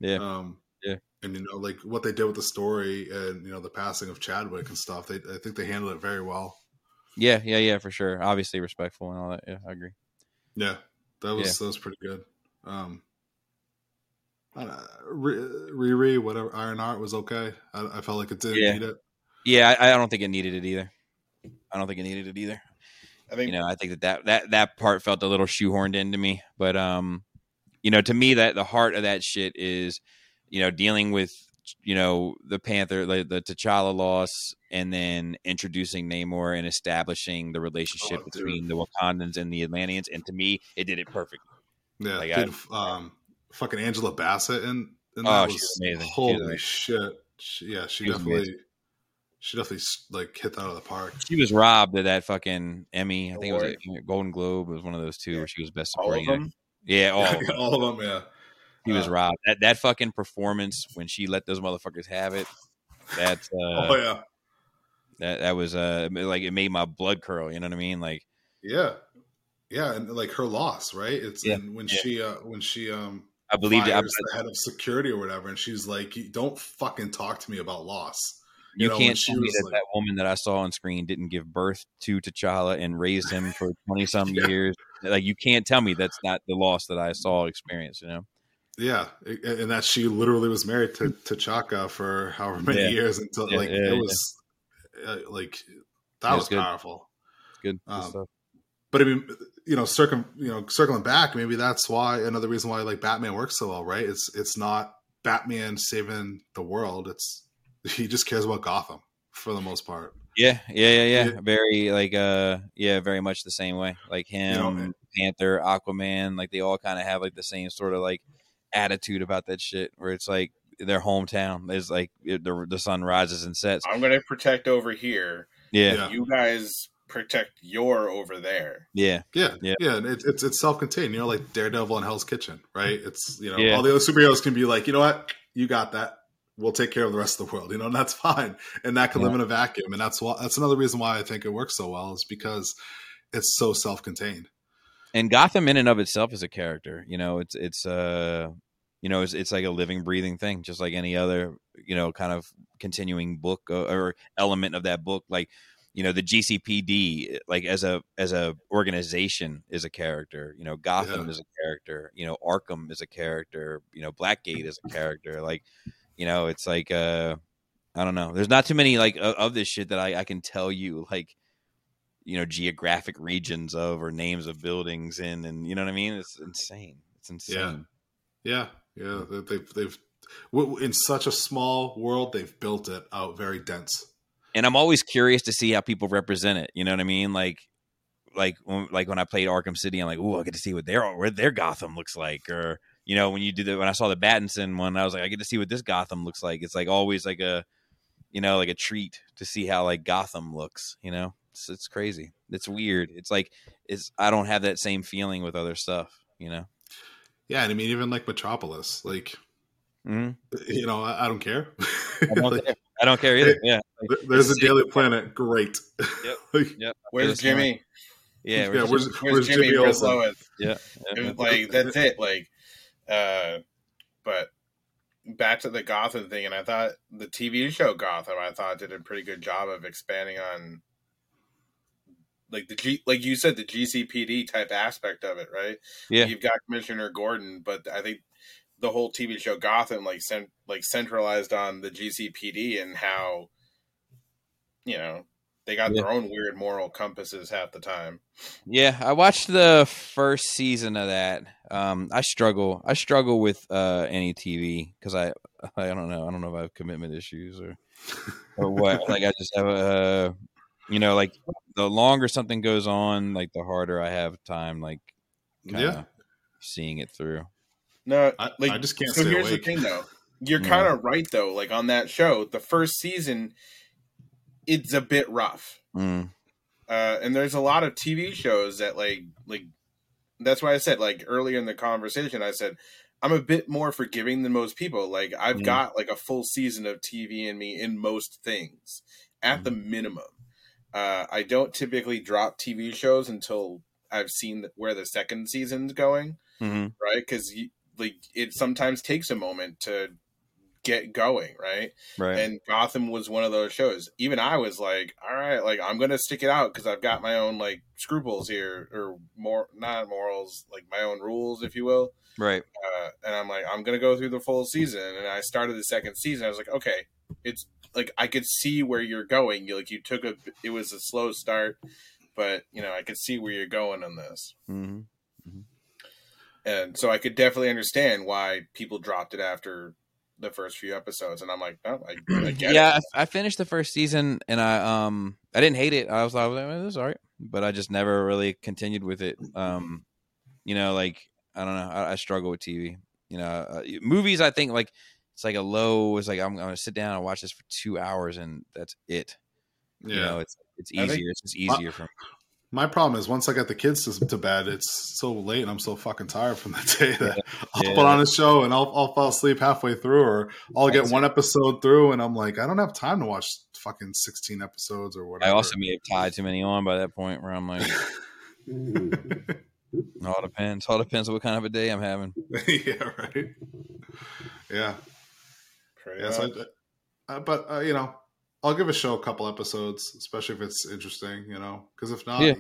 Speaker 1: Yeah.
Speaker 3: Um,
Speaker 1: Yeah.
Speaker 3: And you know, like what they did with the story and you know the passing of Chadwick and stuff. They I think they handled it very well.
Speaker 1: Yeah, yeah, yeah, for sure. Obviously respectful and all that. Yeah, I agree.
Speaker 3: Yeah, that was
Speaker 1: Yeah.
Speaker 3: that was pretty good. Um, I don't know, Ri- Riri, whatever Iron Heart was okay. I, I felt like it didn't
Speaker 1: Yeah.
Speaker 3: need it.
Speaker 1: Yeah, I, I don't think it needed it either. I don't think it needed it either.
Speaker 4: I think
Speaker 1: you know i think that, that that that part felt a little shoehorned into me but um you know to me that the heart of that shit is you know dealing with you know the Panther, like the T'Challa loss, and then introducing Namor and establishing the relationship
Speaker 3: Oh, dude.
Speaker 1: between the Wakandans and the Atlanteans. And to me, it did it perfectly.
Speaker 3: Yeah,
Speaker 1: Like, I-
Speaker 3: dude, um, fucking Angela Bassett in, in
Speaker 1: Oh,
Speaker 3: that
Speaker 1: she
Speaker 3: was,
Speaker 1: was amazing.
Speaker 3: Holy
Speaker 1: amazing.
Speaker 3: shit! She, yeah, she,
Speaker 1: She
Speaker 3: definitely, she definitely like hit that out of the park.
Speaker 1: She was robbed of that fucking Emmy. I think it was
Speaker 4: Award.
Speaker 1: a Golden Globe. It was one of those two where she was best
Speaker 4: All of
Speaker 1: supporting. actor.
Speaker 4: them.
Speaker 1: Yeah, all of them.
Speaker 3: All of them, yeah.
Speaker 1: He was
Speaker 3: Uh,
Speaker 1: robbed. That that fucking performance when she let those motherfuckers have it. That's uh,
Speaker 3: oh yeah,
Speaker 1: that that was uh like it made my blood curl. You know what I mean? Like
Speaker 3: yeah, yeah, and like her loss, right? It's
Speaker 1: Yeah,
Speaker 3: and when
Speaker 1: yeah.
Speaker 3: she uh when she um
Speaker 1: I believed it. I,
Speaker 3: fires the head of security or whatever, and she's like, "Don't fucking talk to me about loss."
Speaker 1: you,
Speaker 3: know,
Speaker 1: can't tell me that
Speaker 3: like-
Speaker 1: that woman that I saw on screen didn't give birth to T'Challa and raised him for twenty some
Speaker 3: Yeah.
Speaker 1: years. Like you can't tell me that's not the loss that I saw experience. You know?
Speaker 3: Yeah, and that she literally was married to to Chaka for however many
Speaker 1: Yeah.
Speaker 3: years until
Speaker 1: Yeah,
Speaker 3: like
Speaker 1: yeah,
Speaker 3: it was uh, like that was powerful.
Speaker 1: Good, good
Speaker 3: Um,
Speaker 1: stuff.
Speaker 3: But I mean, you know, circum you know circling back, maybe that's why another reason why like Batman works so well, right? It's it's not Batman saving the world. It's he just cares about Gotham for the most part.
Speaker 1: Yeah, yeah, yeah, yeah.
Speaker 3: Yeah.
Speaker 1: Very like uh yeah, very much the same way. Like him,
Speaker 3: know, and-
Speaker 1: Panther, Aquaman, like they all kind of have like the same sort of like attitude about that shit where it's like their hometown is like it, the the sun rises and sets.
Speaker 4: I'm gonna protect over here.
Speaker 1: Yeah.
Speaker 3: Yeah.
Speaker 4: You guys protect your over there.
Speaker 1: Yeah.
Speaker 3: Yeah,
Speaker 1: Yeah.
Speaker 3: yeah, and it's it's it's self contained. You know, like Daredevil and Hell's Kitchen, right? It's you know
Speaker 1: Yeah.
Speaker 3: all the other superheroes can be like, you know what, you got that. We'll take care of the rest of the world, you know, and that's fine. And that can live in a vacuum, and that's why that's another reason why I think it works so well is because it's so self contained.
Speaker 1: and Gotham in and of itself is a character. You know, it's it's uh you know it's it's like a living, breathing thing, just like any other you know kind of continuing book uh, or element of that book. Like you know the GCPD, like as a as a organization, is a character. You know, Gotham
Speaker 3: Yeah.
Speaker 1: is a character. You know, Arkham is a character. You know, Blackgate is a character. Like you know, it's like uh I don't know. There's not too many like of, of this shit that I I can tell you like you know geographic regions of or names of buildings in and you know what i mean it's insane it's insane
Speaker 3: Yeah, yeah, they- they've they've in such a small world they've built it out very dense.
Speaker 1: And i'm always curious to see how people represent it you know what i mean? Like like when, like when i played arkham city i'm like oh i get to see what their what their gotham looks like or you know when you do the when i saw the battinson one i was like i get to see what this gotham looks like. It's like always like a you know like a treat to see how like gotham looks you know? It's, it's crazy. It's weird. It's like it's i don't have that same feeling with other stuff you know?
Speaker 3: Yeah, and I mean even like Metropolis, like
Speaker 1: hmm
Speaker 3: you know, I, I don't care.
Speaker 1: I don't,
Speaker 3: Like,
Speaker 1: care. I don't care either. Yeah.
Speaker 3: there's a Daily Planet, great.
Speaker 1: Yep. Yep.
Speaker 4: Where's Jimmy?
Speaker 1: Yeah.
Speaker 3: yeah,
Speaker 1: we're
Speaker 3: where's,
Speaker 4: Where's,
Speaker 3: where's
Speaker 4: Jimmy?
Speaker 3: Jimmy
Speaker 4: Where's
Speaker 3: Olsen?
Speaker 1: yeah.
Speaker 4: Lois?
Speaker 1: yeah,
Speaker 4: It was like that's it. Like, uh, but back to the Gotham thing, and I thought the TV show Gotham, I thought did a pretty good job of expanding on, like the G, like you said, the GCPD type aspect of it, right?
Speaker 1: Yeah.
Speaker 4: You've got Commissioner Gordon, but I think the whole TV show Gotham, like, cent- like centralized on the GCPD and how, you know. They got
Speaker 1: Yeah.
Speaker 4: their own weird moral compasses half the time.
Speaker 1: Yeah, I watched the first season of that. Um, I struggle. I struggle with uh, any TV because I, I don't know. I don't know if I have commitment issues or, or what. like I just have a, you know, like the longer something goes on, like the harder I have time, like,
Speaker 3: Yeah.
Speaker 1: seeing it through.
Speaker 4: No,
Speaker 3: I,
Speaker 4: like
Speaker 3: I just can't
Speaker 4: so
Speaker 3: stay
Speaker 4: here's
Speaker 3: awake.
Speaker 4: the thing though you're
Speaker 1: Yeah.
Speaker 4: kind of right though like on that show the first season it's a bit rough
Speaker 1: Mm.
Speaker 4: uh and there's a lot of tv shows that like like that's why i said like earlier in the conversation i said i'm a bit more forgiving than most people like i've
Speaker 1: Mm.
Speaker 4: got like a full season of tv in me in most things at the minimum uh i don't typically drop tv shows until i've seen where the second season's going
Speaker 1: hmm
Speaker 4: right? Because like it sometimes takes a moment to get going, right?
Speaker 1: Right.
Speaker 4: And Gotham was one of those shows. Even I was like, all right, like I'm gonna stick it out because I've got my own like scruples here, or more not morals, like my own rules, if you will.
Speaker 1: right.
Speaker 4: Uh, and I'm like, I'm gonna go through the full season. And I started the second season. I was like, okay, it's like I could see where you're going. You like you took a, it was a slow start, but you know I could see where you're going on this
Speaker 1: hmm
Speaker 4: and so I could definitely understand why people dropped it after the first few episodes, and I'm like, oh, I, I get
Speaker 1: yeah,
Speaker 4: it.
Speaker 1: I, I finished the first season and I um I didn't hate it. I was like, well, this is all right, but I just never really continued with it. Um, you know, like I don't know, I, I struggle with TV. You know, uh, movies. I think like it's like a low. It's like I'm, I'm gonna sit down and watch this for two hours and that's it.
Speaker 3: Yeah.
Speaker 1: You know, it's it's
Speaker 4: I think-
Speaker 1: easier. it's just easier for me.
Speaker 3: My problem is once I get the kids to, to bed, it's so late and I'm so fucking tired from the day that I'll
Speaker 1: Yeah.
Speaker 3: put on a show and I'll, I'll fall asleep halfway through, or I'll get
Speaker 1: That's
Speaker 3: one episode through and I'm like, I don't have time to watch fucking 16 episodes or whatever.
Speaker 1: I also may have tied too many on by that point where I'm like, all depends. All depends on what kind of a day I'm having.
Speaker 3: yeah, right. Yeah,
Speaker 4: Pretty
Speaker 3: yeah. So
Speaker 4: much.
Speaker 3: I, uh, but uh, you know, I'll give a show a couple episodes, especially if it's interesting. You know, because if not,
Speaker 1: Yeah.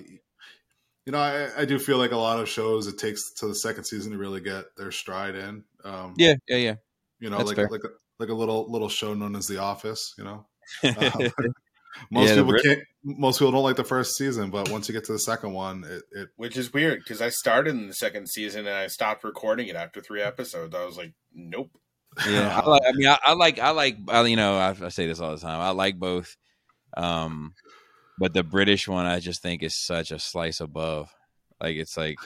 Speaker 3: you know, I, I do feel like a lot of shows it takes to the second season to really get their stride in. Um,
Speaker 1: Yeah, yeah, yeah.
Speaker 3: you know,
Speaker 1: That's
Speaker 3: like
Speaker 1: fair.
Speaker 3: like a, like a little little show known as The Office. You know, Um, most
Speaker 1: Yeah,
Speaker 3: people
Speaker 1: Brit-
Speaker 3: can't. Most people don't like the first season, but once you get to the second one, it, it
Speaker 4: Which is weird because I started in the second season and I stopped recording it after three episodes. I was like, nope.
Speaker 1: Yeah. I, like, I mean I, I like i like I, you know I, I say this all the time. I like both um but the british one i just think is such a slice above. Like it's like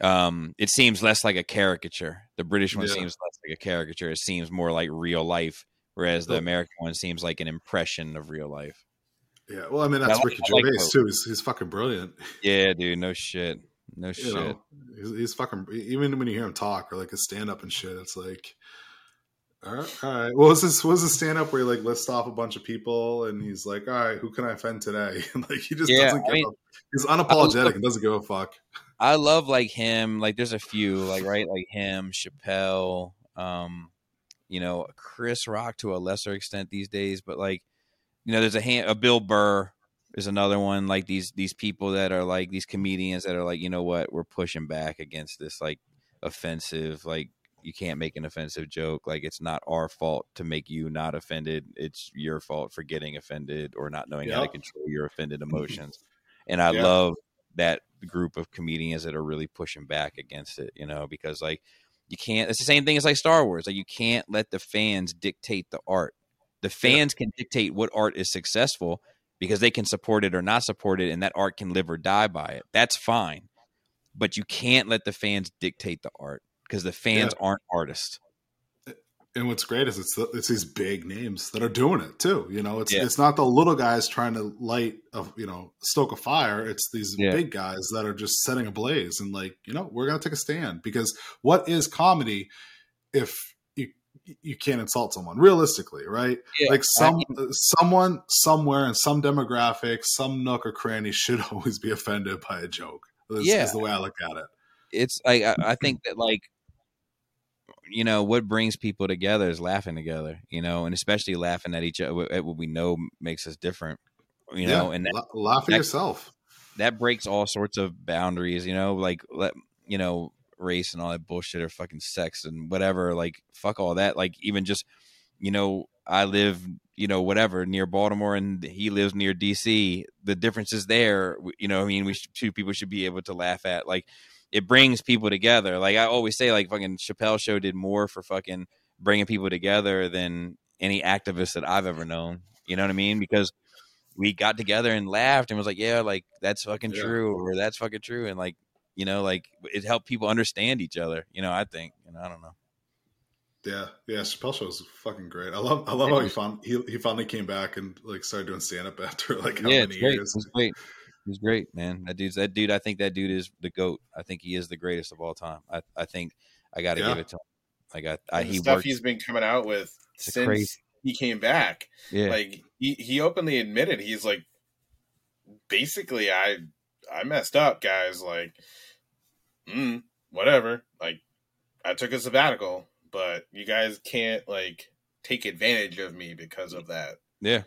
Speaker 1: um it seems less like a caricature. The british one
Speaker 3: Yeah.
Speaker 1: seems less like a caricature. It seems more like real life whereas the american one seems like an impression of real life.
Speaker 3: Yeah. Well, I mean,
Speaker 1: I
Speaker 3: that's
Speaker 1: like-
Speaker 3: Ricky
Speaker 1: I like
Speaker 3: Gervais too. He's, he's fucking brilliant.
Speaker 1: yeah dude. No shit no
Speaker 3: You
Speaker 1: shit
Speaker 3: know, he's, he's fucking. Even when you hear him talk or like his stand up and shit, it's like. All right, all right. What was this? What was the stand up where he like lists off a bunch of people and he's like, "All right, who can I offend today?" And like he just
Speaker 1: Yeah,
Speaker 3: doesn't
Speaker 1: I
Speaker 3: give
Speaker 1: mean,
Speaker 3: a. He's unapologetic and doesn't give a fuck.
Speaker 1: I love like him. Like there's a few like right like him, Chappelle, um, you know, Chris Rock to a lesser extent these days, but like you know, there's a hand a Bill Burr is another one. Like these these people that are like these comedians that are like, you know what, we're pushing back against this like offensive like you can't make an offensive joke like it's not our fault to make you not offended it's your fault for getting offended or not knowing how to control your offended emotions and i
Speaker 3: Yeah.
Speaker 1: love that group of comedians that are really pushing back against it you know because like you can't it's the same thing as like star wars like you can't let the fans dictate the art the fans can dictate what art is successful because they can support it or not support it and that art can live or die by it that's fine but you can't let the fans dictate the art because the fans aren't artists
Speaker 3: And what's great is it's the, it's these big names that are doing it too. You know, it's
Speaker 1: Yeah.
Speaker 3: it's not the little guys trying to light a you know stoke a fire. It's these
Speaker 1: Yeah.
Speaker 3: big guys that are just setting a blaze and like you know we're gonna take a stand because what is comedy if you can't insult someone realistically, right?
Speaker 1: Yeah,
Speaker 3: like
Speaker 1: I
Speaker 3: some someone somewhere in some demographic, some nook or cranny should always be offended by a joke. Is,
Speaker 1: Yeah.
Speaker 3: is the way I look at it.
Speaker 1: it's like I, I think that like you know what brings people together is laughing together you know and especially laughing at each other at what we know makes us different you know and that,
Speaker 3: La- laugh at yourself.
Speaker 1: that breaks all sorts of boundaries you know like let you know race and all that bullshit or fucking sex and whatever like fuck all that like even just you know i live you know whatever near baltimore and he lives near dc the difference is there you know i mean we should, two people should be able to laugh at like it brings people together like i always say like fucking chappelle show did more for fucking bringing people together than any activist that i've ever known you know what i mean because we got together and laughed and was like, yeah, like that's fucking
Speaker 3: Yeah.
Speaker 1: true or that's fucking true. And like, you know, like it helped people understand each other. You know, I think, you know, I don't know.
Speaker 3: Yeah, yeah, Chappelle show was fucking great. I love, I love how he found he, he finally came back and like started doing stand up after like how
Speaker 1: yeah,
Speaker 3: many
Speaker 1: it's great.
Speaker 3: years.
Speaker 1: It's great. He's great, man. That dude's that dude. I think that dude is the goat. I think he is the greatest of all time. I, I think I got to
Speaker 3: Yeah.
Speaker 1: give it to him. Like I, I
Speaker 4: the
Speaker 1: he
Speaker 4: stuff
Speaker 1: works.
Speaker 4: he's been coming out with
Speaker 1: It's
Speaker 4: since
Speaker 1: crazy.
Speaker 4: he came back.
Speaker 1: Yeah,
Speaker 4: Like he, he openly admitted he's like basically I I messed up, guys. Like mm, whatever. Like I took a sabbatical, but you guys can't like take advantage of me because of that.
Speaker 1: yeah,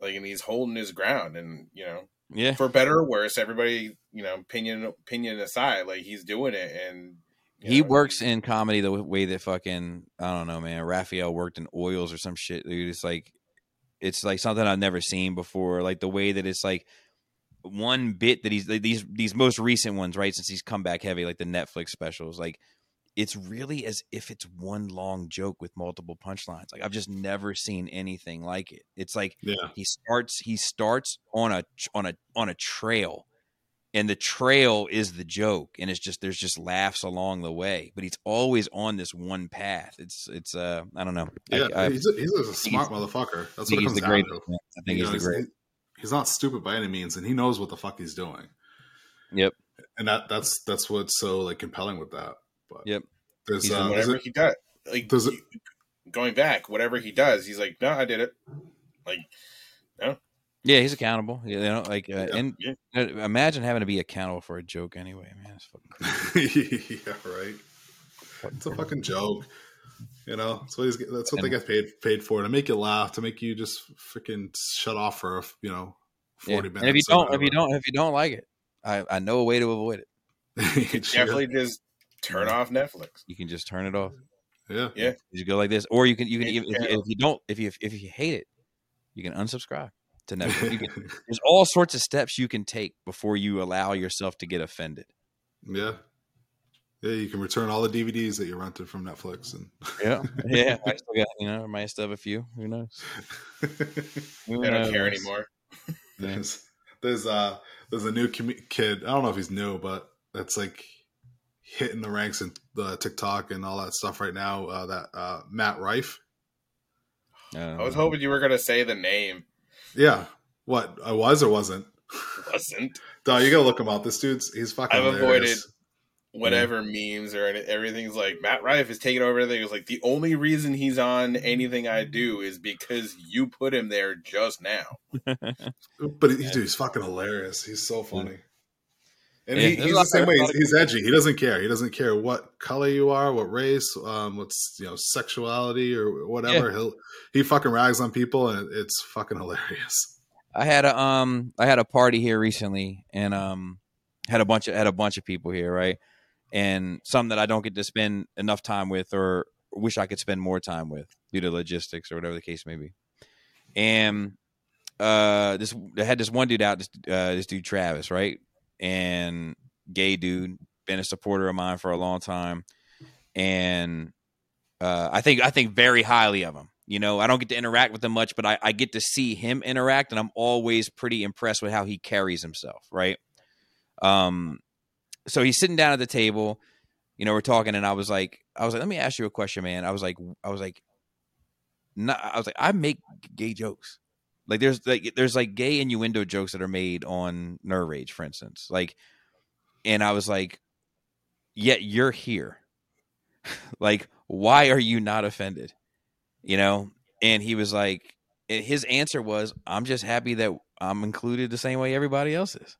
Speaker 4: Like and he's holding his ground and you know,
Speaker 1: yeah.
Speaker 4: for better or worse, everybody, you know, opinion opinion aside, like he's doing it and
Speaker 1: He
Speaker 4: know,
Speaker 1: works in comedy the way that fucking I don't know, man. Raphael worked in oils or some shit, dude. It's like it's like something I've never seen before. Like the way that it's like one bit that he's like, these these most recent ones, right? Since he's come back heavy, like the Netflix specials, like it's really as if it's one long joke with multiple punchlines. Like I've just never seen anything like it. It's like
Speaker 3: Yeah.
Speaker 1: he starts he starts on a on a on a trail and the trail is the joke and it's just there's just laughs along the way but he's always on this one path it's it's uh i don't know
Speaker 3: Yeah,
Speaker 1: I,
Speaker 3: he's, a, he's a smart
Speaker 1: he's-
Speaker 3: motherfucker. That's what
Speaker 1: he's the
Speaker 3: down
Speaker 1: greatest
Speaker 3: to.
Speaker 1: man. i think he's the great
Speaker 3: he's not stupid by any means, and he knows what the fuck he's doing.
Speaker 1: Yep.
Speaker 3: And that that's that's what's so like compelling with that. But
Speaker 1: Yep.
Speaker 3: There's
Speaker 1: He's
Speaker 3: uh,
Speaker 1: in
Speaker 3: there's
Speaker 4: whatever
Speaker 3: a-
Speaker 4: he does, like
Speaker 3: Does it-
Speaker 4: going back, whatever he does, he's like, no, I did it. Like, no.
Speaker 1: yeah he's accountable you know like uh,
Speaker 3: Yeah.
Speaker 1: and
Speaker 4: Yeah.
Speaker 1: uh, imagine having to be accountable for a joke anyway man it's fucking crazy.
Speaker 3: yeah, right. It's a fucking joke. You know, that's what he's. That's what they get paid paid for to make you laugh, to make you just freaking shut off for you know
Speaker 1: Yeah.
Speaker 3: forty minutes.
Speaker 1: and if you don't if you don't if you don't like it i i know a way to avoid it you
Speaker 4: definitely just turn off Netflix.
Speaker 1: you can just turn it off
Speaker 3: yeah,
Speaker 4: Yeah.
Speaker 1: you go like this or you can you can
Speaker 4: Yeah.
Speaker 1: even if, you, if you don't if you if you hate it you can unsubscribe to netflix you can there's all sorts of steps you can take before you allow yourself to get offended.
Speaker 3: yeah, yeah. You can return all the DVDs that you rented from Netflix, and
Speaker 1: Yeah, yeah. I still got you know, I might still have a few. Who knows? Who
Speaker 4: I don't care anymore.
Speaker 3: There's there's uh there's a new com- kid. I don't know if he's new, but that's like hitting the ranks in the TikTok and all that stuff right now. Uh, that uh, Matt Rife.
Speaker 4: I was hoping you were gonna say the name.
Speaker 3: Yeah, what I was or wasn't.
Speaker 4: Wasn't
Speaker 3: Dog, you gotta look him up. This dude's he's fucking.
Speaker 4: I've
Speaker 3: hilarious.
Speaker 4: Whatever memes or any, everything's like Matt Rife is taking over everything. It's like the only reason he's on anything I do is because you put him there just now.
Speaker 3: But he, dude, he's fucking hilarious. He's so funny. And
Speaker 1: Yeah,
Speaker 3: he, he's the same way. He's, he's edgy. He doesn't care. He doesn't care what color you are, what race, um, what's you know, sexuality or whatever. He'll he fucking rags on people, and it's fucking hilarious.
Speaker 1: I had a um I had a party here recently and um had a bunch of had a bunch of people here, right? And some that I don't get to spend enough time with or wish I could spend more time with due to logistics or whatever the case may be. And uh this I had this one dude out this uh this dude Travis, right? And gay dude, been a supporter of mine for a long time. And uh I think I think very highly of him. You know, I don't get to interact with him much, but I, I get to see him interact, and I'm always pretty impressed with how he carries himself, right? Um, so he's sitting down at the table, you know, we're talking, and I was like, I was like, let me ask you a question, man. I was like, I was like, not, I was like, I make gay jokes. Like there's like there's like gay innuendo jokes that are made on Nerd Rage, for instance. Like, and I was like, yet you're here. like, why are you not offended? you know and he was like his answer was i'm just happy that i'm included the same way everybody else is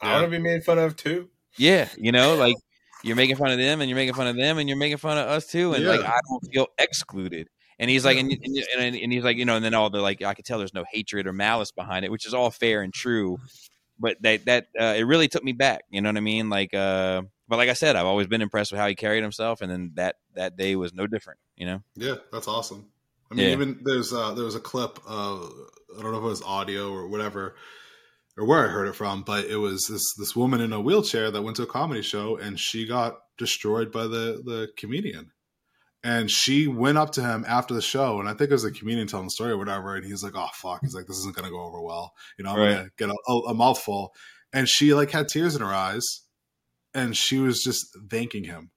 Speaker 4: I want to be made fun of too.
Speaker 1: Yeah you know like you're making fun of them and you're making fun of them and you're making fun of us too and like i don't feel excluded. And he's like and, and, and, and he's like you know and then all the like i could tell there's no hatred or malice behind it which is all fair and true but that that uh, it really took me back you know what i mean? Like uh but like i said i've always been impressed with how he carried himself and then that that day was no different you know?
Speaker 3: Yeah, that's awesome. I mean,
Speaker 1: Yeah.
Speaker 3: even there's uh, there was a clip of I don't know if it was audio or whatever or where I heard it from, but it was this this woman in a wheelchair that went to a comedy show and she got destroyed by the the comedian. And she went up to him after the show, and I think it was the comedian telling the story or whatever. And he's like, "Oh fuck!" He's like, "This isn't gonna go over well." You know, I'm
Speaker 1: Right.
Speaker 3: gonna get a, a, a mouthful. And she like had tears in her eyes, and she was just thanking him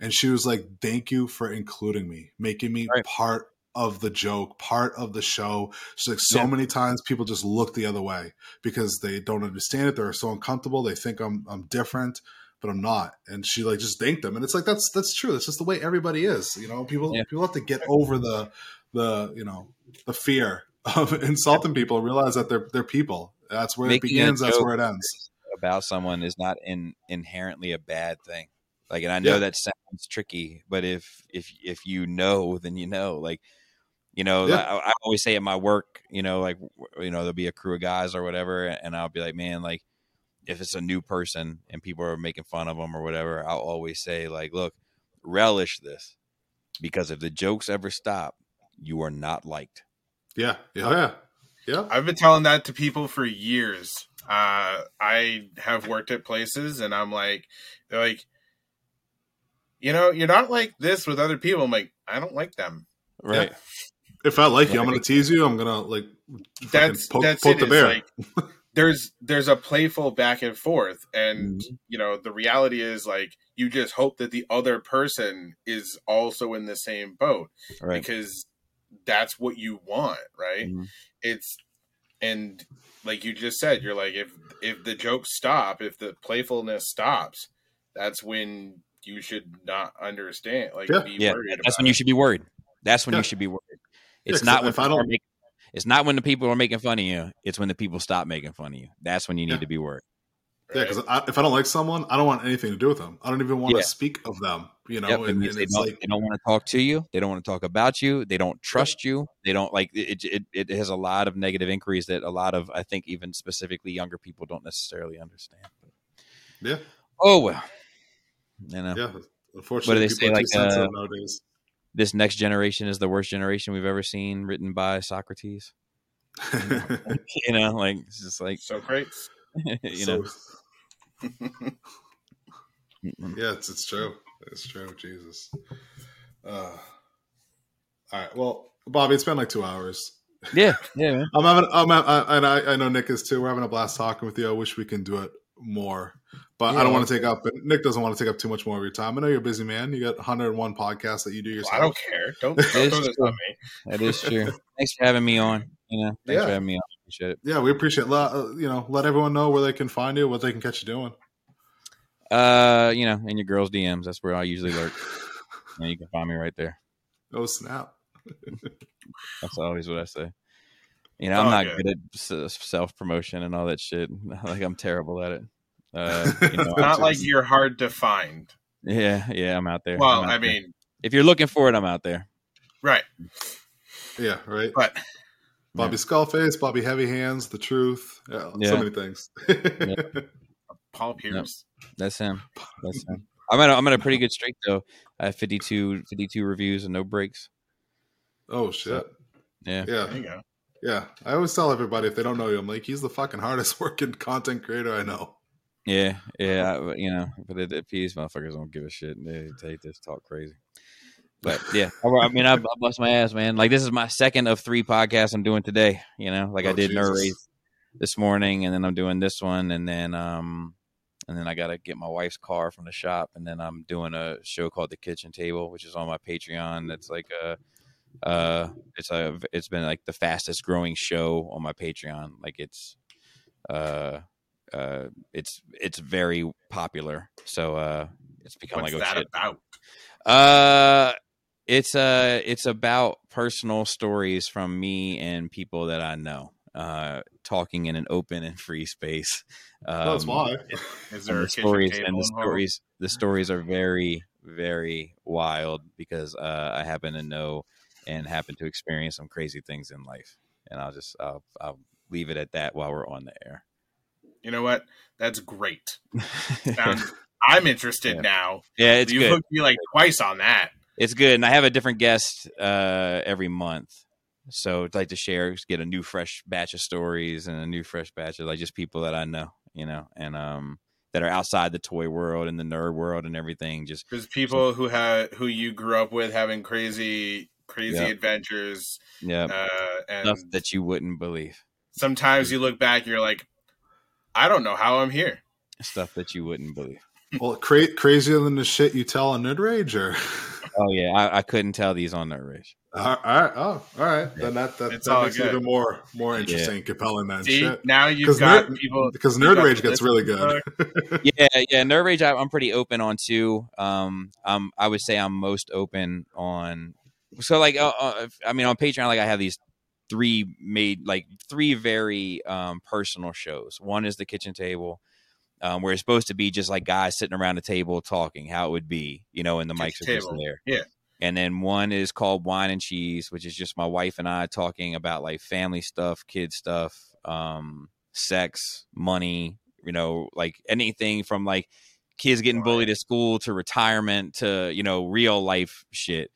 Speaker 3: and she was like thank you for including me making me
Speaker 1: Right.
Speaker 3: part of the joke part of the show. She's like so
Speaker 1: Yeah.
Speaker 3: many times people just look the other way because they don't understand it. They're so uncomfortable. They think i'm i'm different but i'm not. And she like just thanked them. And it's like that's that's true. That's just the way everybody is you know? People
Speaker 1: Yeah.
Speaker 3: people have to get over the the you know the fear of insulting people and realize that they're they're people. That's where
Speaker 1: Making
Speaker 3: it begins. That's where it ends.
Speaker 1: about someone is not in, inherently a bad thing. Like, and I know
Speaker 3: Yeah.
Speaker 1: that sounds tricky, but if if if you know, then you know. Like, you know,
Speaker 3: Yeah.
Speaker 1: I, I always say at my work, you know, like you know, there'll be a crew of guys or whatever, and I'll be like, man, like if it's a new person and people are making fun of them or whatever, I'll always say, like, look, relish this because if the jokes ever stop, you are not liked.
Speaker 3: yeah yeah yeah yeah
Speaker 4: I've been telling that to people for years. Uh, I have worked at places, and I'm like, they're like, you know, you're not like this with other people. I'm like, I don't like them.
Speaker 1: Right.
Speaker 3: If I like you, I'm gonna tease you. I'm gonna like
Speaker 4: That's
Speaker 3: poke,
Speaker 4: that's
Speaker 3: poke
Speaker 4: it.
Speaker 3: the bear.
Speaker 4: Like, there's there's a playful back and forth, and
Speaker 3: Mm-hmm.
Speaker 4: you know the reality is like you just hope that the other person is also in the same boat
Speaker 1: Right.
Speaker 4: because that's what you want, right?
Speaker 1: Mhm.
Speaker 4: It's and like you just said, you're like if if the jokes stop, if the playfulness stops, that's when you should not understand. Like
Speaker 3: Yeah.
Speaker 4: be
Speaker 1: Yeah.
Speaker 4: worried
Speaker 1: That's
Speaker 4: about
Speaker 1: when you should be worried. That's when
Speaker 3: Yeah.
Speaker 1: you should be worried.
Speaker 3: Yeah,
Speaker 1: not when
Speaker 3: if I don't-
Speaker 1: are making, It's not when the people are making fun of you. It's when the people stop making fun of you. That's when you need
Speaker 3: Yeah.
Speaker 1: to be worried.
Speaker 3: Yeah,
Speaker 4: right?
Speaker 3: because if I don't like someone, I don't want anything to do with them. I don't even want
Speaker 1: Yeah.
Speaker 3: to speak of them. You know,
Speaker 1: Yep,
Speaker 3: and, and
Speaker 1: they
Speaker 3: it's
Speaker 1: don't,
Speaker 3: like
Speaker 1: they don't want to talk to you. They don't want to talk about you. They don't trust you. They don't like it, it. It has a lot of negative inquiries that a lot of I think even specifically younger people don't necessarily understand.
Speaker 3: yeah,
Speaker 1: Oh well, you know
Speaker 3: yeah. Unfortunately,
Speaker 1: they
Speaker 3: people
Speaker 1: say,
Speaker 3: are
Speaker 1: like,
Speaker 3: too sensitive
Speaker 1: uh,
Speaker 3: nowadays.
Speaker 1: this next generation is the worst generation we've ever seen, written by Socrates. you know, like it's just like
Speaker 4: so great.
Speaker 1: you know.
Speaker 3: yeah, it's it's true. It's true. Jesus. Uh, all right. Well, Bobby, it's been like two hours.
Speaker 1: Yeah, yeah, man.
Speaker 3: I'm having. I'm. I, and I, I know Nick is too. We're having a blast talking with you. I wish we can do it more, but
Speaker 1: Yeah,
Speaker 3: I don't want to take up. Nick doesn't want to take up too much more of your time. I know you're a busy man. You got 101 podcasts that you do yourself.
Speaker 4: I don't care. Don't, don't throw this
Speaker 1: true.
Speaker 4: on me.
Speaker 1: That is true. Thanks for having me on. You know, thanks
Speaker 3: Yeah.
Speaker 1: for having me on. Appreciate it.
Speaker 3: Yeah, we appreciate. Let, uh, you know, let everyone know where they can find you, what they can catch you doing.
Speaker 1: Uh, you know, in your girls' DMs, that's where I usually lurk. And you can find me right there.
Speaker 3: Oh snap!
Speaker 1: That's always what I say. You know,
Speaker 4: Oh,
Speaker 1: I'm not
Speaker 4: good.
Speaker 1: good at self promotion and all that shit. Like I'm terrible at it. Uh, you know,
Speaker 3: Not
Speaker 1: I
Speaker 4: Not like you're hard to find.
Speaker 1: yeah, yeah, I'm out there.
Speaker 4: Well,
Speaker 1: I'm out
Speaker 4: I
Speaker 1: there.
Speaker 4: mean,
Speaker 1: if you're looking for it, I'm out there.
Speaker 4: right.
Speaker 3: Yeah, right.
Speaker 4: But
Speaker 3: Bobby Skullface, Bobby Heavy Hands, The Truth. Yeah,
Speaker 1: Yeah.
Speaker 3: so many things.
Speaker 4: Paul Pierce.
Speaker 1: That's him. That's him. I'm at a, I'm at a pretty good streak though. I have 52, 52 reviews and no breaks.
Speaker 3: oh shit!
Speaker 1: Yeah.
Speaker 3: Yeah,
Speaker 4: There you go.
Speaker 3: Yeah. I always tell everybody if they don't know you, I'm like, he's the fucking hardest working content creator I know.
Speaker 1: Yeah, yeah, I- you know, but it, it, these motherfuckers don't give a shit. They take this talk crazy. But yeah, I, I mean, I, I bust my ass, man. Like this is my second of three podcasts I'm doing today. You know, like I
Speaker 3: Oh,
Speaker 1: did Nerd Rage this morning, and then I'm doing this one, and then um, and then I gotta get my wife's car from the shop, and then I'm doing a show called The Kitchen Table, which is on my Patreon. That's like a uh, it's a it's been like the fastest growing show on my Patreon. Like it's uh uh it's it's very popular so uh it's become
Speaker 4: What's
Speaker 1: like
Speaker 4: that
Speaker 1: shit
Speaker 4: about?
Speaker 1: uh it's uh it's about personal stories from me and people that i know uh talking in an open and free space um,
Speaker 3: That's why.
Speaker 4: Is there a
Speaker 1: the stories and the
Speaker 4: involved?
Speaker 1: stories the stories are very very wild because uh i happen to know and happen to experience some crazy things in life and i'll just i'll, I'll leave it at that while we're on the air
Speaker 4: You know what? That's great. Sounds- I'm interested
Speaker 1: Yeah.
Speaker 4: now.
Speaker 1: yeah it's
Speaker 4: you
Speaker 1: good
Speaker 4: hooked me like twice on that.
Speaker 1: it's good and i have a different guest uh every month so i'd like to share get a new fresh batch of stories and a new fresh batch of like just people that i know you know and um that are outside the toy world and the nerd world and everything just
Speaker 4: because people who have who you grew up with having crazy crazy
Speaker 1: Yeah.
Speaker 4: adventures,
Speaker 1: yeah
Speaker 4: uh, and
Speaker 1: stuff that you wouldn't believe
Speaker 4: sometimes you look back, and you're like, I don't know how I'm here.
Speaker 1: stuff that you wouldn't believe
Speaker 3: well, cra- crazier than the shit you tell on Nerd Rage, or
Speaker 1: oh yeah i, I couldn't tell these on nerd rage
Speaker 3: all right, oh, all right. Then that that,
Speaker 4: It's
Speaker 3: that
Speaker 4: all
Speaker 3: makes it
Speaker 4: good.
Speaker 3: even more more interesting, compelling than
Speaker 4: See,
Speaker 3: shit.
Speaker 4: now you've
Speaker 3: 'Cause
Speaker 4: got
Speaker 3: nerd-
Speaker 4: people
Speaker 3: Because Nerd Rage gets really good.
Speaker 1: yeah, yeah. Nerd Rage, I, I'm pretty open on too. Um, um, I would say I'm most open on. So like, uh, uh, I mean, on Patreon, like I have these three made like three very um personal shows. One is the kitchen table. Um, where it's supposed to be just like guys sitting around a table talking, how it would be, you know, and the mics
Speaker 4: Kitchen
Speaker 1: are just there.
Speaker 4: Yeah.
Speaker 1: And then one is called Wine and Cheese, which is just my wife and I talking about like family stuff, kid stuff, um, sex, money, you know, like anything from like kids getting bullied at school to retirement to, you know, real life shit.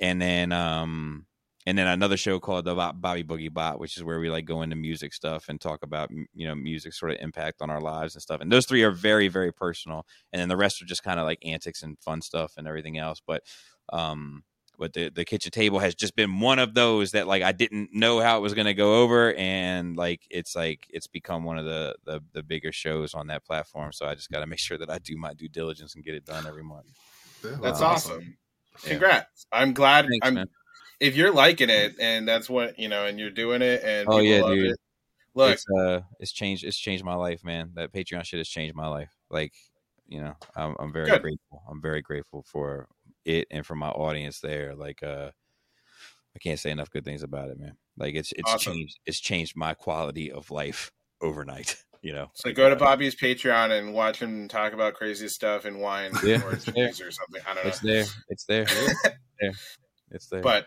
Speaker 1: And then um and then another show called the Bobby Boogie Bot, which is where we like go into music stuff and talk about you know music sort of impact on our lives and stuff. And those three are very very personal, and then the rest are just kind of like antics and fun stuff and everything else. But um, but the the kitchen table has just been one of those that like I didn't know how it was going to go over, and like it's like it's become one of the the, the bigger shows on that platform. So I just got to make sure that I do my due diligence and get it done every month.
Speaker 3: Yeah,
Speaker 4: That's awesome. Congrats! I'm glad.
Speaker 1: Thanks,
Speaker 4: I'm if you're liking it, and that's what you know, and you're doing it, and
Speaker 1: Oh,
Speaker 4: people
Speaker 1: yeah,
Speaker 4: love
Speaker 1: dude.
Speaker 4: it. Look,
Speaker 1: it's uh it's changed it's changed my life man that patreon shit has changed my life like you know i'm, I'm very
Speaker 4: Good.
Speaker 1: grateful i'm very grateful for it and for my audience there like uh i can't say enough good things about it man like it's it's
Speaker 4: Awesome.
Speaker 1: changed it's changed my quality of life overnight you know
Speaker 4: so go to Bobby's Patreon and watch him talk about crazy stuff and wine
Speaker 1: Yeah,
Speaker 4: or
Speaker 1: it's there.
Speaker 4: cheese or something. I don't know.
Speaker 1: it's there it's there it's there it's there
Speaker 4: But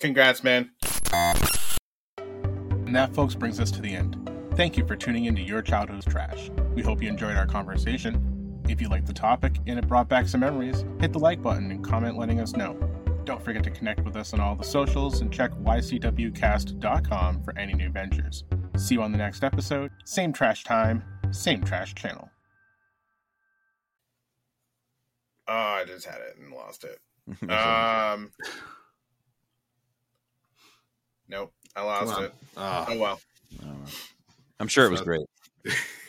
Speaker 4: congrats, man.
Speaker 5: And that, folks, brings us to the end. Thank you for tuning into Your Childhood's Trash. We hope you enjoyed our conversation. If you liked the topic and it brought back some memories, hit the like button and comment letting us know. Don't forget to connect with us on all the socials and check ycwcast.com for any new ventures. See you on the next episode. Same trash time, same trash channel.
Speaker 4: Oh, I just had it and lost it. Um, nope, I lost
Speaker 3: on.
Speaker 4: it.
Speaker 3: Ah.
Speaker 4: Oh well.
Speaker 1: I don't know. i'm sure it was great